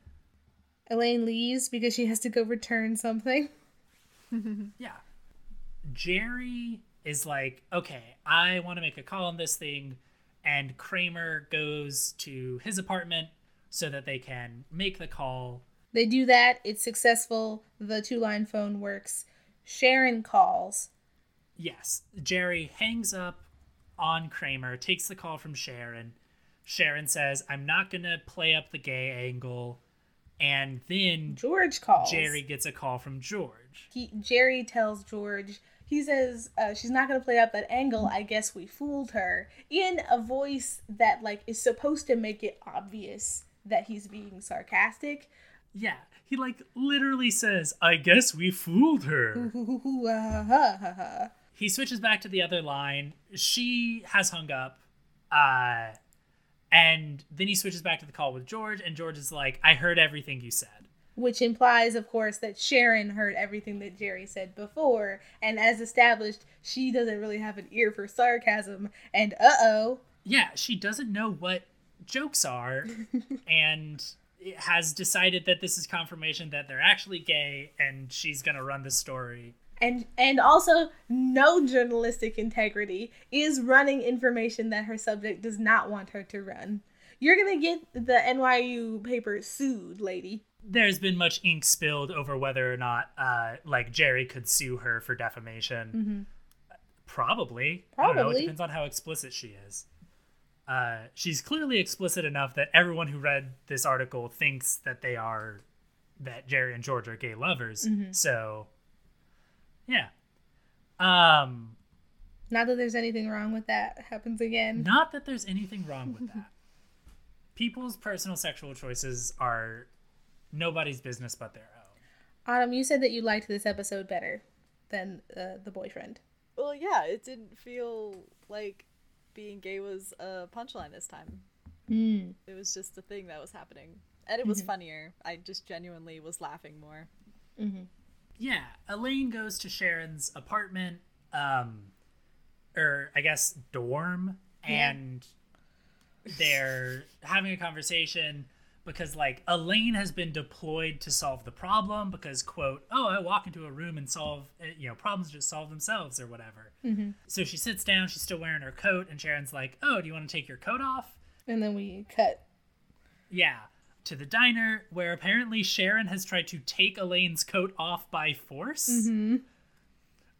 Elaine leaves because she has to go return something. Yeah. Jerry is like, okay, I want to make a call on this thing. And Kramer goes to his apartment so that they can make the call. They do that. It's successful. The two line phone works. Sharon calls. Yes, Jerry hangs up on Kramer, takes the call from Sharon. Sharon says, I'm not going to play up the gay angle. And then George calls. Jerry gets a call from George. He, Jerry tells George, he says, uh, she's not going to play up that angle. I guess we fooled her. In a voice that, like, is supposed to make it obvious that he's being sarcastic. Yeah, he, like, literally says, I guess we fooled her. he switches back to the other line. She has hung up. Uh, and then he switches back to the call with George, and George is like, I heard everything you said. Which implies, of course, that Sharon heard everything that Jerry said before. And as established, she doesn't really have an ear for sarcasm. And uh oh. Yeah, she doesn't know what jokes are and has decided that this is confirmation that they're actually gay and she's going to run the story and and also no journalistic integrity is running information that her subject does not want her to run. You're gonna get the NYU paper sued, lady. There's been much ink spilled over whether or not, uh, like Jerry could sue her for defamation. Mm-hmm. Probably. Probably. Know, it depends on how explicit she is. Uh, she's clearly explicit enough that everyone who read this article thinks that they are that Jerry and George are gay lovers. Mm-hmm. So yeah. Um not that there's anything wrong with that happens again. Not that there's anything wrong with that. People's personal sexual choices are nobody's business but their own. Autumn, you said that you liked this episode better than uh, the boyfriend. Well, yeah, it didn't feel like being gay was a punchline this time. Mm. It was just a thing that was happening. And it was Mm-hmm. funnier. I just genuinely was laughing more. Mm-hmm. Yeah, Elaine goes to Sharon's apartment, um, or I guess dorm, Yeah. and they're having a conversation because like Elaine has been deployed to solve the problem because quote, oh, I walk into a room and solve, uh, you know, problems just solve themselves or whatever. Mm-hmm. So she sits down, she's still wearing her coat, and Sharon's like, oh, do you want to take your coat off? And then we cut. Yeah. To the diner, where apparently Sharon has tried to take Elaine's coat off by force, Mm-hmm.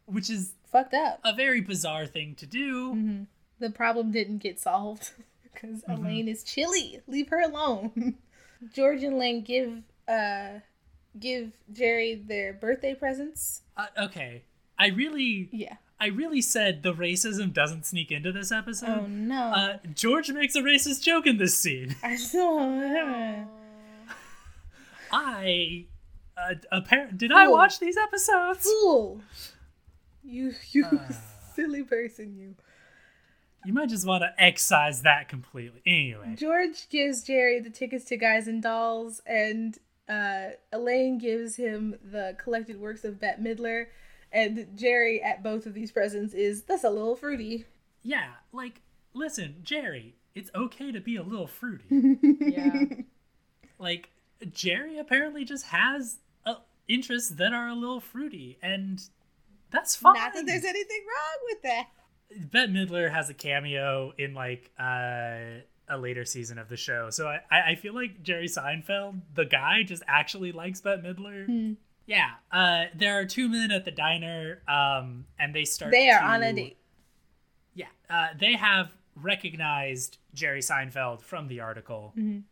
which is Fucked up. a very bizarre thing to do. Mm-hmm. The problem didn't get solved because Mm-hmm. Elaine is chilly. Leave her alone. George and Elaine give uh give Jerry their birthday presents. Uh, okay, I really, Yeah. I really said the racism doesn't sneak into this episode. Oh no. Uh, George makes a racist joke in this scene. I saw. I, uh, apparent, did I Fool. watch these episodes? Fool. You you Ah. silly person you. You might just want to excise that completely. Anyway, George gives Jerry the tickets to Guys and Dolls, and uh, Elaine gives him the collected works of Bette Midler. And Jerry at both of these presents is that's a little fruity. yeah, like, listen, Jerry, it's okay to be a little fruity. Yeah. like Jerry apparently just has uh, interests that are a little fruity, and that's fine. Not that there's anything wrong with that. Bette Midler has a cameo in like uh, a later season of the show, so I, I I feel like Jerry Seinfeld, the guy, just actually likes Bette Midler. Hmm. Yeah, uh, there are two men at the diner, um, and they start. They are to- on a date. Yeah, uh, they have recognized Jerry Seinfeld from the article. Mhm.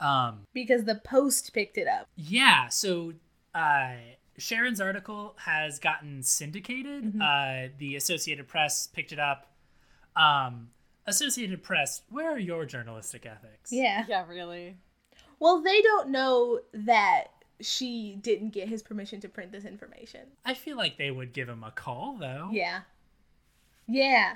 Um, because the Post picked it up. yeah, so uh, Sharon's article has gotten syndicated. Mm-hmm. Uh, the Associated Press picked it up. Um, Associated Press, where are your journalistic ethics? Yeah. yeah, really. Well, they don't know that she didn't get his permission to print this information. I feel like they would give him a call, though. Yeah. Yeah.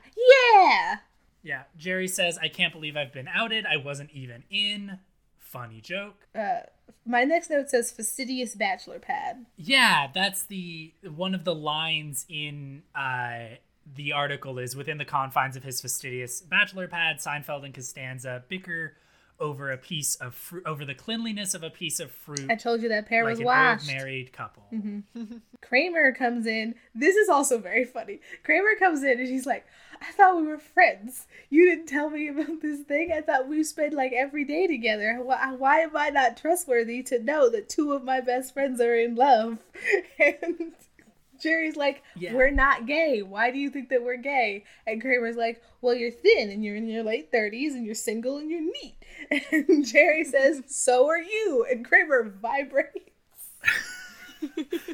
Yeah. Yeah, Jerry says, I can't believe I've been outed. I wasn't even in. Funny joke. Uh, my next note says fastidious bachelor pad. Yeah, that's the one of the lines in uh, the article is within the confines of his fastidious bachelor pad. Seinfeld and Costanza bicker over a piece of fruit, over the cleanliness of a piece of fruit, I told you that pear like was an washed. old married couple. Mm-hmm. Kramer comes in. This is also very funny. Kramer comes in and she's like, I thought we were friends. You didn't tell me about this thing. I thought we spent like every day together. Why, uh, why am I not trustworthy to know that two of my best friends are in love? And Jerry's like, Yeah. we're not gay. Why do you think that we're gay? And Kramer's like, well, you're thin and you're in your late 30s and you're single and you're neat. And Jerry says, so are you. And Kramer vibrates.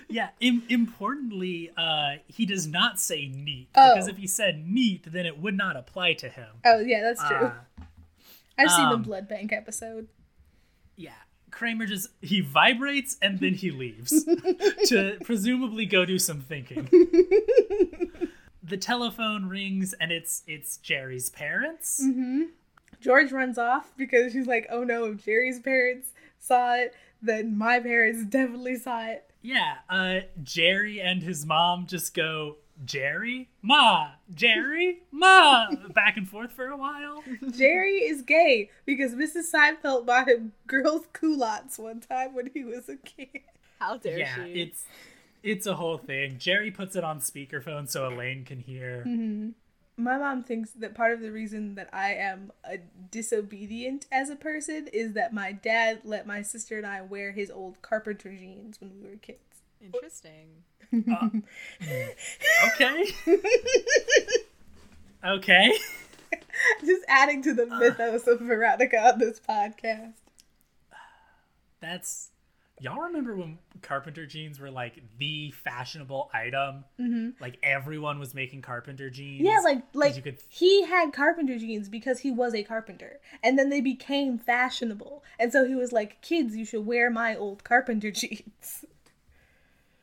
Yeah, Im- importantly, uh, he does not say neat Oh. because if he said neat, then it would not apply to him. Oh, yeah, that's true. Uh, I've seen the um, Blood Bank episode. yeah, Kramer just he vibrates and then he leaves to presumably go do some thinking. the telephone rings and it's it's Jerry's parents. Mm-hmm. George runs off because she's like, oh no, if Jerry's parents saw it, then my parents definitely saw it. Yeah, uh, Jerry and his mom just go Jerry, Ma, Jerry, Ma, back and forth for a while. Jerry is gay because Mrs. Seinfeld bought him girls' culottes one time when he was a kid. How dare yeah, she? it's it's a whole thing. Jerry puts it on speakerphone so Elaine can hear. Mm-hmm. My mom thinks that part of the reason that I am a disobedient as a person is that my dad let my sister and I wear his old carpenter jeans when we were kids. Interesting. Uh, okay, okay. Just adding to the mythos of Veronica on this podcast. That's y'all remember when carpenter jeans were like the fashionable item? Mm-hmm. Like everyone was making carpenter jeans. Yeah, like like you could- he had carpenter jeans because he was a carpenter, and then they became fashionable, and so he was like, "Kids, you should wear my old carpenter jeans."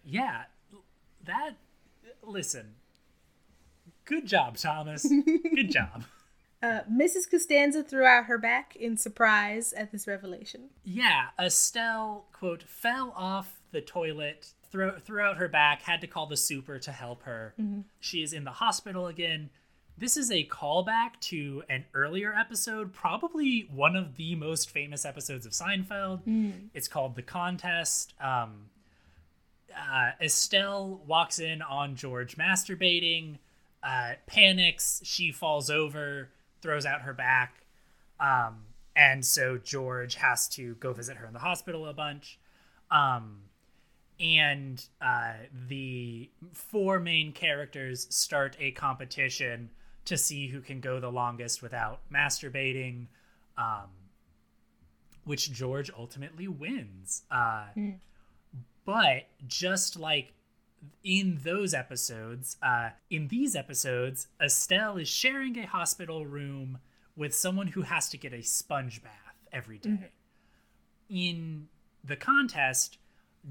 Yeah, that. Listen. Good job, Thomas. Good job. Uh, Mrs. Costanza threw out her back in surprise at this revelation. Yeah, Estelle, quote, fell off the toilet, throw, threw out her back, had to call the super to help her. She is in the hospital again. This is a callback to an earlier episode, probably one of the most famous episodes of Seinfeld. It's called The Contest. Um, uh, Estelle walks in on George masturbating, uh, panics, she falls over, throws out her back. Um, and so George has to go visit her in the hospital a bunch. Um, and uh, the four main characters start a competition to see who can go the longest without masturbating, um, which George ultimately wins. Uh, But just like in those episodes, uh, in these episodes, Estelle is sharing a hospital room with someone who has to get a sponge bath every day. In the contest,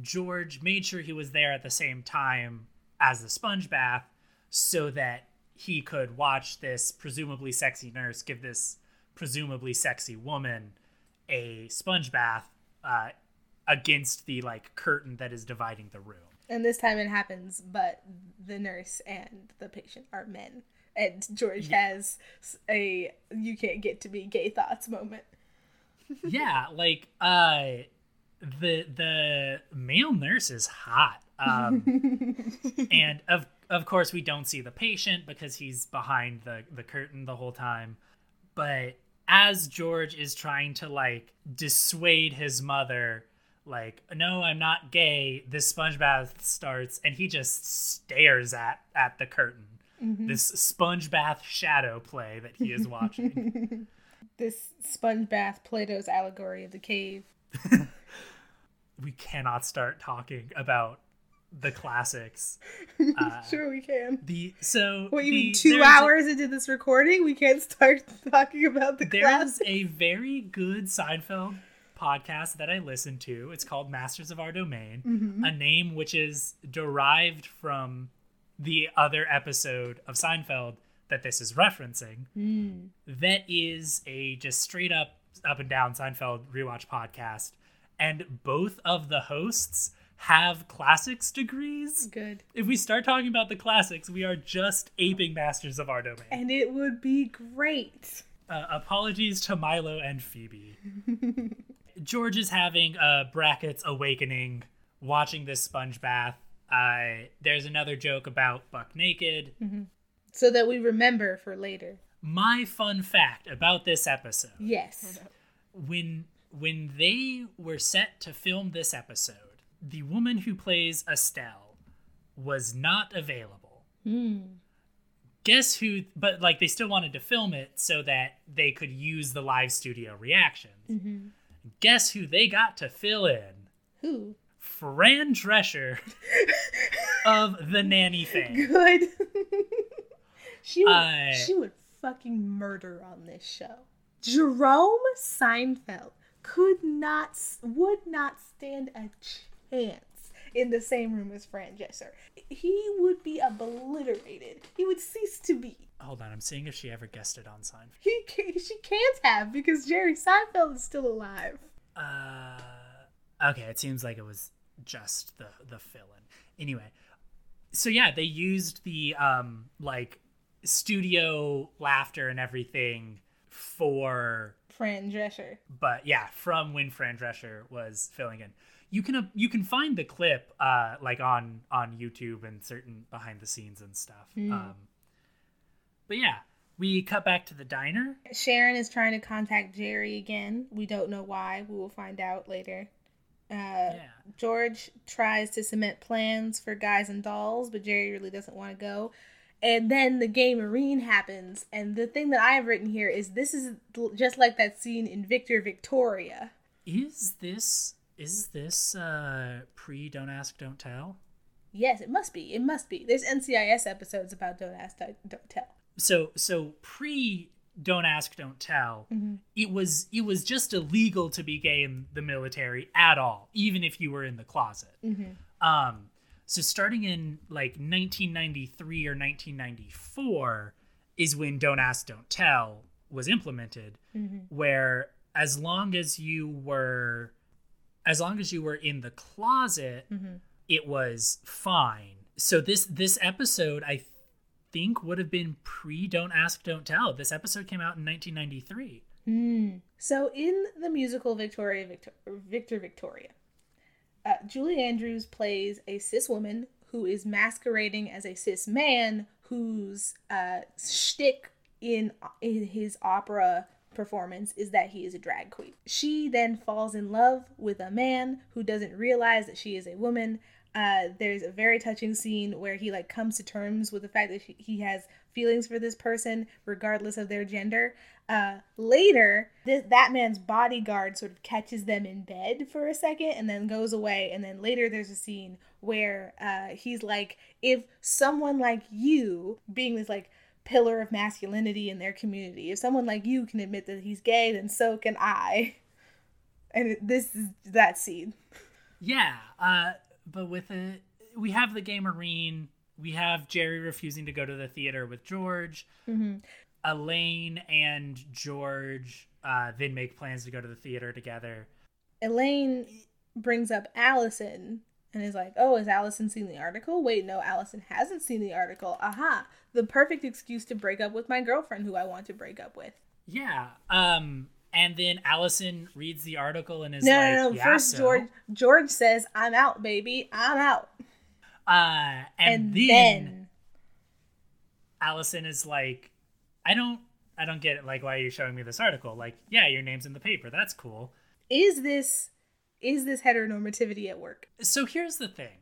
George made sure he was there at the same time as the sponge bath so that he could watch this presumably sexy nurse give this presumably sexy woman a sponge bath uh, against the like curtain that is dividing the room. And this time it happens, but the nurse and the patient are men. And George has a you can't get to me gay thoughts moment. yeah, like uh the the male nurse is hot. Um and of of course we don't see the patient because he's behind the the curtain the whole time. But as George is trying to like dissuade his mother like no I'm not gay this sponge bath starts and he just stares at at the curtain this sponge bath shadow play that he is watching This sponge bath Plato's allegory of the cave. we cannot start talking about the classics Uh, sure we can. the so What you the- mean two there's hours into this recording we can't start talking about the There class? is a very good Seinfeld podcast that I listen to. It's called Masters of Our Domain, Mm-hmm. a name which is derived from the other episode of Seinfeld that this is referencing. Mm. That is a just straight up, up and down Seinfeld rewatch podcast. And both of the hosts have classics degrees. Good. If we start talking about the classics, we are just aping Masters of Our Domain. And it would be great. Uh, apologies to Milo and Phoebe. George is having a brackets awakening watching this sponge bath. Uh, there's another joke about Buck Naked. So that we remember for later. My fun fact about this episode: Yes. when when they were set to film this episode, the woman who plays Estelle was not available. Hmm. Guess who? But like they still wanted to film it so that they could use the live studio reactions. Mm-hmm. Guess who they got to fill in? Who? Fran Drescher of the Nanny fame. Good. she would, I- she would fucking murder on this show. Jerome Seinfeld could not, would not stand a chance in the same room as Fran Drescher. He would be obliterated. He would cease to be. Hold on, I'm seeing if she ever guessed it on Seinfeld. He can, she can't have because Jerry Seinfeld is still alive. Uh, okay, it seems like it was just the the fill-in. Anyway, so yeah, they used the um like studio laughter and everything for, Fran Drescher. but yeah, from when Fran Drescher was filling in. You can uh, you can find the clip uh like on on YouTube and certain behind the scenes and stuff. Um, but yeah, we cut back to the diner. Sharon is trying to contact Jerry again. We don't know why. We will find out later. Uh, Yeah. George tries to cement plans for guys and dolls, but Jerry really doesn't want to go. And then the gay marine happens. And the thing that I have written here is this is just like that scene in Victor Victoria. Is this is this uh pre Don't Ask Don't Tell? Yes, it must be. It must be. There's NCIS episodes about Don't Ask, Don't Don't Tell. So so pre don't ask don't tell mm-hmm. it was it was just illegal to be gay in the military at all even if you were in the closet. Mm-hmm. Um so starting in like 1993 or 1994 is when don't ask don't tell was implemented mm-hmm. where as long as you were as long as you were in the closet it was fine. So this this episode i think would have been pre Don't Ask, Don't Tell. This episode came out in 1993. So in the musical Victoria Victor, Victor Victoria, uh, Julie Andrews plays a cis woman who is masquerading as a cis man whose uh, shtick in in his opera performance is that he is a drag queen. She then falls in love with a man who doesn't realize that she is a woman. Uh, there's a very touching scene where he like comes to terms with the fact that he- he has feelings for this person regardless of their gender. Uh, later, that man's bodyguard sort of catches them in bed for a second and then goes away. And then later, there's a scene where uh, he's like, if someone like you, being this like pillar of masculinity in their community, if someone like you can admit that he's gay, then so can I. And this is that scene. Yeah, uh, but with it, we have the gay marine. We have Jerry refusing to go to the theater with George. Elaine and George uh, then make plans to go to the theater together. Elaine brings up Allison and is like, "Oh, has Allison seen the article? Wait, no, Allison hasn't seen the article. Aha, the perfect excuse to break up with my girlfriend who I want to break up with." Yeah. Um, and then Allison reads the article and is No, like, no, no. "Yeah, First, so?" George George says, "I'm out, baby. I'm out." Uh, and, And, then, then, Allison is like, I don't, I don't get it. Like, why are you showing me this article? Like, yeah, your name's in the paper. That's cool. is this is this heteronormativity at work? So here's the thing.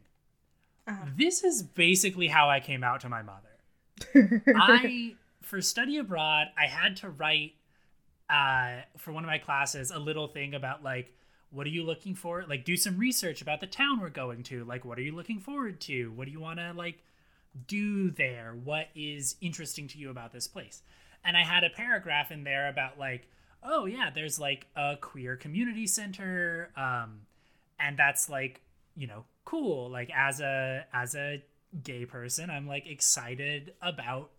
Uh-huh. This is basically how I came out to my mother. I, for study abroad, I had to write uh, for one of my classes a little thing about like, what are you looking for? Like, do some research about the town we're going to. Like, what are you looking forward to? What do you want to like do there? What is interesting to you about this place? And I had a paragraph in there about like, oh yeah, there's like a queer community center, um, and that's like, you know, cool. Like as a as a gay person, I'm like excited about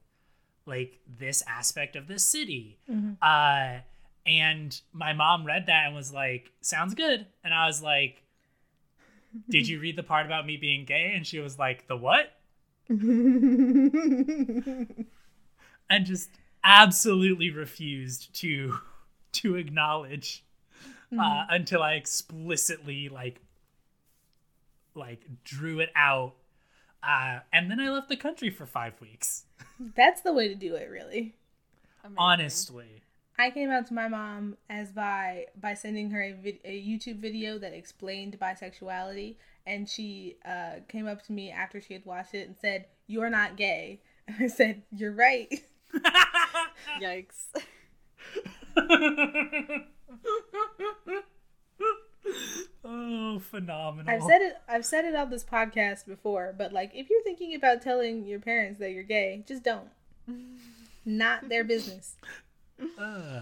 like this aspect of the city. Uh, and my mom read that and was like, "Sounds good." And I was like, "Did you read the part about me being gay?" And she was like, "The what?" and just absolutely refused to to acknowledge uh, until I explicitly like like drew it out. Uh, and then I left the country for five weeks. That's the way to do it, really. Amazing. Honestly, I came out to my mom as by by sending her a, vid- a YouTube video that explained bisexuality, and she uh, came up to me after she had watched it and said, "You're not gay." And I said, "You're right." Yikes. Oh, phenomenal. I've said it. I've said it on this podcast before, but like, if you're thinking about telling your parents that you're gay, just don't. Not their business. Uh,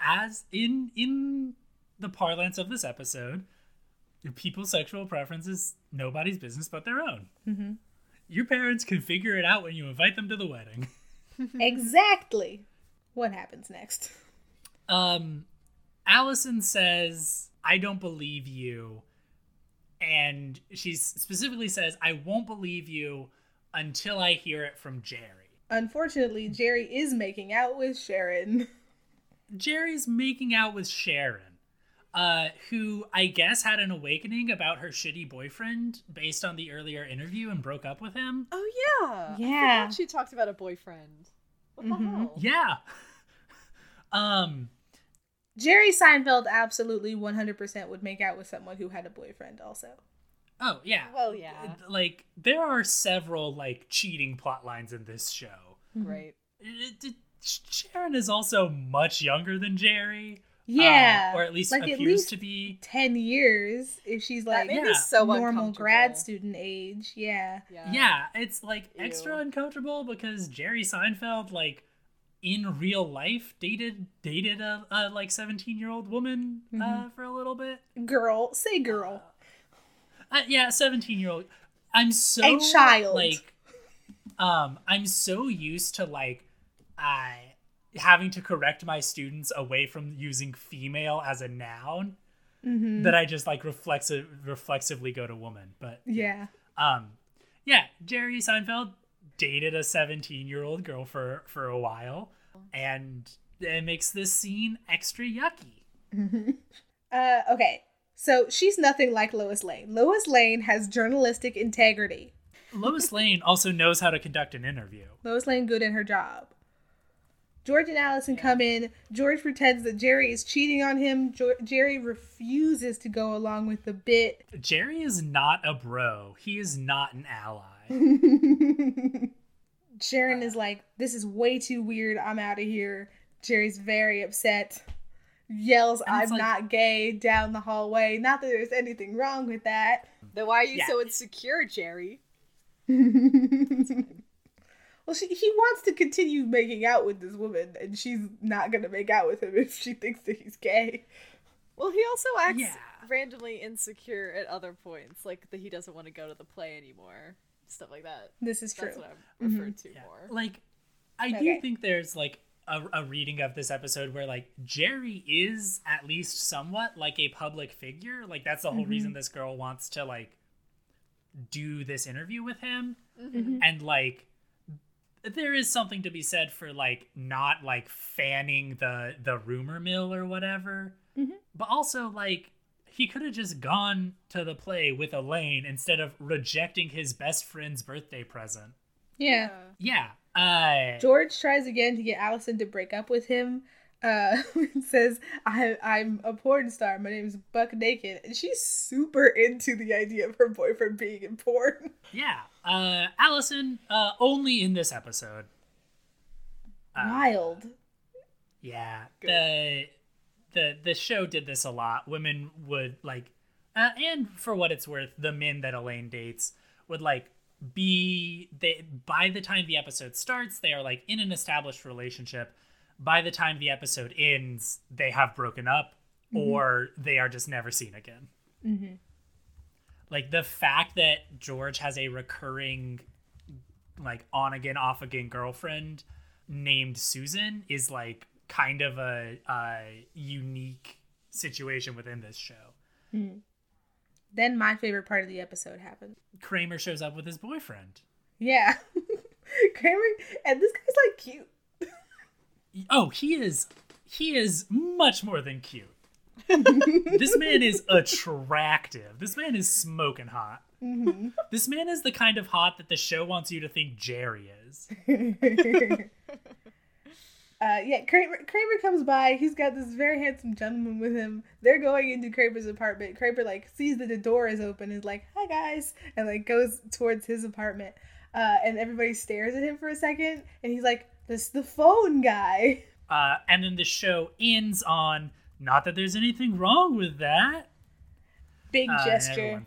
as in in the parlance of this episode, people's sexual preference is nobody's business but their own. Mm-hmm. Your parents can figure it out when you invite them to the wedding. exactly. What happens next? Um, Allison says, "I don't believe you," and she specifically says, "I won't believe you until I hear it from Jerry." Unfortunately, Jerry is making out with Sharon. Jerry's making out with Sharon, uh, who I guess had an awakening about her shitty boyfriend based on the earlier interview and broke up with him. Oh yeah. Yeah. forgot she talked about a boyfriend. What the Mhm. hell? Yeah. um, Jerry Seinfeld absolutely 100% would make out with someone who had a boyfriend also. oh yeah. Well, yeah. Like there are several like cheating plot lines in this show. Great. It- it- Sharon is also much younger than Jerry. uh, Yeah. or at least like appears at least to be. 10 years if she's like made me Yeah. so normal grad student age. Yeah. Yeah. Yeah, it's like Ew. extra uncomfortable because Jerry Seinfeld, like in real life, dated dated a, a like seventeen year old woman uh, Mhm. for a little bit. Girl, say girl. Uh, yeah, seventeen year old. I'm so A child. Like, um, I'm so used to like, I having to correct my students away from using female as a noun Mhm. that I just like reflexive reflexively go to woman. But Yeah. um, yeah, Jerry Seinfeld dated a 17 year old girl for for a while, and it makes this scene extra yucky. Uh, okay. So she's nothing like Lois Lane. Lois Lane has journalistic integrity. Lois Lane also knows how to conduct an interview. Lois Lane good in her job. George and Allison come in. George pretends that Jerry is cheating on him. Jo- Jerry refuses to go along with the bit. Jerry is not a bro. He is not an ally. Sharon is like, "This is way too weird. I'm out of here." Jerry's very upset. Yells, "I'm like- not gay!" down the hallway. Not that there's anything wrong with that. Then why are you Yeah. so insecure, Jerry? well, she, he wants to continue making out with this woman, and she's not gonna make out with him if she thinks that he's gay. Well, he also acts Yeah. randomly insecure at other points, like that he doesn't want to go to the play anymore, stuff like that. This is true. That's what I'm referred to Yeah. more. Like, I Okay. do think there's like a, a reading of this episode where like Jerry is at least somewhat like a public figure. Like that's the whole reason this girl wants to like do this interview with him, Mhm. and like there is something to be said for like not like fanning the the rumor mill or whatever, Mhm. but also like. He could have just gone to the play with Elaine instead of rejecting his best friend's birthday present. Yeah. Yeah. Uh, George tries again to get Allison to break up with him. Uh, says, I, I'm a porn star. My name is Buck Naked. And she's super into the idea of her boyfriend being in porn. yeah. Uh, Allison, uh, only in this episode. Uh, Wild. Yeah. Good. The the the show did this a lot. Women would like, uh, and for what it's worth, the men that Elaine dates would like be they by the time the episode starts, they are like in an established relationship. By the time the episode ends, they have broken up or they are just never seen again. Mm-hmm. like the fact that George has a recurring like on again off again girlfriend named Susan is like kind of a, a unique situation within this show. Then my favorite part of the episode happened. Kramer shows up with his boyfriend. Yeah. Kramer, and this guy's like cute. Oh, he is he is much more than cute. this man is attractive. This man is smoking hot. Mm-hmm. This man is the kind of hot that the show wants you to think Jerry is. Uh, yeah, Kramer, Kramer comes by. He's got this very handsome gentleman with him. They're going into Kramer's apartment. Kramer like sees that the door is open, and is like, "Hi guys," and like goes towards his apartment. Uh, and everybody stares at him for a second, and he's like, "This is the phone guy." Uh, and then the show ends on not that there's anything wrong with that. Big Uh, and gesture. everyone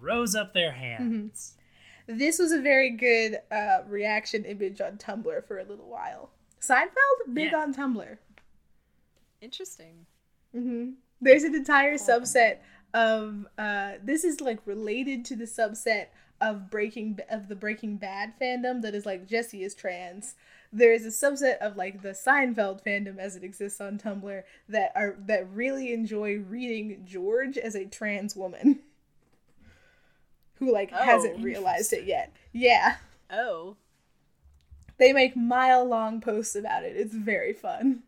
throws up their hands. This was a very good uh, reaction image on Tumblr for a little while. Seinfeld, big Yeah. on Tumblr. Interesting. hmm There's an entire subset of uh, this is like related to the subset of Breaking of the Breaking Bad fandom that is like Jesse is trans. There is a subset of like the Seinfeld fandom as it exists on Tumblr that are that really enjoy reading George as a trans woman who like Oh, hasn't realized it yet. Yeah. Oh. They make mile long posts about it. It's very fun.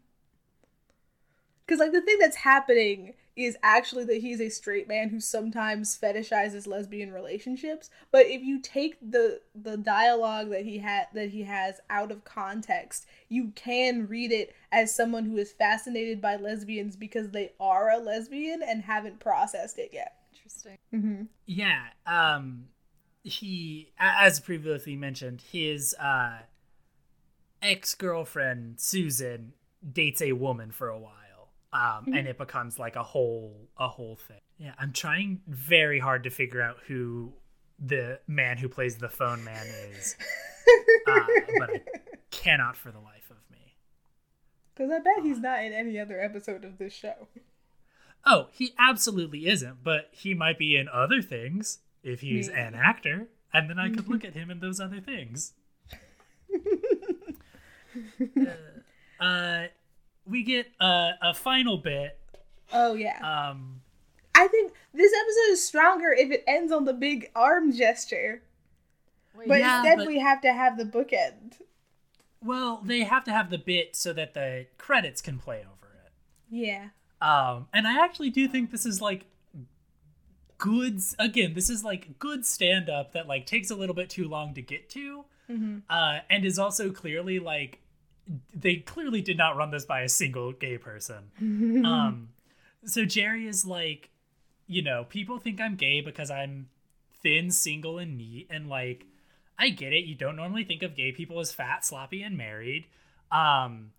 Cause like the thing that's happening is actually that he's a straight man who sometimes fetishizes lesbian relationships. But if you take the the dialogue that he had that he has out of context, you can read it as someone who is fascinated by lesbians because they are a lesbian and haven't processed it yet. Interesting. Mm-hmm. Yeah. Um, he, as previously mentioned, his uh, ex girlfriend Susan dates a woman for a while, um, and it becomes like a whole a whole thing. Yeah, I'm trying very hard to figure out who the man who plays the phone man is, uh, but I cannot for the life of me. Because I bet he's not in any other episode of this show. Oh, he absolutely isn't, but he might be in other things if he's Yeah. an actor, and then I could look at him in those other things. uh, uh, we get a, a final bit. Oh yeah. Um, I think this episode is stronger if it ends on the big arm gesture. Wait, But Yeah, instead but- we have to have the bookend. well, they have to have the bit so that the credits can play over it. Yeah. Um, and I actually do think this is like good. Again, this is like good stand up that like takes a little bit too long to get to, uh, and is also clearly like they clearly did not run this by a single gay person. um, so Jerry is like, you know, people think I'm gay because I'm thin, single, and neat, and like, I get it. You don't normally think of gay people as fat, sloppy, and married. Um,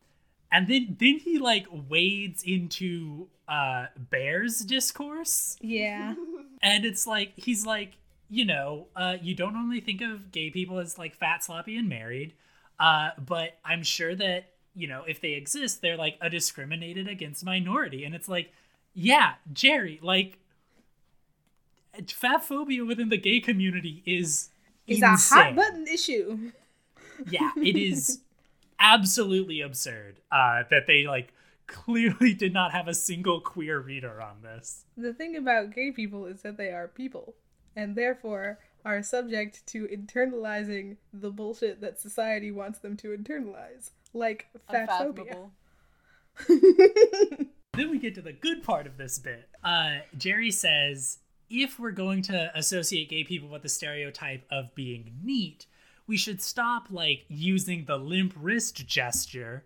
and then then he like wades into uh bears discourse Yeah. and it's like he's like you know uh you don't normally think of gay people as like fat sloppy and married uh but i'm sure that you know if they exist they're like a discriminated against minority and it's like yeah jerry like fat phobia within the gay community is It's insane. a hot button issue. yeah it is absolutely absurd uh that they like clearly did not have a single queer reader on this The thing about gay people is that they are people, and therefore are subject to internalizing the bullshit that society wants them to internalize, like fat phobia. Then we get to the good part of this bit uh jerry says if we're going to associate gay people with the stereotype of being neat we should stop like using the limp wrist gesture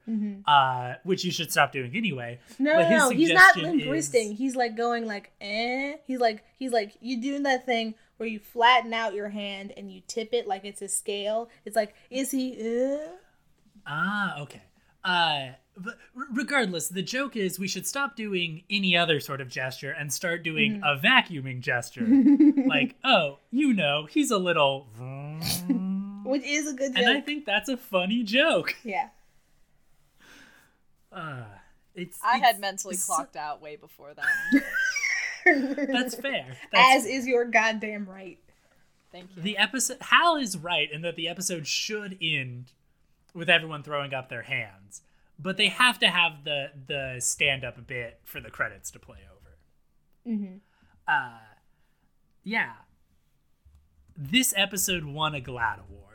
uh which you should stop doing anyway No, But no, no, he's not limp wristing. He's like going like eh. He's like he's like you doing that thing where you flatten out your hand and you tip it like it's a scale. It's like is he? Uh? Ah, okay. Uh, but regardless, the joke is we should stop doing any other sort of gesture and start doing a vacuuming gesture. like, oh, you know, he's a little. Which is a good joke. and I think that's a funny joke. yeah. Uh, it's. I it's- had mentally clocked out way before then. That's fair. That's As is your goddamn right. Thank you. the episode. Hal is right in that the episode should end with everyone throwing up their hands, but they have to have the the stand up bit for the credits to play over. Mm-hmm. uh yeah this episode won a GLAAD award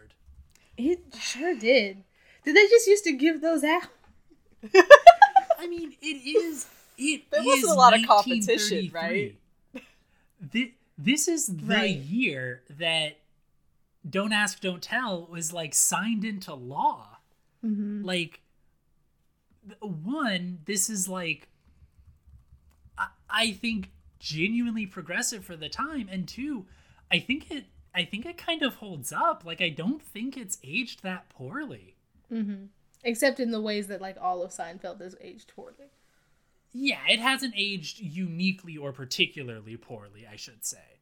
It sure did. Did they just used to give those out? i mean it is it There wasn't a lot of competition, 1933. Thi- this is the Right. year that don't ask don't tell was like signed into law Mm-hmm. like one, this is like, I, I think genuinely progressive for the time, and two, I think it, I think it kind of holds up. Like, I don't think it's aged that poorly. Mm-hmm. Except in the ways that like all of Seinfeld is aged poorly. Yeah, it hasn't aged uniquely or particularly poorly, I should say.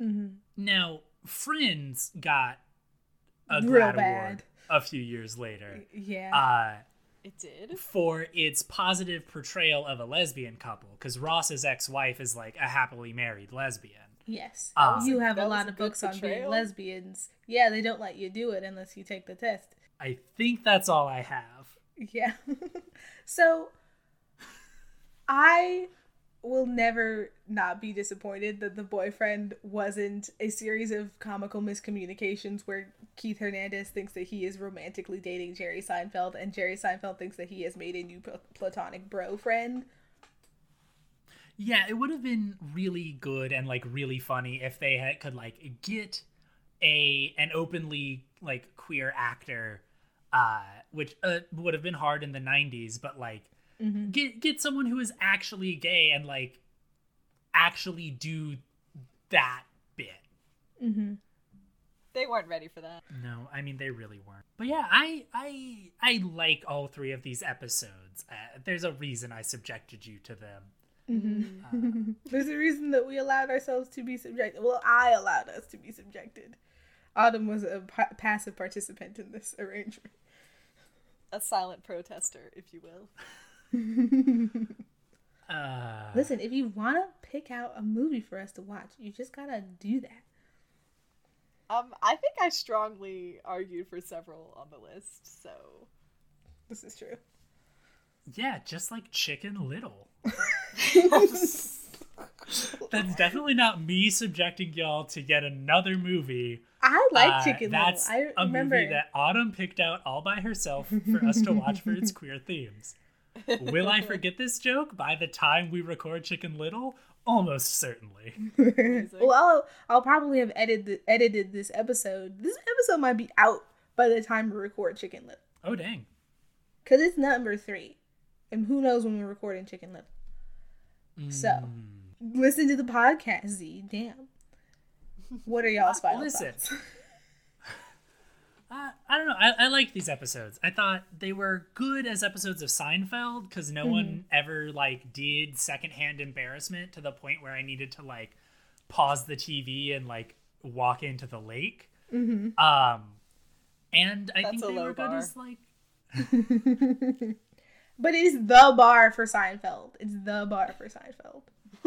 Mm-hmm. Now, Friends got a Real GLAAD bad. award a few years later. Yeah. Uh, It did. for its positive portrayal of a lesbian couple because Ross's ex-wife is like a happily married lesbian. Yes. uh, you have a lot of books on being lesbians. Yeah, they don't let you do it unless you take the test. I think that's all I have. Yeah. so I will never not be disappointed that the boyfriend wasn't a series of comical miscommunications where Keith Hernandez thinks that he is romantically dating Jerry Seinfeld and Jerry Seinfeld thinks that he has made a new platonic bro friend. Yeah, it would have been really good and like really funny if they had, could like get a an openly like queer actor, uh, which uh, would have been hard in the '90s, but like get get someone who is actually gay and like actually do that bit. Mm-hmm. They weren't ready for that. No, I mean they really weren't. But yeah, I I I like all three of these episodes. Uh, there's a reason I subjected you to them. Mm-hmm. There's a reason that we allowed ourselves to be subjected. Well, I allowed us to be subjected. Autumn was a pa- passive participant in this arrangement. A silent protester, if you will. Uh, Listen, if you want to pick out a movie for us to watch, you just gotta do that. Um, I think I strongly argued for several on the list, so This is true. yeah, just like Chicken Little. That's definitely not me subjecting y'all to yet another movie. I like Uh, Chicken That's Little. I a remember. movie that Autumn picked out all by herself for us to watch for its queer themes. Will I forget this joke by the time we record Chicken Little? Almost certainly. well, I'll, I'll probably have edited edited this episode. This episode might be out by the time we record Chicken Little, Oh dang. cause it's number three, and who knows when we're recording Chicken. So, Mm. listen to the podcast, Z. Damn. What are y'all's final Listen. thoughts? Uh, I don't know. I, I like these episodes. I thought they were good as episodes of Seinfeld because no one ever like did secondhand embarrassment to the point where I needed to like pause the TV and like walk into the lake. Mm-hmm. Um, and I That's think they were good as like But it's the bar for Seinfeld. It's the bar for Seinfeld.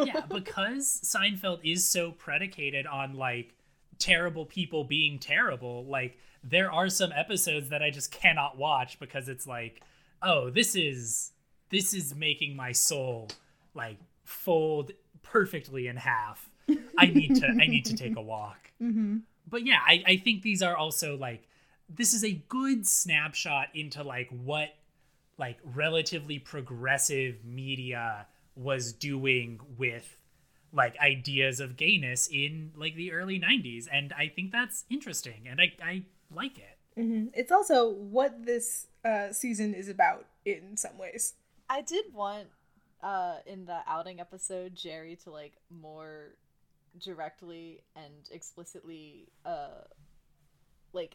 yeah because Seinfeld is so predicated on like terrible people being terrible. Like there are some episodes that I just cannot watch because it's like, oh, this is this is making my soul like fold perfectly in half. I need to I need to take a walk. Mm-hmm. But yeah, I, I think these are also like this is a good snapshot into like what like relatively progressive media was doing with like ideas of gayness in like the early 90s and i think that's interesting and i, I like it hmm It's also what this uh, season is about in some ways. I did want uh in the outing episode Jerry to like more directly and explicitly uh like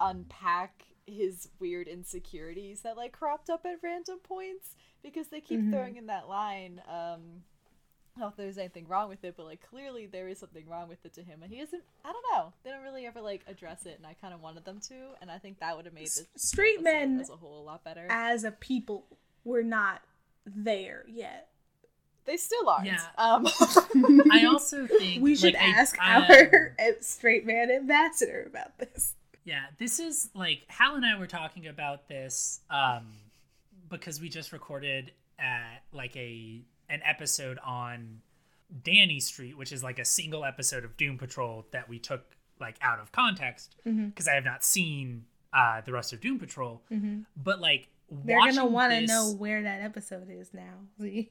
unpack his weird insecurities that like cropped up at random points because they keep Mhm. throwing in that line um I don't know if there's anything wrong with it, but like clearly there is something wrong with it to him, and he doesn't. I don't know. They don't really ever like address it, and I kind of wanted them to, and I think that would have made S- this straight episode men as a whole a lot better. as a people we're not there yet. They still aren't. Yeah. Um, i also think We should like, ask I- our uh, straight man ambassador about this. Yeah, this is like Hal and I were talking about this um because we just recorded uh like a an episode on Danny Street, which is like a single episode of Doom Patrol that we took like out of context because I have not seen uh the rest of Doom Patrol. But like They're gonna want to this- know where that episode is now. We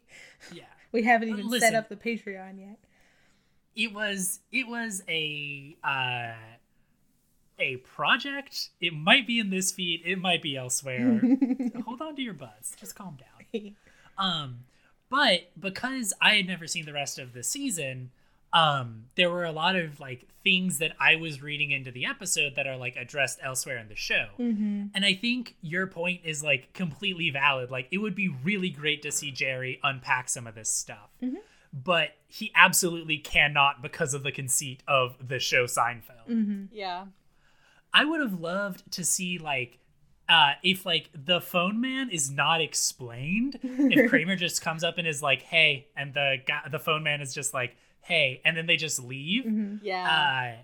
Yeah. we haven't even set up the Patreon yet. it was it was a uh a project. It might be in this feed. It might be elsewhere. Hold on to your butts. Just calm down. Um, but because I had never seen the rest of the season, um, there were a lot of like things that I was reading into the episode that are like addressed elsewhere in the show. Mm-hmm. And I think your point is like completely valid. Like it would be really great to see Jerry unpack some of this stuff. Mhm. But he absolutely cannot because of the conceit of the show Seinfeld. Mm-hmm. Yeah. I would have loved to see like uh if like the phone man is not explained, if Kramer just comes up and is like, "Hey," and the guy the phone man is just like, "Hey," and then they just leave. Mm-hmm. Yeah. Uh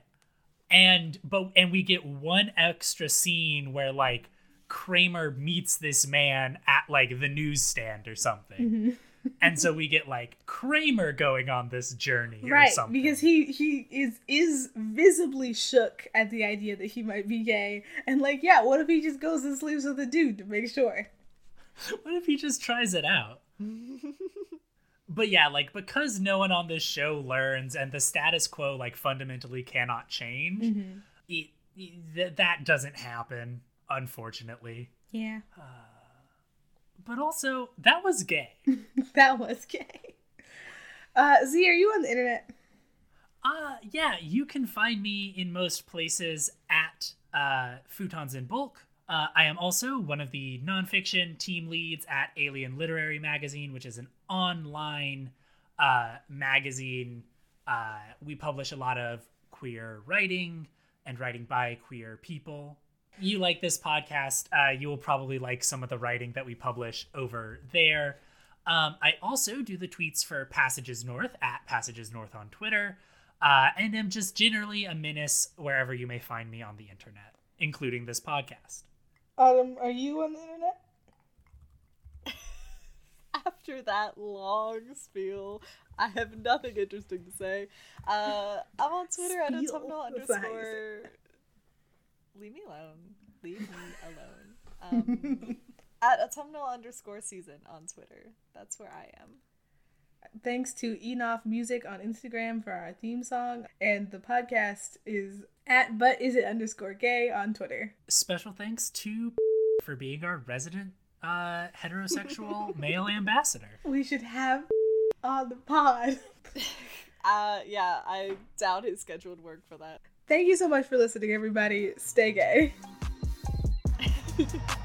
and but and we get one extra scene where like Kramer meets this man at like the newsstand or something. Mm-hmm. And so we get like Kramer going on this journey or right something. because he he is is visibly shook at the idea that he might be gay and like yeah what if he just goes and sleeps with a dude to make sure What if he just tries it out? but yeah, like because no one on this show learns and the status quo like fundamentally cannot change, Mm-hmm. it, it- th- that doesn't happen, unfortunately. yeah But also, that was gay. that was gay uh z are you on the internet Uh, yeah, you can find me in most places at uh, Futons in Bulk. Uh, I am also one of the nonfiction team leads at Alien Literary Magazine, which is an online uh, magazine. Uh, we publish a lot of queer writing and writing by queer people. You like this podcast, uh, you will probably like some of the writing that we publish over there. Um, I also do the tweets for Passages North at Passages North on Twitter, uh, and am just generally a menace wherever you may find me on the internet, including this podcast. autumn are you on the internet After that long spiel, I have nothing interesting to say. Uh, I'm on Twitter at Spiel? autumnal That's not how you say underscore. Leave me alone. Leave me alone. Um, at autumnal underscore season on Twitter. That's where I am. thanks to enough music on instagram for our theme song and the podcast is at but is it underscore gay on twitter Special thanks to for being our resident uh, heterosexual male ambassador. we should have on the pod Uh, yeah, I doubt his scheduled work for that. Thank you so much for listening everybody. Stay gay